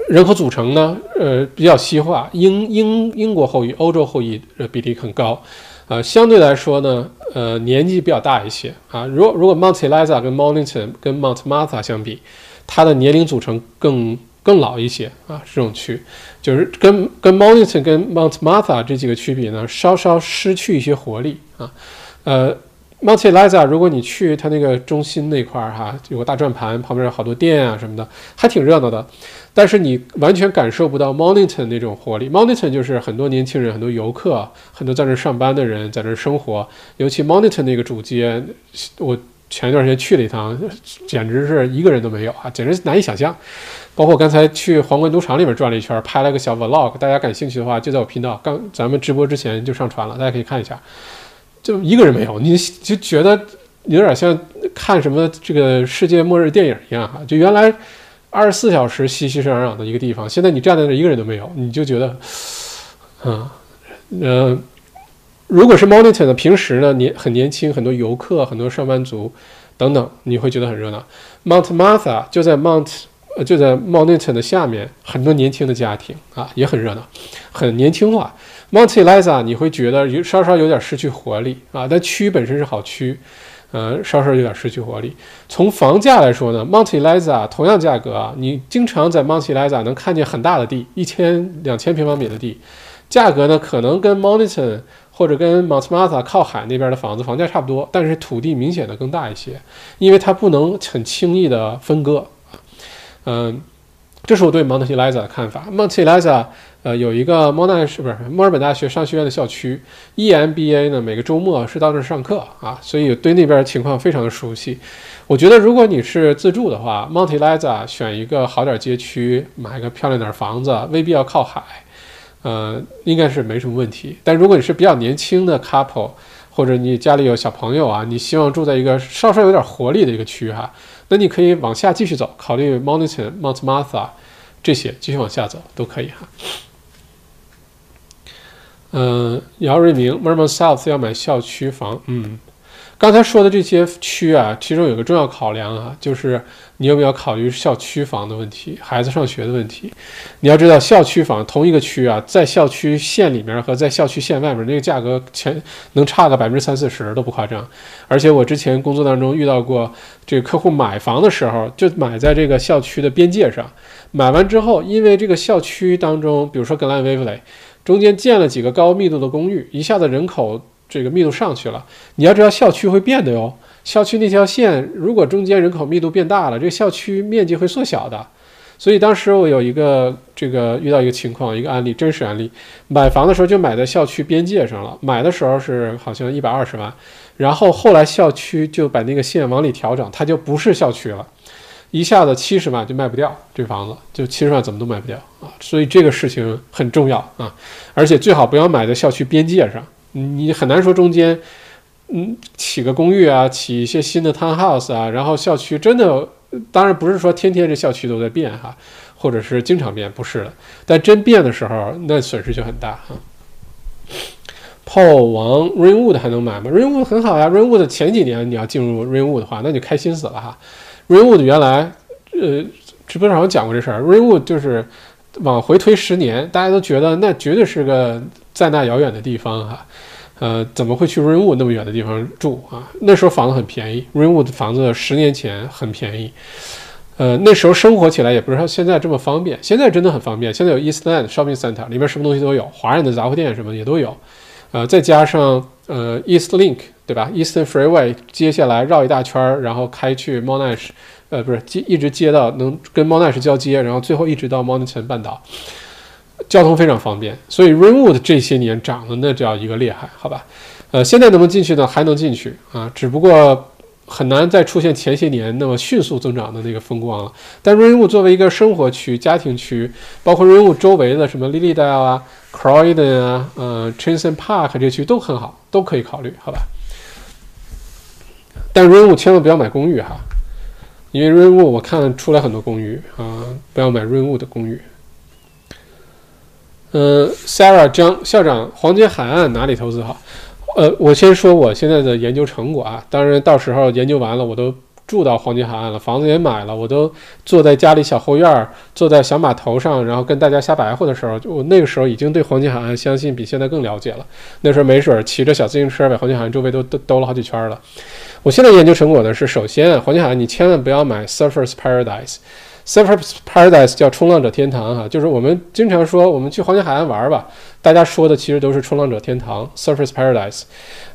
人口组成呢，呃，比较西化，英英英国后裔、欧洲后裔的比例很高，呃，相对来说呢，呃，年纪比较大一些啊。如如果 Mount Eliza 跟 Mornington 跟 Mount Martha 相比，它的年龄组成更。更老一些啊，这种区就是跟跟 Moniton 跟 Mount Martha 这几个区比呢，稍稍失去一些活力啊。呃，Mount Eliza 如果你去它那个中心那块儿哈，有个大转盘，旁边有好多店啊什么的，还挺热闹的。但是你完全感受不到 Moniton 那种活力。Moniton 就是很多年轻人、很多游客、很多在那上班的人在那生活。尤其 Moniton 那个主街，我前一段时间去了一趟，简直是一个人都没有啊，简直难以想象。包括刚才去皇冠赌场里面转了一圈，拍了个小 vlog，大家感兴趣的话，就在我频道刚咱们直播之前就上传了，大家可以看一下。就一个人没有，你就觉得有点像看什么这个世界末日电影一样哈。就原来二十四小时熙熙攘攘的一个地方，现在你站在那一个人都没有，你就觉得，嗯嗯，如果是 moniton 的平时呢，年很年轻，很多游客，很多上班族等等，你会觉得很热闹。Mount Martha 就在 Mount。呃，就在 moniton 的下面，很多年轻的家庭啊，也很热闹，很年轻化。Mount Eliza 你会觉得有稍稍有点失去活力啊，但区本身是好区，呃，稍稍有点失去活力。从房价来说呢，Mount Eliza 同样价格啊，你经常在 Mount Eliza 能看见很大的地，一千两千平方米的地，价格呢可能跟 moniton 或者跟 Mount Martha 靠海那边的房子房价差不多，但是土地明显的更大一些，因为它不能很轻易的分割嗯，这是我对 Monteliza 的看法。，Monteliza 呃有一个 Monash 不是墨尔本大学商学院的校区，EMBA 呢每个周末是到那儿上课啊，所以对那边情况非常的熟悉。我觉得如果你是自住的话，Monteliza 选一个好点街区，买个漂亮点房子，未必要靠海。呃，应该是没什么问题。但如果你是比较年轻的 couple，或者你家里有小朋友啊，你希望住在一个稍稍有点活力的一个区哈，那你可以往下继续走，考虑 Monington、Mount Martha 这些，继续往下走都可以哈。嗯，姚瑞明 m e r m o n South 要买校区房，嗯。刚才说的这些区啊，其中有个重要考量啊，就是你有没有考虑校区房的问题，孩子上学的问题。你要知道，校区房同一个区啊，在校区线里面和在校区线外面那个价格，前能差个百分之三四十都不夸张。而且我之前工作当中遇到过，这个客户买房的时候就买在这个校区的边界上，买完之后，因为这个校区当中，比如说格兰威弗雷，中间建了几个高密度的公寓，一下子人口。这个密度上去了，你要知道校区会变的哟。校区那条线如果中间人口密度变大了，这个校区面积会缩小的。所以当时我有一个这个遇到一个情况，一个案例，真实案例，买房的时候就买在校区边界上了。买的时候是好像一百二十万，然后后来校区就把那个线往里调整，它就不是校区了，一下子七十万就卖不掉这房子，就七十万怎么都卖不掉啊。所以这个事情很重要啊，而且最好不要买在校区边界上。你很难说中间，嗯，起个公寓啊，起一些新的 townhouse 啊，然后校区真的，当然不是说天天这校区都在变哈，或者是经常变，不是的。但真变的时候，那损失就很大哈。po 王 Rainwood 还能买吗？Rainwood 很好呀，Rainwood 前几年你要进入 Rainwood 的话，那就开心死了哈。Rainwood 原来，呃，直播上我讲过这事儿，Rainwood 就是往回推十年，大家都觉得那绝对是个。在那遥远的地方哈，呃，怎么会去 Rainwood 那么远的地方住啊？那时候房子很便宜，Rainwood 的房子十年前很便宜，呃，那时候生活起来也不是像现在这么方便。现在真的很方便，现在有 Eastland Shopping Center，里面什么东西都有，华人的杂货店什么也都有，呃，再加上呃 East Link 对吧？Eastern Freeway 接下来绕一大圈儿，然后开去 Monash，呃，不是接一直接到能跟 Monash 交接，然后最后一直到 Mornington 半岛。交通非常方便，所以 Rainwood 这些年涨的那叫一个厉害，好吧？呃，现在能不能进去呢？还能进去啊，只不过很难再出现前些年那么迅速增长的那个风光了。但 Rainwood 作为一个生活区、家庭区，包括 Rainwood 周围的什么 Lilydale 啊、Croydon 啊、呃 c h a n s o n Park 这区都很好，都可以考虑，好吧？但 Rainwood 千万不要买公寓哈，因为 Rainwood 我看出来很多公寓啊，不要买 Rainwood 的公寓。嗯，Sarah 张校长，黄金海岸哪里投资好？呃，我先说我现在的研究成果啊，当然到时候研究完了，我都住到黄金海岸了，房子也买了，我都坐在家里小后院儿，坐在小码头上，然后跟大家瞎白活的时候，我那个时候已经对黄金海岸相信比现在更了解了。那时候没准骑着小自行车把黄金海岸周围都都兜了好几圈了。我现在研究成果呢是，首先黄金海岸你千万不要买 Surfers Paradise。Surfers Paradise 叫冲浪者天堂哈，就是我们经常说我们去黄金海岸玩吧，大家说的其实都是冲浪者天堂 Surfers Paradise。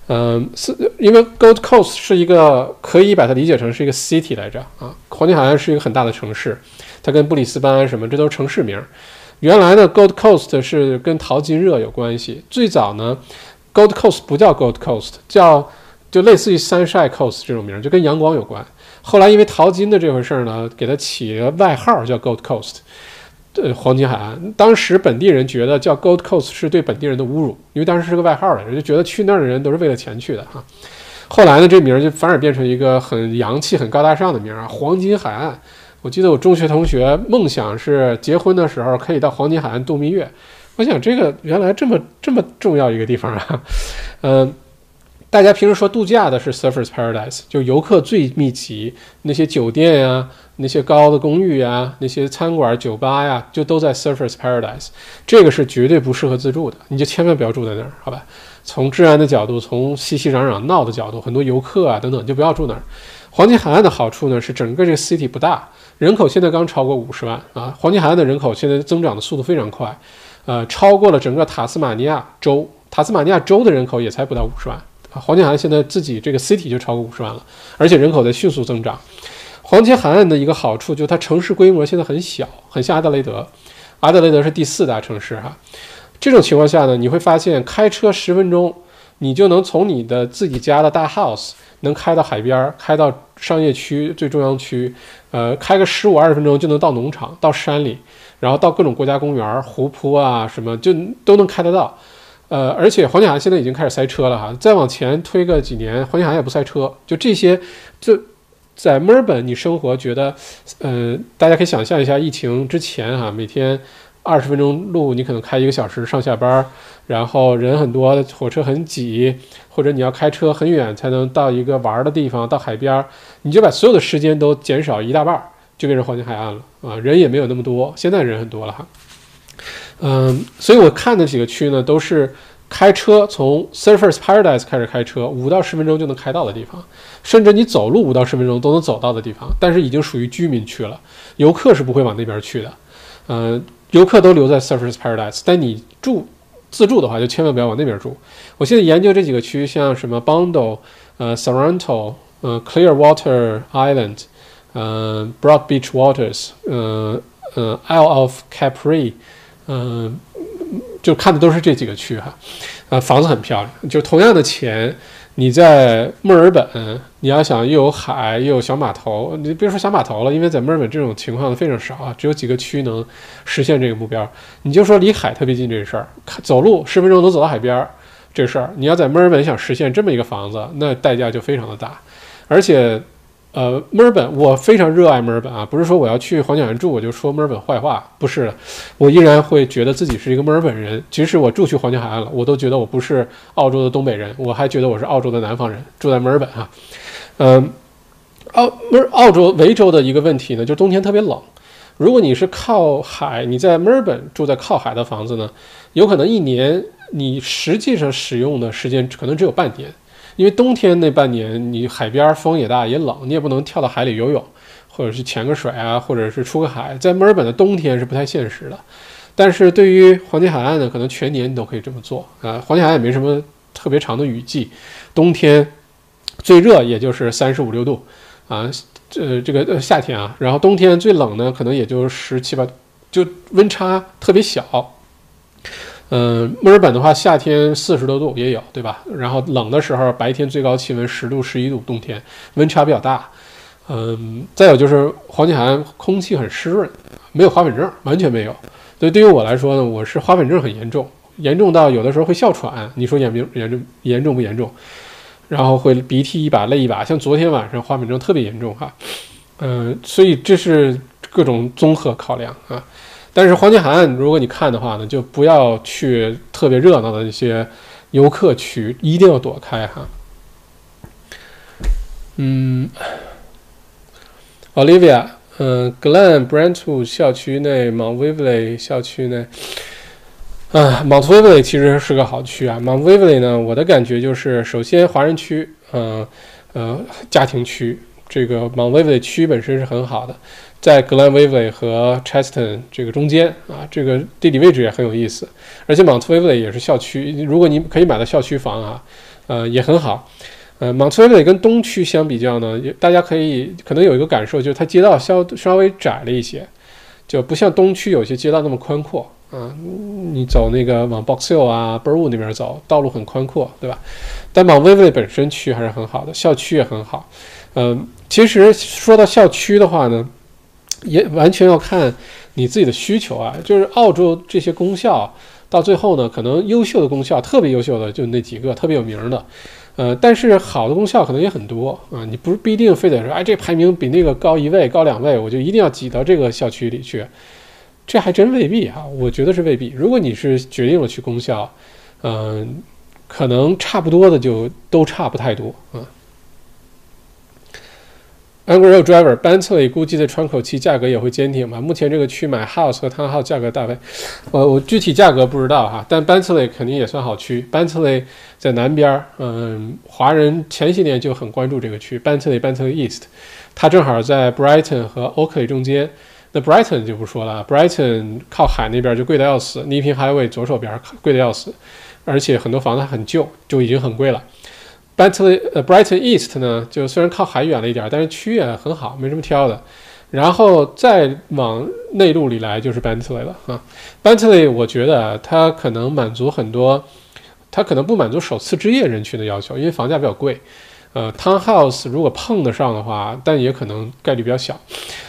嗯，是因为 Gold Coast 是一个可以把它理解成是一个 city 来着啊，黄金海岸是一个很大的城市，它跟布里斯班什么这都是城市名。原来呢 Gold Coast 是跟淘金热有关系，最早呢 Gold Coast 不叫 Gold Coast，叫就类似于 Sunshine Coast 这种名，就跟阳光有关。后来因为淘金的这回事儿呢，给他起了外号叫 Gold Coast，呃，黄金海岸。当时本地人觉得叫 Gold Coast 是对本地人的侮辱，因为当时是个外号来着，就觉得去那儿的人都是为了钱去的哈。后来呢，这名儿就反而变成一个很洋气、很高大上的名儿啊，黄金海岸。我记得我中学同学梦想是结婚的时候可以到黄金海岸度蜜月。我想这个原来这么这么重要一个地方啊，嗯。大家平时说度假的是 Surfers Paradise，就游客最密集，那些酒店呀，那些高的公寓呀，那些餐馆、酒吧呀，就都在 Surfers Paradise。这个是绝对不适合自住的，你就千万不要住在那儿，好吧？从治安的角度，从熙熙攘攘闹的角度，很多游客啊等等，就不要住那儿。黄金海岸的好处呢是整个这个 city 不大，人口现在刚超过五十万啊。黄金海岸的人口现在增长的速度非常快，呃，超过了整个塔斯马尼亚州。塔斯马尼亚州的人口也才不到五十万，黄金海岸现在自己这个 city 就超过五十万了，而且人口在迅速增长。黄金海岸的一个好处就是它城市规模现在很小，很像阿德雷德。阿德雷德是第四大城市哈。这种情况下呢，你会发现开车十分钟，你就能从你的自己家的大 house 能开到海边，开到商业区最中央区，呃，开个十五二十分钟就能到农场，到山里，然后到各种国家公园、湖泊啊什么，就都能开得到。呃，而且黄金海岸现在已经开始塞车了哈，再往前推个几年，黄金海岸也不塞车。就这些，就在墨尔本你生活，觉得，呃，大家可以想象一下疫情之前哈，每天。二十分钟路，你可能开一个小时上下班，然后人很多，火车很挤，或者你要开车很远才能到一个玩的地方，到海边，你就把所有的时间都减少一大半，就变成黄金海岸了啊！人也没有那么多，现在人很多了哈。嗯，所以我看的几个区呢，都是开车从 Surfers Paradise 开始开车，五到十分钟就能开到的地方，甚至你走路五到十分钟都能走到的地方，但是已经属于居民区了，游客是不会往那边去的，嗯。游客都留在 Surfers Paradise，但你住自住的话，就千万不要往那边住。我现在研究这几个区，像什么 Bondo、呃 Sorrento、呃 Clearwater Island、呃 Broad Beach Waters、呃呃 Isle of Capri，嗯，就看的都是这几个区哈。呃，房子很漂亮，就同样的钱。你在墨尔本，你要想又有海又有小码头，你别说小码头了，因为在墨尔本这种情况非常少啊，只有几个区能实现这个目标。你就说离海特别近这事儿，走路十分钟能走到海边儿这事儿，你要在墨尔本想实现这么一个房子，那代价就非常的大，而且。呃，墨尔本，我非常热爱墨尔本啊，不是说我要去黄金海岸住我就说墨尔本坏话，不是的，我依然会觉得自己是一个墨尔本人。即使我住去黄金海岸了，我都觉得我不是澳洲的东北人，我还觉得我是澳洲的南方人，住在墨尔本哈。嗯，澳墨澳洲维州的一个问题呢，就是冬天特别冷。如果你是靠海，你在墨尔本住在靠海的房子呢，有可能一年你实际上使用的时间可能只有半年。因为冬天那半年，你海边风也大也冷，你也不能跳到海里游泳，或者是潜个水啊，或者是出个海。在墨尔本的冬天是不太现实的，但是对于黄金海岸呢，可能全年你都可以这么做啊。黄金海岸也没什么特别长的雨季，冬天最热也就是三十五六度啊，这这个夏天啊，然后冬天最冷呢，可能也就十七八，就温差特别小。嗯，墨尔本的话，夏天四十多度也有，对吧？然后冷的时候，白天最高气温十度、十一度，冬天温差比较大。嗯，再有就是黄金海岸空气很湿润，没有花粉症，完全没有。所以对于我来说呢，我是花粉症很严重，严重到有的时候会哮喘。你说严不严重？严重不严重？然后会鼻涕一把泪一把，像昨天晚上花粉症特别严重哈。嗯，所以这是各种综合考量啊。但是黄金海岸，如果你看的话呢，就不要去特别热闹的一些游客区，一定要躲开哈。嗯，Olivia，嗯，Glen Brentwood 校区内，Mount Waverley 校区内，啊，Mount Waverley 其实是个好区啊。Mount Waverley 呢，我的感觉就是，首先华人区，嗯，呃，家庭区，这个 Mount Waverley 区本身是很好的。在 Glen Waverley 和 Cheston 这个中间啊，这个地理位置也很有意思，而且 Mount Waverly 也是校区，如果你可以买到校区房啊，呃也很好。呃，Mount Waverly 跟东区相比较呢，大家可以可能有一个感受，就是它街道稍稍微窄了一些，就不像东区有些街道那么宽阔啊。你走那个往 Box Hill 啊、Burwood 那边走，道路很宽阔，对吧？但 Mount Waverly 本身区还是很好的，校区也很好。嗯，其实说到校区的话呢。也完全要看你自己的需求啊，就是澳洲这些功效，到最后呢，可能优秀的功效，特别优秀的就那几个特别有名的，呃，但是好的功效可能也很多啊，你不不一定非得说，哎，这排名比那个高一位、高两位，我就一定要挤到这个校区里去，这还真未必哈，我觉得是未必。如果你是决定了去功效，嗯，可能差不多的就都差不太多啊。Angry Driver，Bentley 估计的窗口期价格也会坚挺吧？目前这个区买 House 和 Townhouse 价格大概，我我具体价格不知道哈，但 Bentley 肯定也算好区。Bentley 在南边儿，嗯，华人前些年就很关注这个区。Bentley Bentley East，它正好在 Brighton 和 Oakley 中间。那 Brighton 就不说了，Brighton 靠海那边就贵得要死，尼平 Highway 左手边贵得要死。而且很多房子很旧，就已经很贵了。Bentley 呃 Brighton East 呢，就虽然靠海远了一点，但是区也很好，没什么挑的。然后再往内陆里来就是 Bentley 了啊。Bentley 我觉得它可能满足很多，它可能不满足首次置业人群的要求，因为房价比较贵。呃，Townhouse 如果碰得上的话，但也可能概率比较小，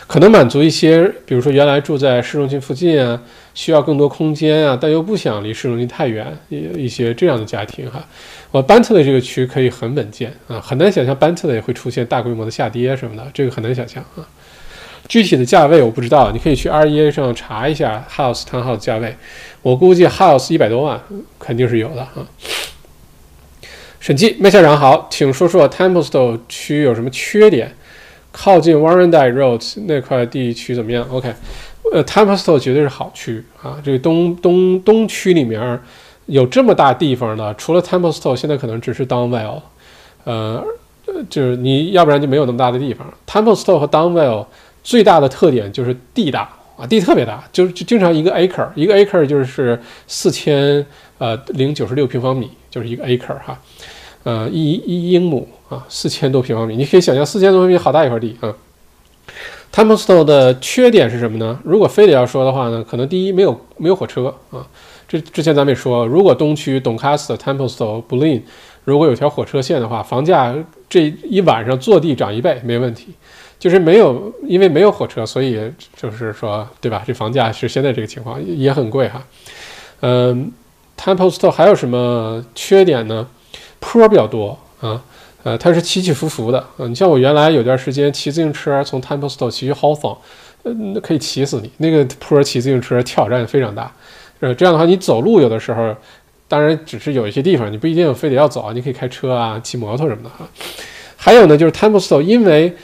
可能满足一些，比如说原来住在市中心附近啊，需要更多空间啊，但又不想离市中心太远，一一些这样的家庭哈。我班特的这个区可以很稳健啊，很难想象 Bentley 会出现大规模的下跌什么的，这个很难想象啊。具体的价位我不知道，你可以去 REA 上查一下 House Townhouse 价位，我估计 House 一百多万肯定是有的啊。审计麦校长好，请说说 Templestowe 区有什么缺点？靠近 Warrandy Road 那块地区怎么样？OK，呃 tempestowe 绝对是好区啊。这个东东东区里面有这么大地方的，除了 tempestowe 现在可能只是 Downwell。呃，就是你要不然就没有那么大的地方。Templestowe 和 Downwell 最大的特点就是地大啊，地特别大，就是经常一个 acre，一个 acre 就是四千呃零九十六平方米，就是一个 acre 哈。呃，一一英亩啊，四千多平方米，你可以想象四千多平方米好大一块地啊。Templestowe 的缺点是什么呢？如果非得要说的话呢，可能第一没有没有火车啊。这之前咱们也说，如果东区 Doncaster、Tempestone、b l i n 如果有条火车线的话，房价这一晚上坐地涨一倍没问题。就是没有，因为没有火车，所以就是说，对吧？这房价是现在这个情况，也很贵哈。嗯，Templestowe 还有什么缺点呢？坡比较多啊，呃，它是起起伏伏的啊。你像我原来有段时间骑自行车从 Templestowe 骑去 Hawthorne，那可以骑死你。那个坡骑自行车挑战非常大，呃，这样的话你走路有的时候，当然只是有一些地方你不一定非得要走，你可以开车啊、骑摩托什么的哈。还有呢，就是 Templestowe 因为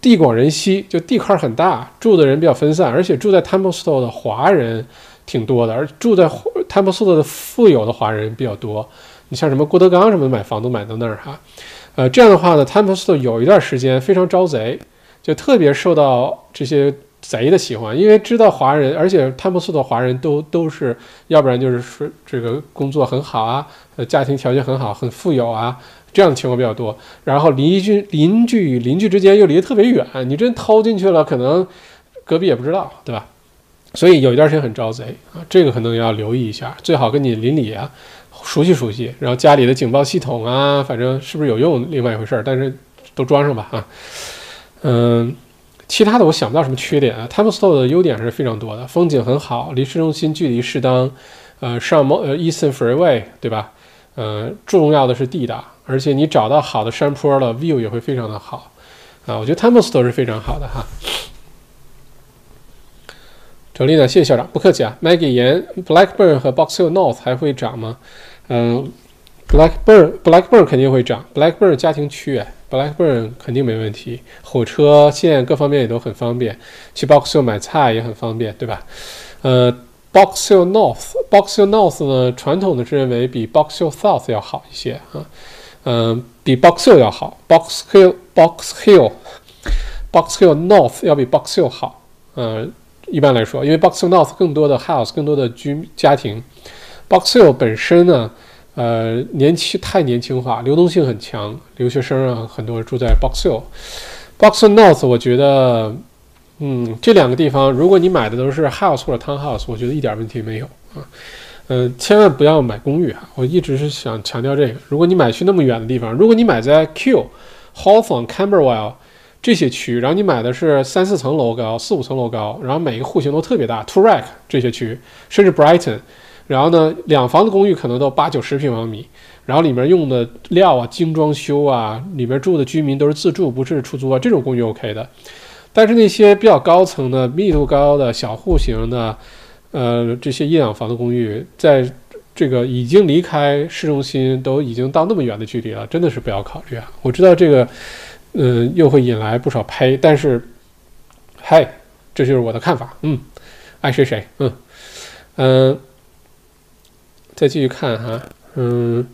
地广人稀，就地块很大，住的人比较分散，而且住在 Templestowe 的华人挺多的，而住在 Templestowe 的富有的华人比较多。你像什么郭德纲什么的买房都买到那儿哈，呃，这样的话呢，Templestowe 有一段时间非常招贼，就特别受到这些贼的喜欢，因为知道华人，而且 Templestowe 华人都都是，要不然就是说这个工作很好啊，呃，家庭条件很好，很富有啊，这样的情况比较多。然后邻居邻居与邻居之间又离得特别远，你真偷进去了，可能隔壁也不知道，对吧？所以有一段时间很招贼啊，这个可能要留意一下，最好跟你邻里啊。熟悉熟悉，然后家里的警报系统啊，反正是不是有用，另外一回事儿。但是都装上吧啊，嗯，其他的我想不到什么缺点啊。Templestowe 的优点是非常多的，风景很好，离市中心距离适当，呃，上某呃 Eastern Freeway 对吧？呃，重要的是地大，而且你找到好的山坡了，view 也会非常的好啊。我觉得 Templestowe 是非常好的哈。整理呢，谢谢校长，不客气啊。Maggie 言，Blackburn 和 Box Hill North 还会涨吗？嗯，Blackburn Blackburn 肯定会涨，Blackburn 家庭区哎，Blackburn 肯定没问题，火车线各方面也都很方便，去 Box Hill 买菜也很方便，对吧？呃，Box Hill North Box Hill North 呢，传统的是认为比 Box Hill South 要好一些啊，嗯，比 Box Hill 要好，Box Hill Box Hill Box Hill North 要比 Box Hill 好，嗯，一般来说，因为 Box Hill North 更多的 house 更多的居家庭。Box Hill 本身呢，呃，年轻太年轻化，流动性很强，留学生啊，很多人住在 Box Hill。Box North 我觉得，嗯，这两个地方，如果你买的都是 house 或者 townhouse，我觉得一点问题没有啊。嗯，千万不要买公寓啊，我一直是想强调这个。如果你买去那么远的地方，如果你买在 Q、Hawthorne、Camberwell 这些区，然后你买的是三四层楼高、四五层楼高，然后每个户型都特别大 t o r a c k 这些区，甚至 Brighton。然后呢，两房的公寓可能都八九十平方米，然后里面用的料啊精装修啊，里面住的居民都是自住，不是出租啊，这种公寓 OK 的。但是那些比较高层的、密度高的小户型的，呃，这些一两房的公寓，在这个已经离开市中心，都已经到那么远的距离了，真的是不要考虑啊。我知道这个，嗯，又会引来不少拍，但是，嗨，这就是我的看法，嗯，爱谁谁，嗯，嗯。再继续看哈，嗯，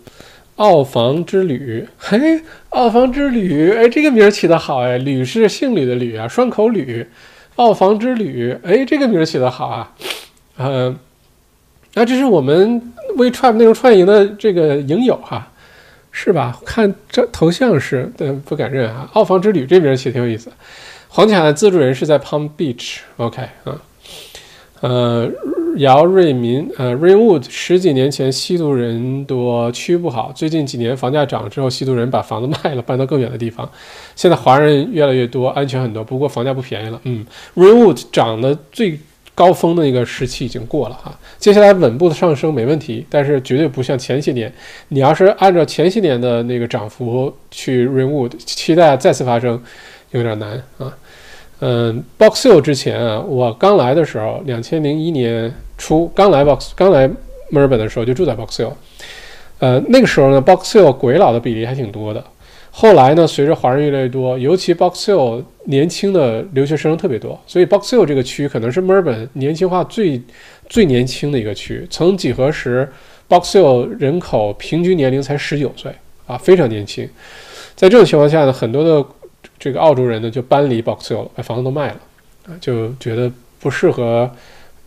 澳房之旅，嘿，澳房之旅，哎，这个名儿起得好哎，吕是姓吕的吕啊，双口吕，澳房之旅，哎，这个名儿起得好啊，嗯，啊，这是我们微创内容创业营的这个营友哈，是吧？看这头像是，但不敢认啊。澳房之旅这名写挺有意思。黄卡的资助人是在 Palm Beach，OK 啊。呃，姚瑞民，呃，Rainwood 十几年前吸毒人多，区不好。最近几年房价涨了之后，吸毒人把房子卖了，搬到更远的地方。现在华人越来越多，安全很多，不过房价不便宜了。嗯，Rainwood 涨的最高峰的一个时期已经过了哈，接下来稳步的上升没问题，但是绝对不像前些年。你要是按照前些年的那个涨幅去 Rainwood 期待再次发生，有点难啊。嗯，Box Hill 之前啊，我刚来的时候，两千零一年初刚来 Box，刚来墨尔本的时候就住在 Box Hill。呃，那个时候呢，Box Hill 鬼佬的比例还挺多的。后来呢，随着华人越来越多，尤其 Box Hill 年轻的留学生特别多，所以 Box Hill 这个区可能是墨尔本年轻化最最年轻的一个区。曾几何时，Box Hill 人口平均年龄才十九岁啊，非常年轻。在这种情况下呢，很多的这个澳洲人呢就搬离 Box Hill，把房子都卖了，啊，就觉得不适合，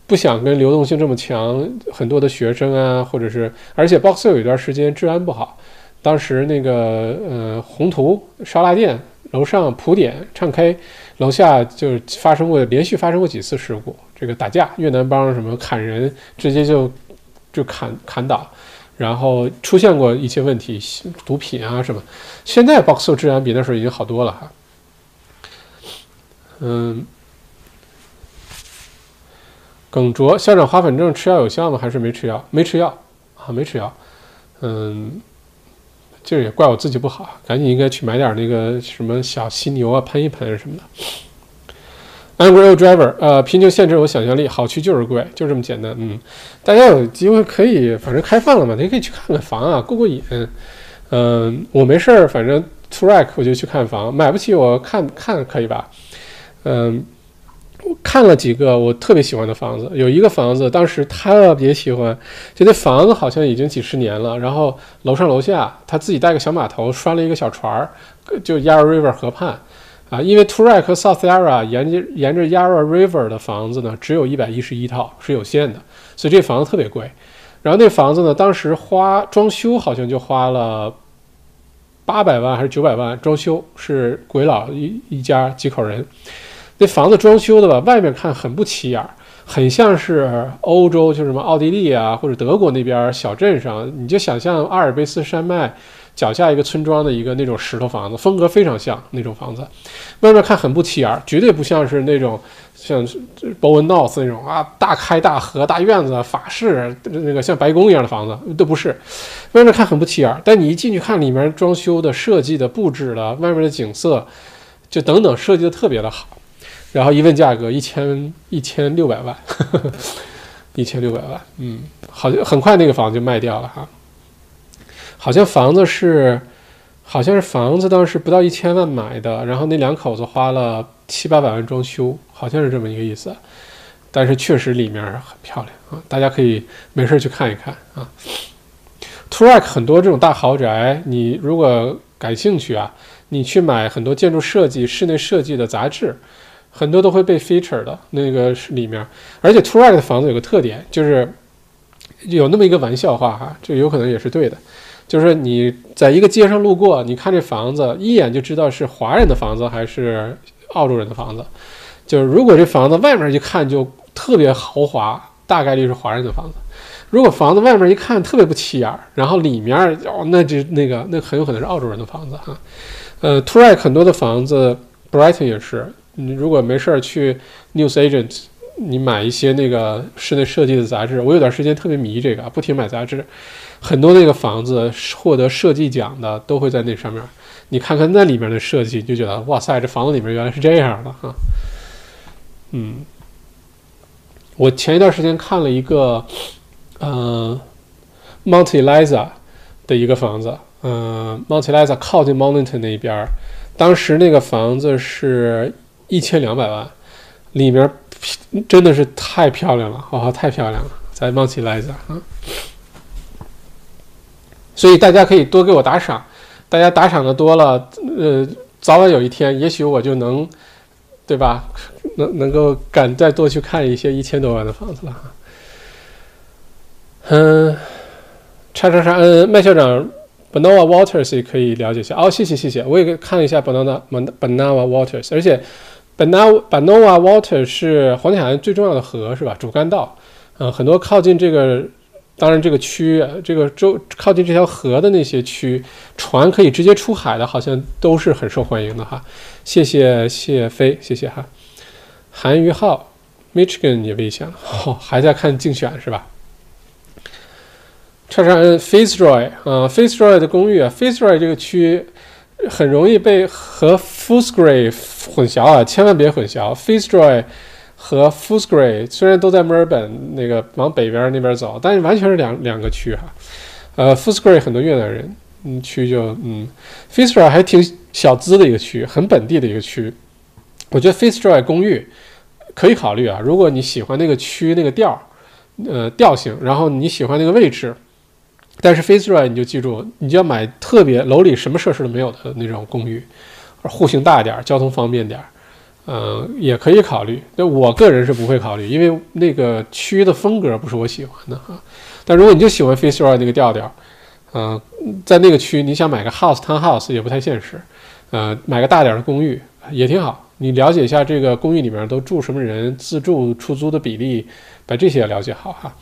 不想跟流动性这么强，很多的学生啊，或者是，而且 Box Hill 有一段时间治安不好，当时那个呃宏图烧腊店楼上普点唱 K，楼下就发生过连续发生过几次事故，这个打架，越南帮什么砍人，直接就就砍砍倒。然后出现过一些问题，毒品啊什么。现在 Box Hill 治安比那时候已经好多了哈。嗯，耿卓校长花粉症吃药有效吗？还是没吃药？没吃药啊，没吃药。嗯，这也怪我自己不好，赶紧应该去买点那个什么小犀牛啊，喷一喷什么的。Angry Driver，呃，贫穷限制我想象力，好去就是贵，就这么简单。嗯，大家有机会可以，反正开放了嘛，你可以去看看房啊，过过瘾。嗯，我没事儿，反正 Track 我就去看房，买不起我看看可以吧？嗯，我看了几个我特别喜欢的房子，有一个房子当时特别喜欢，就那房子好像已经几十年了，然后楼上楼下他自己带个小码头，拴了一个小船儿，就 Yarra River 河畔啊，因为 Toorak 和 South Yarra 沿着沿着 Yarra River 的房子呢，只有一百一十一套，是有限的，所以这房子特别贵。然后那房子呢，当时花装修好像就花了八百万还是九百万，装修是鬼佬一一家几口人。那房子装修的吧，外面看很不起眼，很像是欧洲，就什么奥地利啊或者德国那边小镇上，你就想象阿尔卑斯山脉脚下一个村庄的一个那种石头房子，风格非常像那种房子。外面看很不起眼，绝对不像是那种像 Bowen North 那种啊大开大合大院子法式那个像白宫一样的房子都不是。外面看很不起眼，但你一进去看里面装修的设计的布置的外面的景色，就等等设计的特别的好。然后一问价格，一千一千六百万，一千六百万，嗯，好像很快那个房子就卖掉了哈。好像房子是，好像是房子当时不到一千万买的，然后那两口子花了七八百万装修，好像是这么一个意思。但是确实里面很漂亮啊，大家可以没事去看一看啊。t u r a k 很多这种大豪宅，你如果感兴趣啊，你去买很多建筑设计、室内设计的杂志。很多都会被 feature 的那个是里面，而且 t o r a k 的房子有个特点，就是有那么一个玩笑话哈，这有可能也是对的，就是你在一个街上路过，你看这房子一眼就知道是华人的房子还是澳洲人的房子，就是如果这房子外面一看就特别豪华，大概率是华人的房子；如果房子外面一看特别不起眼，然后里面哦，那就那个那很有可能是澳洲人的房子哈。呃 t o r a k 很多的房子，Brighton 也是。你如果没事儿去 News Agent，你买一些那个室内设计的杂志。我有段时间特别迷这个，不停买杂志。很多那个房子获得设计奖的都会在那上面。你看看那里面的设计，就觉得哇塞，这房子里面原来是这样的哈。嗯，我前一段时间看了一个，呃 Monteliza 的一个房子，嗯，Monteliza 靠近 Mountain 那一边，当时那个房子是。一千两百万，里面真的是太漂亮了，哇，太漂亮了，在望起来子啊！所以大家可以多给我打赏，大家打赏的多了，呃，早晚有一天，也许我就能，对吧？能能够敢再多去看一些一千多万的房子了哈。嗯，叉叉叉，嗯，麦校长，Banana Waters 也可以了解一下。哦，谢谢谢谢，我也看了一下 Banana Banana Waters，而且 Banana Water 是黄海岸最重要的河是吧？主干道，嗯，很多靠近这个，当然这个区，这个周靠近这条河的那些区，船可以直接出海的，好像都是很受欢迎的哈。谢谢谢飞，谢谢哈。韩于浩，Michigan 也未想，哦，还在看竞选是吧？叉叉 N Fitzroy 啊，Fitzroy 的公寓啊，Fitzroy 这个区很容易被和 Footscray 混淆啊，千万别混淆。Fitzroy 和 Footscray 虽然都在墨尔本那个往北边那边走，但是完全是两两个区哈。呃，Footscray 很多越南人，嗯，区就嗯，Fitzroy 还挺小资的一个区，很本地的一个区。我觉得 Fitzroy 公寓可以考虑啊，如果你喜欢那个区那个调儿，呃，调性，然后你喜欢那个位置。但是 Fitzroy 你就记住，你就要买特别楼里什么设施都没有的那种公寓，户型大点儿，交通方便点儿，嗯，也可以考虑。那我个人是不会考虑，因为那个区的风格不是我喜欢的啊。但如果你就喜欢 Fitzroy 那个调调，嗯，在那个区你想买个 house town house 也不太现实，呃，买个大点的公寓也挺好。你了解一下这个公寓里面都住什么人，自住出租的比例，把这些了解好哈。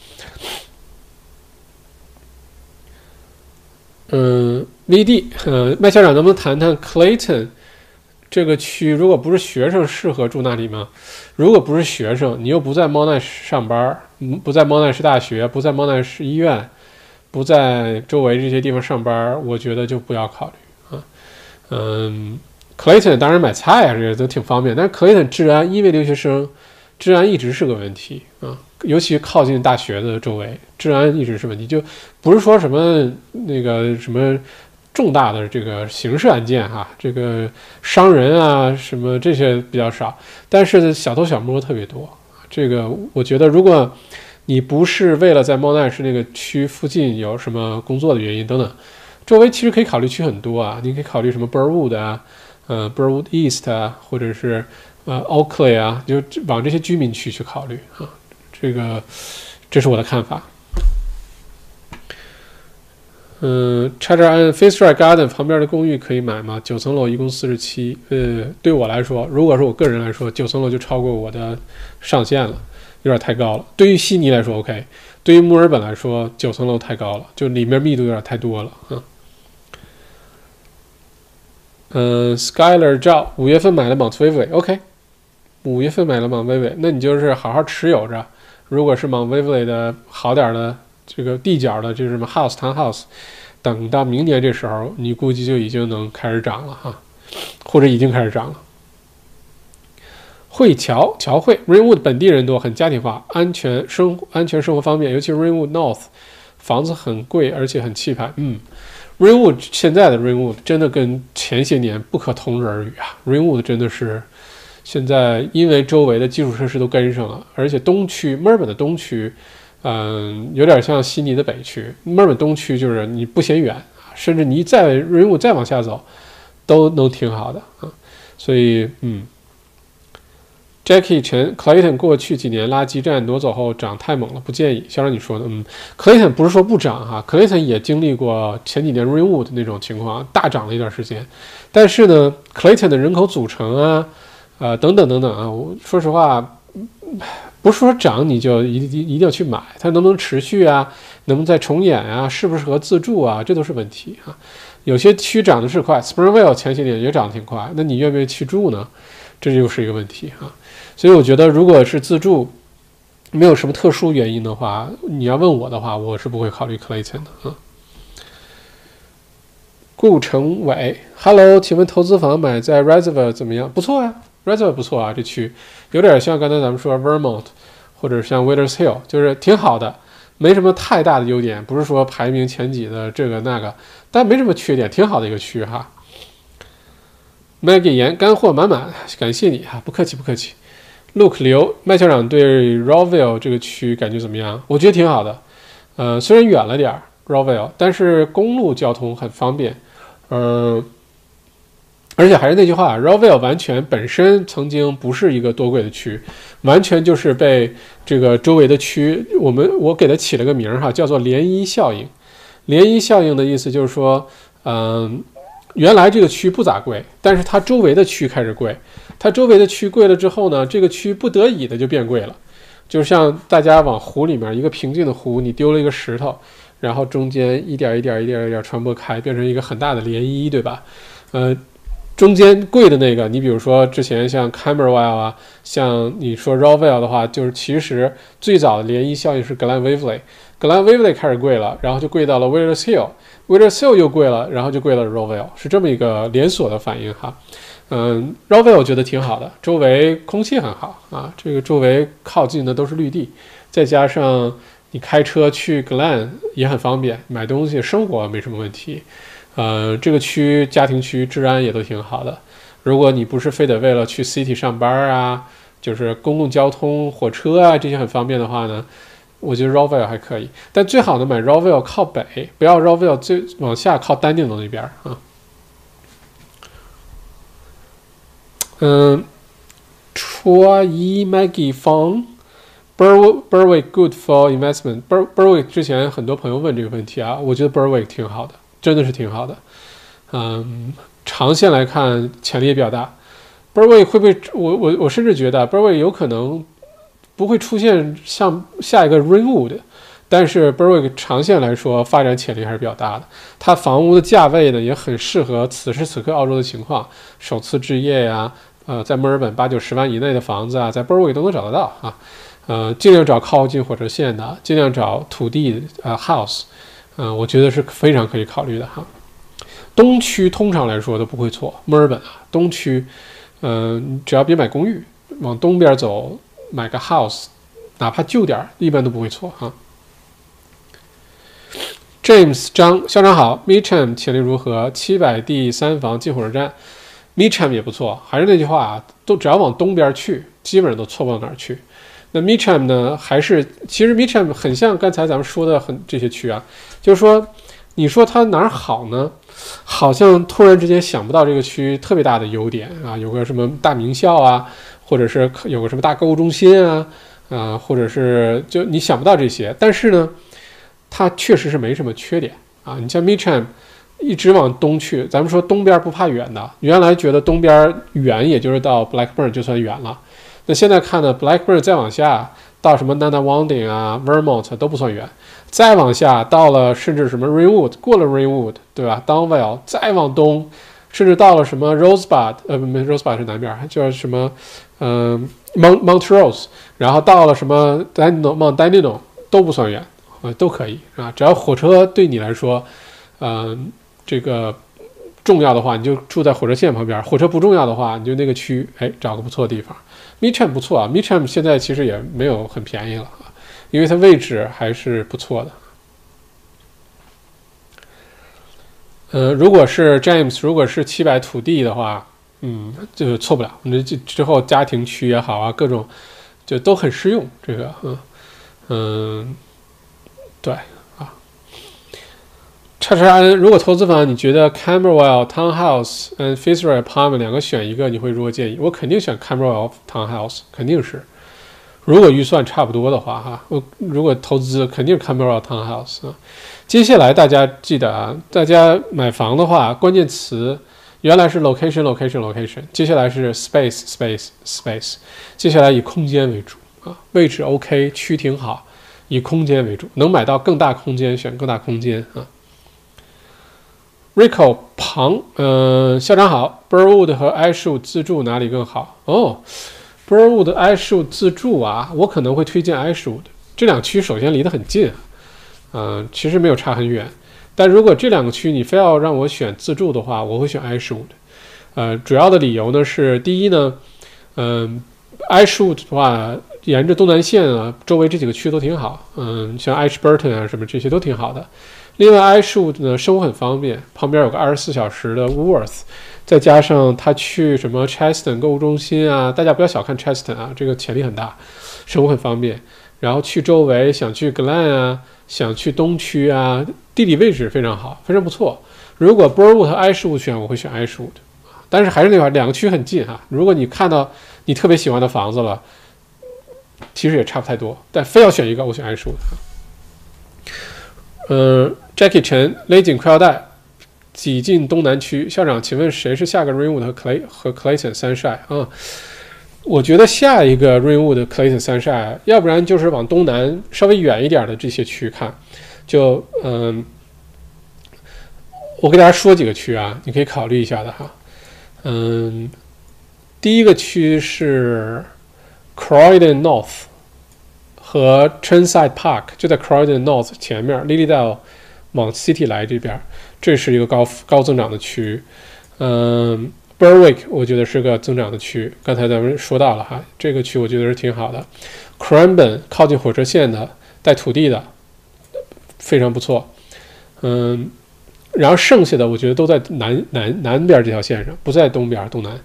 嗯，VD，呃，麦校长能不能谈谈 Clayton 这个区？如果不是学生，适合住那里吗？如果不是学生，你又不在猫奈市上班，嗯，不在猫奈市大学，不在猫奈市医院，不在周围这些地方上班，我觉得就不要考虑啊。嗯，Clayton 当然买菜啊，这些都挺方便，但是 Clayton 治安，因为留学生，治安一直是个问题啊。尤其靠近大学的周围，治安一直是问题，就不是说什么那个什么重大的这个刑事案件哈，这个伤人啊什么这些比较少，但是小偷小摸特别多。这个我觉得，如果你不是为了在猫奈市那个区附近有什么工作的原因等等，周围其实可以考虑区很多啊，你可以考虑什么 Burwood 啊，呃 Burwood East 啊，或者是呃 Oakley 啊，就往这些居民区去考虑啊。这个，这是我的看法。嗯 c h a t e r and Fitzroy Garden 旁边的公寓可以买吗？九层楼一共四十七。呃，对我来说，如果是我个人来说，九层楼就超过我的上限了，有点太高了。对于悉尼来说，OK；对于墨尔本来说，九层楼太高了，就里面密度有点太多了。嗯。嗯，Skyler 赵五月份买了 Mount vivi ok 五月份买了 Mount v i v i 那你就是好好持有着。如果是 Mount v i v l y 的好点的这个地角的，就是什么 House Town House，等到明年这时候，你估计就已经能开始涨了哈，或者已经开始涨了。汇桥桥汇 Rainwood 本地人多，很家庭化，安全生安全生活方便，尤其 Rainwood North，房子很贵，而且很气派。嗯，Rainwood 现在的 Rainwood 真的跟前些年不可同日而语啊，Rainwood 真的是。现在因为周围的基础设施都跟上了，而且东区墨尔本的东区，嗯，有点像悉尼的北区。墨尔本东区就是你不嫌远甚至你再人物再往下走，都能挺好的啊。所以，嗯，Jackie 陈 Clayton 过去几年垃圾站挪走后涨太猛了，不建议。像你说的，嗯，Clayton 不是说不涨哈，Clayton 也经历过前几年 Rainwood 那种情况，大涨了一段时间。但是呢，Clayton 的人口组成啊。呃，等等等等啊！我说实话，不是说涨你就一一一定要去买，它能不能持续啊？能不能再重演啊？适不适合自住啊？这都是问题啊！有些区涨的是快，Springvale 前些年也涨得挺快，那你愿不愿意去住呢？这又是一个问题啊！所以我觉得，如果是自住，没有什么特殊原因的话，你要问我的话，我是不会考虑 Clayton 的啊。顾成伟，Hello，请问投资房买在 Reservoir 怎么样？不错啊。R e s e r 不错啊，这区有点像刚才咱们说 Vermont，或者像 Withers Hill，就是挺好的，没什么太大的优点，不是说排名前几的这个那个，但没什么缺点，挺好的一个区哈。Maggie 言干货满满，感谢你哈，不客气不客气。Look 刘麦校长对 Roville 这个区感觉怎么样？我觉得挺好的，呃，虽然远了点儿 Roville，但是公路交通很方便，嗯。而且还是那句话 r o v e l l e 完全本身曾经不是一个多贵的区，完全就是被这个周围的区，我们我给它起了个名儿哈，叫做涟漪效应。涟漪效应的意思就是说，嗯，原来这个区不咋贵，但是它周围的区开始贵，它周围的区贵了之后呢，这个区不得已的就变贵了。就像大家往湖里面一个平静的湖，你丢了一个石头，然后中间一点一点一点一点传播开，变成一个很大的涟漪，对吧？呃。中间贵的那个，你比如说之前像 Camerwell 啊，像你说 r o v e l l 的话，就是其实最早的涟漪效应是 Glen Waverley，Glen Waverley 开始贵了，然后就贵到了 Willis Hill，Willis Hill 又贵了，然后就贵了 r o v e l l 是这么一个连锁的反应哈。嗯 r o v e l l 我觉得挺好的，周围空气很好啊，这个周围靠近的都是绿地，再加上你开车去 Glen 也很方便，买东西生活没什么问题。呃，这个区家庭区治安也都挺好的。如果你不是非得为了去 city 上班啊，就是公共交通、火车啊这些很方便的话呢，我觉得 r o v e l l 还可以。但最好呢买 r o v e l l 靠北，不要 r o v e l l 最往下靠丹顶楼那边啊。嗯，Chua Yi Maggie Fang，Ber Berwick good for investment。Ber Berwick 之前很多朋友问这个问题啊，我觉得 Berwick 挺好的。真的是挺好的，嗯，长线来看潜力也比较大。Berwick 会不会？我我我甚至觉得 Berwick 有可能不会出现像下一个 Rainwood，但是 Berwick 长线来说发展潜力还是比较大的。它房屋的价位呢也很适合此时此刻澳洲的情况，首次置业呀，呃，在墨尔本八九十万以内的房子啊，在 Berwick 都能找得到啊。呃，尽量找靠近火车线的，尽量找土地呃 house。嗯，我觉得是非常可以考虑的哈。东区通常来说都不会错，墨尔本啊，东区，嗯，只要别买公寓，往东边走买个 house，哪怕旧点儿，一般都不会错哈。James 张校长好，Mitcham 潜力如何？七百第三房进火车站，Mitcham 也不错，还是那句话啊，都只要往东边去，基本上都错不到哪儿去。那 Mitcham 呢？还是其实 Mitcham 很像刚才咱们说的很这些区啊，就是说，你说它哪儿好呢？好像突然之间想不到这个区特别大的优点啊，有个什么大名校啊，或者是有个什么大购物中心啊，啊，或者是就你想不到这些。但是呢，它确实是没什么缺点啊。你像 Mitcham 一直往东去，咱们说东边不怕远的，原来觉得东边远，也就是到 Blackburn 就算远了。那现在看呢，Blackburn 再往下到什么 Nanawanting 啊，Vermont 都不算远，再往下到了甚至什么 Rainwood，过了 Rainwood，对吧？Donville 再往东，甚至到了什么 Rosebud，呃，不，Rosebud 是南边，就是什么？嗯，Mount Montrose，然后到了什么 Dino Mont Dino 都不算远，呃，都可以啊，只要火车对你来说，嗯，这个重要的话，你就住在火车线旁边；火车不重要的话，你就那个区，哎，找个不错的地方。Mitcham 不错啊，Mitcham 现在其实也没有很便宜了啊，因为它位置还是不错的。呃，如果是 James，如果是七百土地的话，嗯，就是错不了。那这之后家庭区也好啊，各种就都很适用。这个，嗯嗯，对。叉叉 N，如果投资房你觉得 Camberwell Townhouse 跟 Fitzroy Apartment 两个选一个，你会如何建议？我肯定选 Camberwell Townhouse，肯定是。如果预算差不多的话，哈，我如果投资肯定是 Camberwell Townhouse 啊。接下来大家记得啊，大家买房的话，关键词原来是 location location location，接下来是 space space space，接下来以空间为主啊，位置 OK，区挺好，以空间为主，能买到更大空间选更大空间啊。Rico 庞，嗯，校长好。Burwood 和 Ashwood 自助哪里更好？哦，Burwood、Ashwood 自助啊，我可能会推荐 Ashwood。这两区首先离得很近，嗯，其实没有差很远。但如果这两个区你非要让我选自助的话，我会选 Ashwood。呃，主要的理由呢是，第一呢，嗯，Ashwood 的话，沿着东南线啊，周围这几个区都挺好，嗯，像 Ashburton 啊什么这些都挺好的。另外，iShoot 呢，生活很方便，旁边有个二十四小时的 Woolworth，再加上他去什么 Cheston 购物中心啊，大家不要小看 Cheston 啊，这个潜力很大，生活很方便。然后去周围想去 Glen 啊，想去东区啊，地理位置非常好，非常不错。如果 Borwood 和 iShoot 选，我会选 iShoot，但是还是那句话，两个区很近哈。如果你看到你特别喜欢的房子了，其实也差不太多。但非要选一个，我选 iShoot 嗯，Jackie 陈勒紧裤腰带，挤进东南区。校长，请问谁是下个 Rainwood 和 Clay 和 Clayton 三晒啊？我觉得下一个 Rainwood、Clayton 三晒，要不然就是往东南稍微远一点的这些区看。就嗯，我给大家说几个区啊，你可以考虑一下的哈。嗯，第一个区是 Croydon North。和 Chenside Park 就在 Croydon North 前面，Lilydale 往 City 来这边，这是一个高高增长的区域。嗯，Berwick 我觉得是个增长的区，刚才咱们说到了哈，这个区我觉得是挺好的。Cranbourne 靠近火车线的，带土地的，非常不错。嗯，然后剩下的我觉得都在南南南边这条线上，不在东边东南，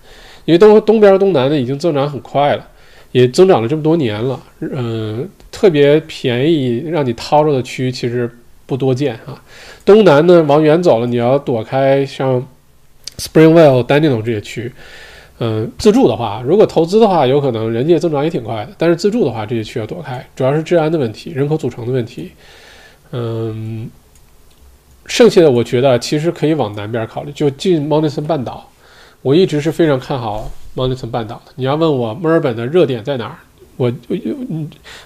因为东东边东南的已经增长很快了。也增长了这么多年了，嗯，特别便宜让你掏着的区其实不多见啊。东南呢往远走了，你要躲开像 Springvale、d a n i e l 这些区，嗯，自住的话，如果投资的话，有可能人家增长也挺快的。但是自住的话，这些区要躲开，主要是治安的问题、人口组成的问题。嗯，剩下的我觉得其实可以往南边考虑，就进 m o n i s o n 半岛。我一直是非常看好。M o n i t o n 半岛的，你要问我墨尔本的热点在哪儿，我我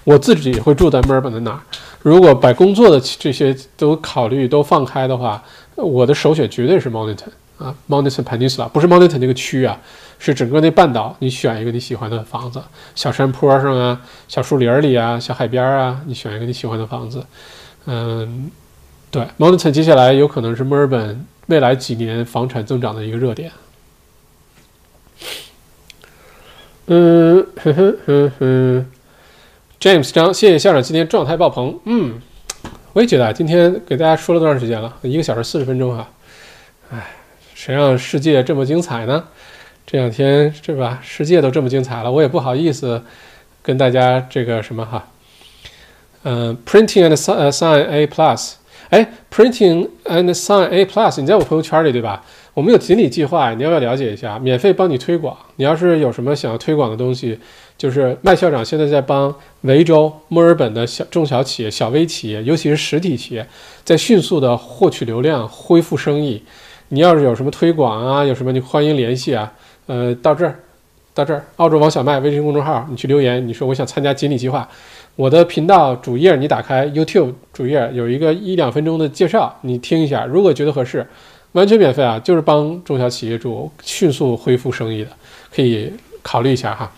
我自己会住在墨尔本的哪儿。如果把工作的这些都考虑都放开的话，我的首选绝对是 m o n i t o n 啊 m o n i t o n Peninsula 不是 m o n i t o n 这个区啊，是整个那半岛。你选一个你喜欢的房子，小山坡上啊，小树林里啊，小海边啊，你选一个你喜欢的房子。嗯，对 m o n i t o n 接下来有可能是墨尔本未来几年房产增长的一个热点。嗯哼哼哼哼，James 张，谢谢校长今天状态爆棚。嗯，我也觉得啊今天给大家说了多长时间了？一个小时四十分钟哈。哎，谁让世界这么精彩呢？这两天是吧？世界都这么精彩了，我也不好意思跟大家这个什么哈。嗯，Printing and Sign A Plus，哎，Printing and Sign A Plus，你在我朋友圈里对吧？我们有锦鲤计划，你要不要了解一下？免费帮你推广。你要是有什么想要推广的东西，就是麦校长现在在帮维州、墨尔本的小中小企业、小微企业，尤其是实体企业，在迅速的获取流量、恢复生意。你要是有什么推广啊，有什么你欢迎联系啊。呃，到这儿，到这儿，澳洲王小麦微信公众号，你去留言，你说我想参加锦鲤计划。我的频道主页你打开 YouTube 主页有一个一两分钟的介绍，你听一下，如果觉得合适。完全免费啊，就是帮中小企业主迅速恢复生意的，可以考虑一下哈。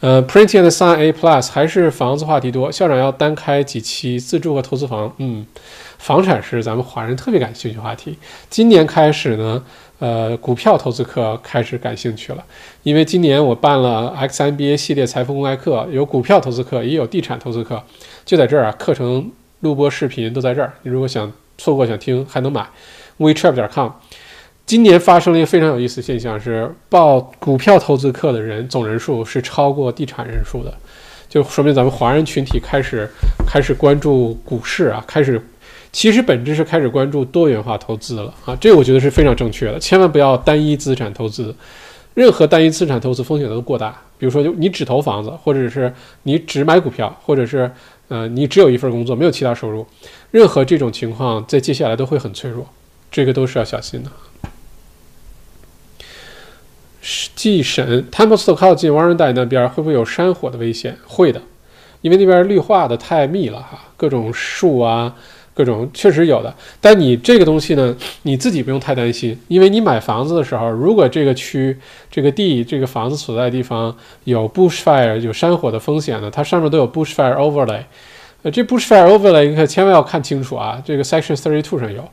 呃，Print and Sign A Plus 还是房子话题多，校长要单开几期自住和投资房。嗯，房产是咱们华人特别感兴趣话题。今年开始呢，呃，股票投资课开始感兴趣了，因为今年我办了 XMBA 系列财富公开课，有股票投资课，也有地产投资课，就在这儿啊，课程录播视频都在这儿。你如果想错过想听，还能买。WeChat 点 com，今年发生了一个非常有意思的现象，是报股票投资课的人总人数是超过地产人数的，就说明咱们华人群体开始开始关注股市啊，开始其实本质是开始关注多元化投资了啊，这我觉得是非常正确的，千万不要单一资产投资，任何单一资产投资风险都过大，比如说就你只投房子，或者是你只买股票，或者是呃你只有一份工作没有其他收入，任何这种情况在接下来都会很脆弱。这个都是要小心的。既审 Templestowe 靠近 Warrandy 那边会不会有山火的危险？会的，因为那边绿化的太密了哈，各种树啊，各种确实有的。但你这个东西呢，你自己不用太担心，因为你买房子的时候，如果这个区、这个地、这个房子所在的地方有 Bushfire 有山火的风险呢，它上面都有 Bushfire Overlay。呃，这 Bushfire Overlay 你可千万要看清楚啊，这个 Section Thirty Two 上有。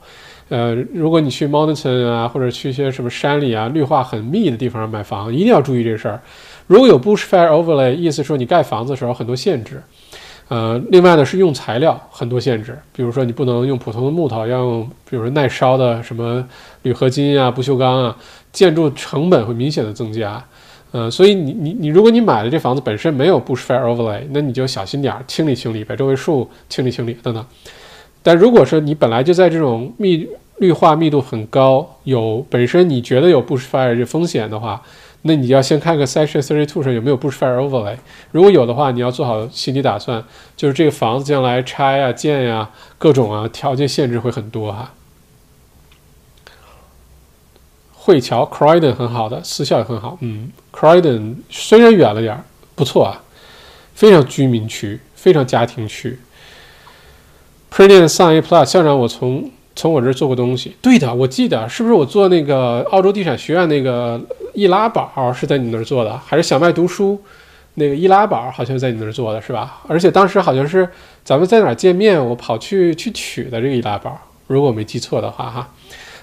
呃，如果你去 Mountain 啊，或者去一些什么山里啊，绿化很密的地方买房，一定要注意这事儿。如果有 Bushfire Overlay，意思说你盖房子的时候很多限制。呃，另外呢是用材料很多限制，比如说你不能用普通的木头，要用比如说耐烧的什么铝合金啊、不锈钢啊，建筑成本会明显的增加。呃，所以你你你，如果你买的这房子本身没有 Bushfire Overlay，那你就小心点儿，清理清理，把周围树清理清理等等。但如果说你本来就在这种密绿化密度很高，有本身你觉得有 bushfire 这风险的话，那你要先看看 Section Thirty Two 上有没有 bushfire overlay。如果有的话，你要做好心理打算，就是这个房子将来拆啊、建呀、各种啊条件限制会很多哈。汇桥 Croydon 很好的，私校也很好。嗯，Croydon 虽然远了点儿，不错啊，非常居民区，非常家庭区。Premium Sun A Plus 校长，我从从我这儿做过东西。对的，我记得是不是我做那个澳洲地产学院那个易拉宝是在你那儿做的，还是小麦读书那个易拉宝好像在你那儿做的是吧？而且当时好像是咱们在哪儿见面，我跑去去取的这个易拉宝，如果我没记错的话哈。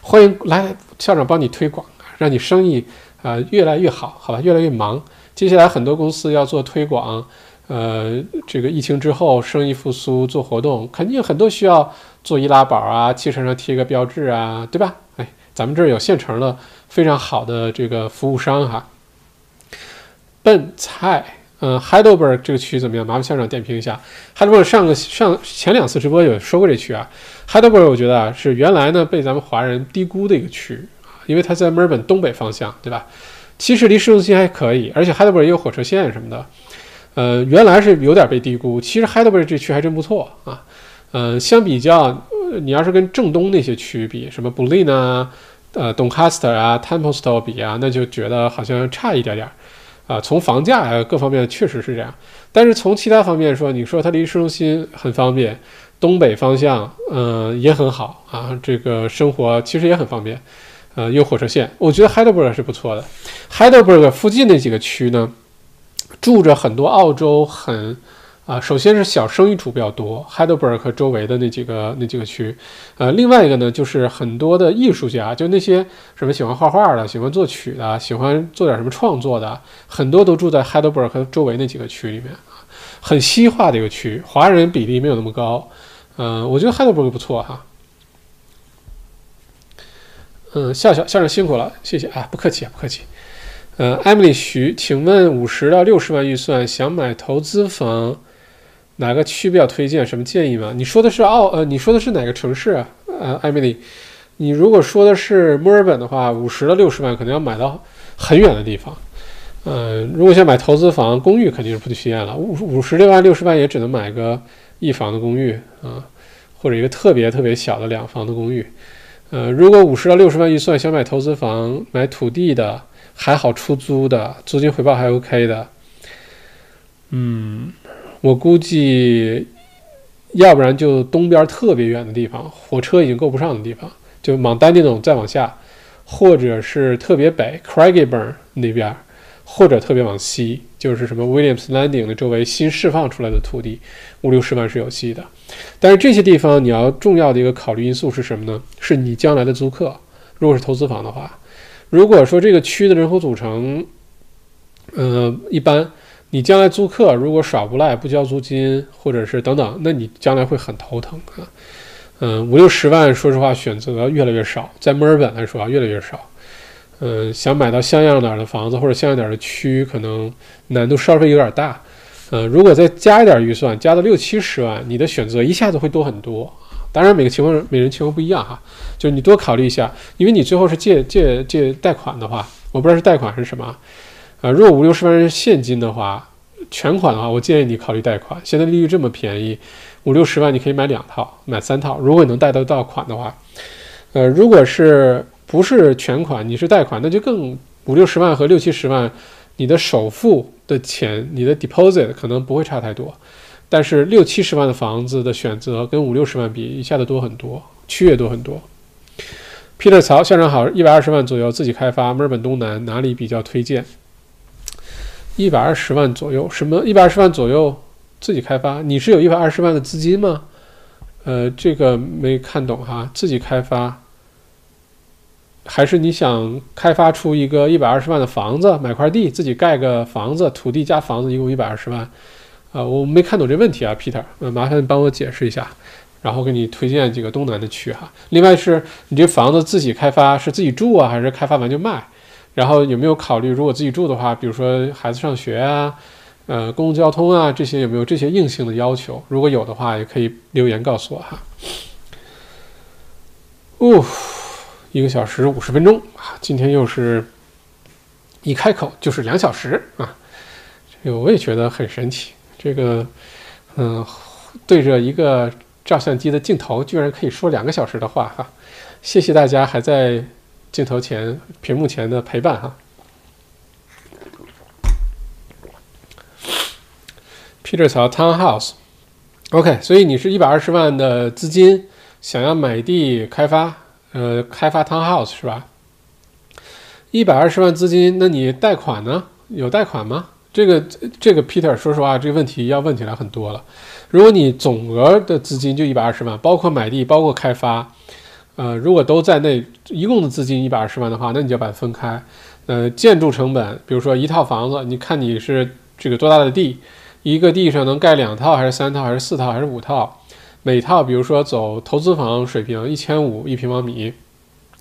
欢迎来校长帮你推广，让你生意啊越来越好，好吧，越来越忙。接下来很多公司要做推广，呃，这个疫情之后生意复苏，做活动肯定很多需要做易拉宝啊，汽车上贴个标志啊，对吧？哎，咱们这儿有现成的非常好的这个服务商哈。笨菜。嗯，Heidelberg 这个区怎么样？麻烦校长点评一下。Heidelberg 上个上前两次直播有说过这区啊。Heidelberg 我觉得啊是原来呢被咱们华人低估的一个区，因为它在墨尔本东北方向，对吧？其实离市中心还可以，而且 Heidelberg 也有火车线什么的。呃，原来是有点被低估。其实 Heidelberg 这区还真不错啊。嗯，相比较，你要是跟正东那些区比，什么 b u l i n 啊、呃 Doncaster 啊、Templestowe 比啊，那就觉得好像差一点点。啊，从房价啊各方面确实是这样，但是从其他方面说，你说它离市中心很方便，东北方向，嗯，也很好啊，这个生活其实也很方便，呃，有火车线，我觉得 Heidelberg 是不错的。Heidelberg 附近那几个区呢，住着很多澳洲很。啊，首先是小生意主比较多，Heidelberg 和周围的那几个那几个区，呃，另外一个呢，就是很多的艺术家，就那些什么喜欢画画的、喜欢作曲的、喜欢做点什么创作的，很多都住在 Heidelberg 和周围那几个区里面，很西化的一个区，华人比例没有那么高，嗯，我觉得 Heidelberg 不错哈，嗯，笑笑校长辛苦了，谢谢。啊，不客气啊，不客气，呃，Emily 徐，请问五十到六十万预算想买投资房？哪个区比较推荐？什么建议吗？你说的是澳呃，你说的是哪个城市啊？呃，艾米丽，你如果说的是墨尔本的话，五十到六十万可能要买到很远的地方。呃，如果想买投资房、公寓，肯定是不推荐了。五五十六万、六十万也只能买个一房的公寓啊，或者一个特别特别小的两房的公寓。呃，如果五十到六十万预算想买投资房、买土地的，还好出租的，租金回报还 OK 的，嗯。我估计，要不然就东边特别远的地方，火车已经够不上的地方，就往丹尼那种再往下，或者是特别北 Craigieburn 那边，或者特别往西，就是什么 Williams Landing 的周围新释放出来的土地，五六十万是有戏的。但是这些地方你要重要的一个考虑因素是什么呢？是你将来的租客。如果是投资房的话，如果说这个区的人口组成，呃，一般。你将来租客如果耍无赖不交租金，或者是等等，那你将来会很头疼啊。嗯，五六十万，说实话选择越来越少，在墨尔本来说啊越来越少。嗯，想买到像样点的房子或者像样点的区，可能难度稍微有点大。嗯，如果再加一点预算，加到六七十万，你的选择一下子会多很多。当然每个情况每人情况不一样哈，就是你多考虑一下，因为你最后是借借借贷款的话，我不知道是贷款还是什么。啊，如果五六十万是现金的话，全款的话，我建议你考虑贷款。现在利率这么便宜，五六十万你可以买两套、买三套。如果你能贷得到款的话，呃，如果是不是全款，你是贷款，那就更五六十万和六七十万，你的首付的钱，你的 deposit 可能不会差太多。但是六七十万的房子的选择跟五六十万比，一下子多很多，区也多很多。Peter 曹校长好，一百二十万左右自己开发，墨尔本东南哪里比较推荐？一百二十万左右，什么一百二十万左右自己开发？你是有一百二十万的资金吗？呃，这个没看懂哈。自己开发，还是你想开发出一个一百二十万的房子，买块地自己盖个房子，土地加房子一共一百二十万？啊，我没看懂这问题啊，Peter，呃，麻烦帮我解释一下，然后给你推荐几个东南的区哈。另外是你这房子自己开发是自己住啊，还是开发完就卖？然后有没有考虑，如果自己住的话，比如说孩子上学啊，呃，公共交通啊这些有没有这些硬性的要求？如果有的话，也可以留言告诉我哈。哦，一个小时五十分钟啊！今天又是一开口就是两小时啊！这个我也觉得很神奇。这个，嗯，对着一个照相机的镜头，居然可以说两个小时的话哈！谢谢大家还在镜头前、屏幕前的陪伴哈。Peter 曹 Townhouse，OK，所以你是一百二十万的资金，想要买地开发，呃，开发 Townhouse 是吧？一百二十万资金，那你贷款呢？有贷款吗？这个这个 Peter，说实话，这个问题要问起来很多了。如果你总额的资金就一百二十万，包括买地，包括开发，呃，如果都在内，一共的资金一百二十万的话，那你就把它分开。呃，建筑成本，比如说一套房子，你看你是这个多大的地？一个地上能盖两套还是三套还是四套还是五套？每套比如说走投资房水平一千五一平方米，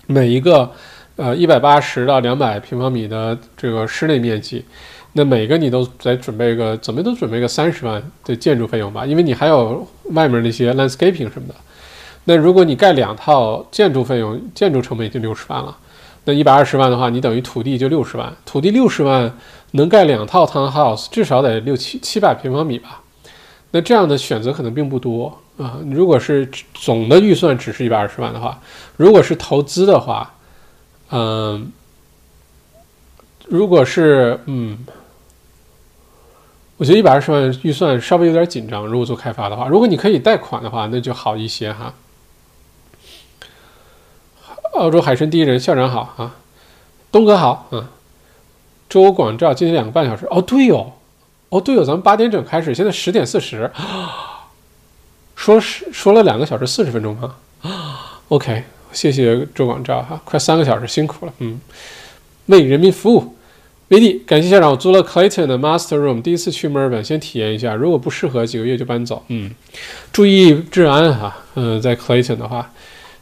每一个呃一百八十到两百平方米的这个室内面积，那每个你都得准备个怎么都准备个三十万的建筑费用吧？因为你还有外面那些 landscaping 什么的。那如果你盖两套，建筑费用建筑成本已经六十万了，那一百二十万的话，你等于土地就六十万，土地六十万。能盖两套 townhouse，至少得六七七百平方米吧？那这样的选择可能并不多啊。如果是总的预算只是一百二十万的话，如果是投资的话，嗯，如果是嗯，我觉得一百二十万预算稍微有点紧张。如果做开发的话，如果你可以贷款的话，那就好一些哈。澳洲海参第一人校长好啊，东哥好啊。周广照今天两个半小时哦，对哦，哦对哦，咱们八点整开始，现在十点四十，说是说了两个小时四十分钟吗？啊，OK，谢谢周广照哈，快三个小时辛苦了，嗯，为人民服务，VD 感谢校长，我租了 Clayton 的 Master Room，第一次去墨尔本，先体验一下，如果不适合，几个月就搬走，嗯，注意治安哈，嗯，在 Clayton 的话，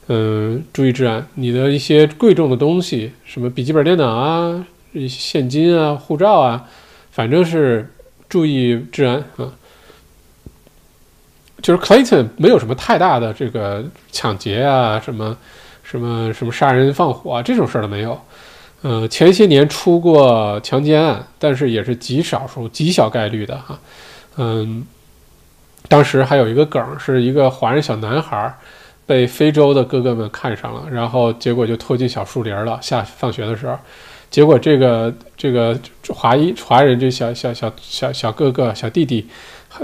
嗯，注意治安，你的一些贵重的东西，什么笔记本电脑啊。现金啊，护照啊，反正是注意治安啊。就是 Clayton 没有什么太大的这个抢劫啊，什么什么什么杀人放火啊这种事儿都没有。嗯，前些年出过强奸案，但是也是极少数、极小概率的哈。嗯，当时还有一个梗，是一个华人小男孩被非洲的哥哥们看上了，然后结果就拖进小树林了。下放学的时候。结果这个这个华裔华人这小小小小小哥哥小弟弟，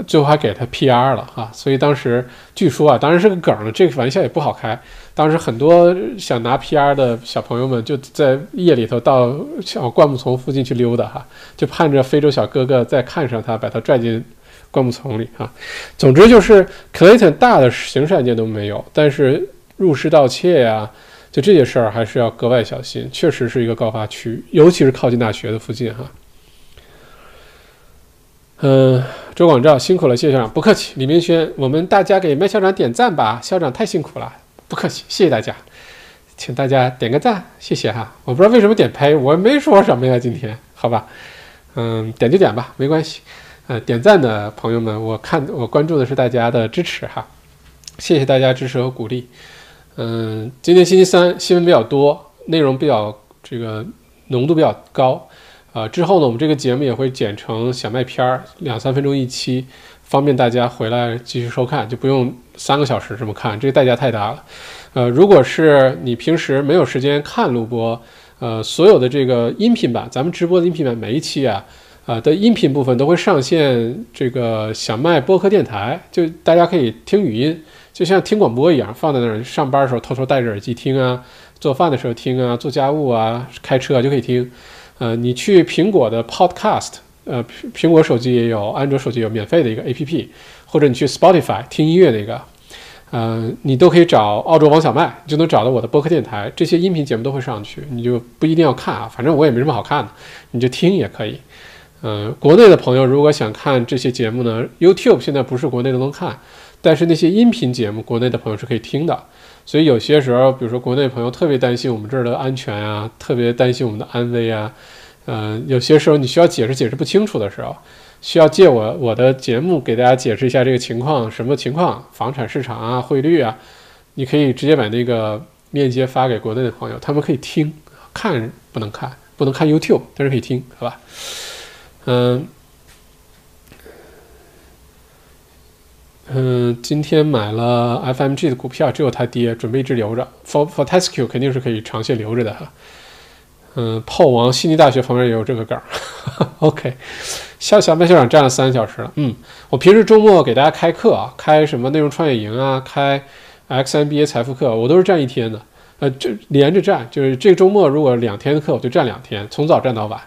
最后还给他 P.R. 了哈，所以当时据说啊，当然是个梗了，这个玩笑也不好开。当时很多想拿 P.R. 的小朋友们就在夜里头到小灌木丛附近去溜达哈，就盼着非洲小哥哥再看上他，把他拽进灌木丛里哈。总之就是 Clayton 大的刑事案件都没有，但是入室盗窃呀。就这些事儿还是要格外小心，确实是一个高发区，尤其是靠近大学的附近哈。嗯，周广照辛苦了，谢校长，不客气。李明轩，我们大家给麦校长点赞吧，校长太辛苦了，不客气，谢谢大家，请大家点个赞，谢谢哈。我不知道为什么点呸，我没说什么呀，今天好吧，嗯，点就点吧，没关系。呃，点赞的朋友们，我看我关注的是大家的支持哈，谢谢大家支持和鼓励。嗯，今天星期三新闻比较多，内容比较这个浓度比较高，啊，之后呢，我们这个节目也会剪成小麦片儿，两三分钟一期，方便大家回来继续收看，就不用三个小时这么看，这个代价太大了。呃，如果是你平时没有时间看录播，呃，所有的这个音频版，咱们直播的音频版每一期啊，啊的音频部分都会上线这个小麦播客电台，就大家可以听语音。就像听广播一样，放在那儿，上班的时候偷偷戴着耳机听啊，做饭的时候听啊，做家务啊，开车啊就可以听。呃，你去苹果的 Podcast，呃，苹果手机也有，安卓手机有免费的一个 APP，或者你去 Spotify 听音乐那个，呃，你都可以找澳洲王小麦，就能找到我的播客电台，这些音频节目都会上去，你就不一定要看啊，反正我也没什么好看的，你就听也可以。呃，国内的朋友如果想看这些节目呢，YouTube 现在不是国内都能看。但是那些音频节目，国内的朋友是可以听的，所以有些时候，比如说国内朋友特别担心我们这儿的安全啊，特别担心我们的安危啊，嗯，有些时候你需要解释解释不清楚的时候，需要借我我的节目给大家解释一下这个情况，什么情况，房产市场啊，汇率啊，你可以直接把那个链接发给国内的朋友，他们可以听，看不能看，不能看 YouTube，但是可以听，好吧？嗯嗯，今天买了 FMG 的股票，只有它跌，准备一直留着。For Fortescue 肯定是可以长线留着的哈。嗯，炮王悉尼大学旁边也有这个梗儿。OK，小小麦校长站了三个小时了。嗯，我平时周末给大家开课啊，开什么内容创业营啊，开 XMBA 财富课，我都是站一天的。呃，就连着站，就是这个周末如果两天的课，我就站两天，从早站到晚。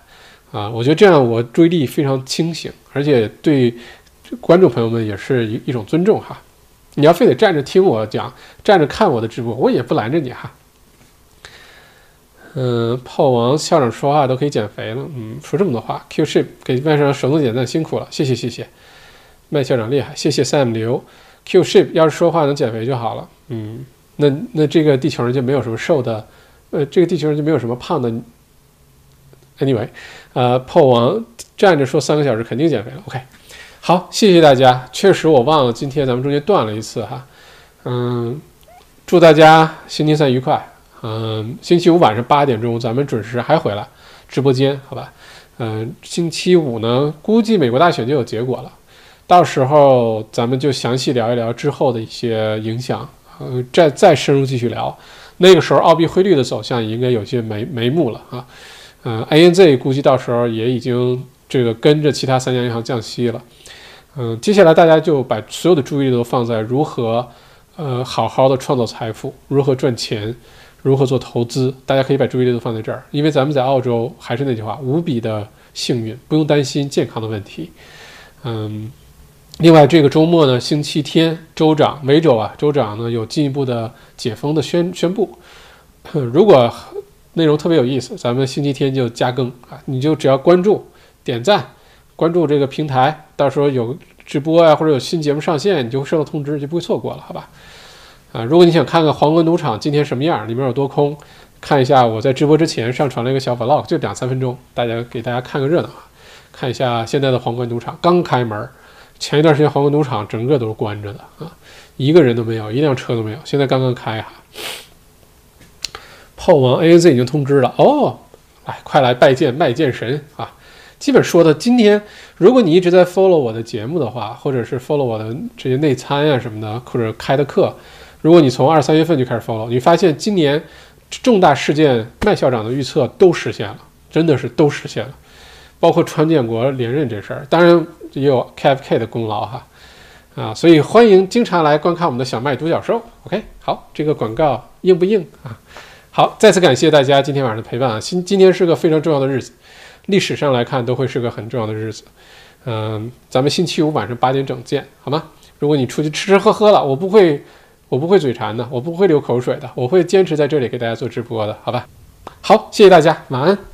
啊，我觉得这样我注意力非常清醒，而且对观众朋友们也是一一种尊重哈。你要非得站着听我讲，站着看我的直播，我也不拦着你哈。嗯，炮王校长说话都可以减肥了，嗯，说这么多话。Q ship 给麦校长绳子点赞，辛苦了，谢谢谢谢。麦校长厉害，谢谢 Sam 刘。Q ship 要是说话能减肥就好了，嗯，那那这个地球上就没有什么瘦的，呃，这个地球上就没有什么胖的。Anyway，呃，炮王站着说三个小时肯定减肥了。OK，好，谢谢大家。确实我忘了今天咱们中间断了一次哈，嗯，祝大家星期三愉快。嗯，星期五晚上八点钟，咱们准时还回来直播间，好吧？嗯，星期五呢，估计美国大选就有结果了，到时候咱们就详细聊一聊之后的一些影响，呃，再再深入继续聊。那个时候，澳币汇率的走向应该有些眉眉目了啊。嗯，ANZ 估计到时候也已经这个跟着其他三家银行降息了。嗯，接下来大家就把所有的注意力都放在如何呃好好的创造财富，如何赚钱。如何做投资？大家可以把注意力都放在这儿，因为咱们在澳洲还是那句话，无比的幸运，不用担心健康的问题。嗯，另外这个周末呢，星期天州长维州啊，州长呢有进一步的解封的宣宣布。如果内容特别有意思，咱们星期天就加更啊，你就只要关注、点赞、关注这个平台，到时候有直播啊或者有新节目上线，你就会收到通知，就不会错过了，好吧？啊，如果你想看看皇冠赌场今天什么样，里面有多空，看一下我在直播之前上传了一个小 vlog，就两三分钟，大家给大家看个热闹啊，看一下现在的皇冠赌场刚开门，前一段时间皇冠赌场整个都是关着的啊，一个人都没有，一辆车都没有，现在刚刚开哈。炮王 A N Z 已经通知了哦，来快来拜见拜见神啊！基本说的今天，如果你一直在 follow 我的节目的话，或者是 follow 我的这些内参呀什么的，或者开的课。如果你从二三月份就开始 follow，你发现今年重大事件麦校长的预测都实现了，真的是都实现了，包括川建国连任这事儿，当然也有 KFK 的功劳哈，啊，所以欢迎经常来观看我们的小麦独角兽。OK，好，这个广告硬不硬啊？好，再次感谢大家今天晚上的陪伴啊，今今天是个非常重要的日子，历史上来看都会是个很重要的日子，嗯，咱们星期五晚上八点整见，好吗？如果你出去吃吃喝喝了，我不会。我不会嘴馋的，我不会流口水的，我会坚持在这里给大家做直播的，好吧？好，谢谢大家，晚安。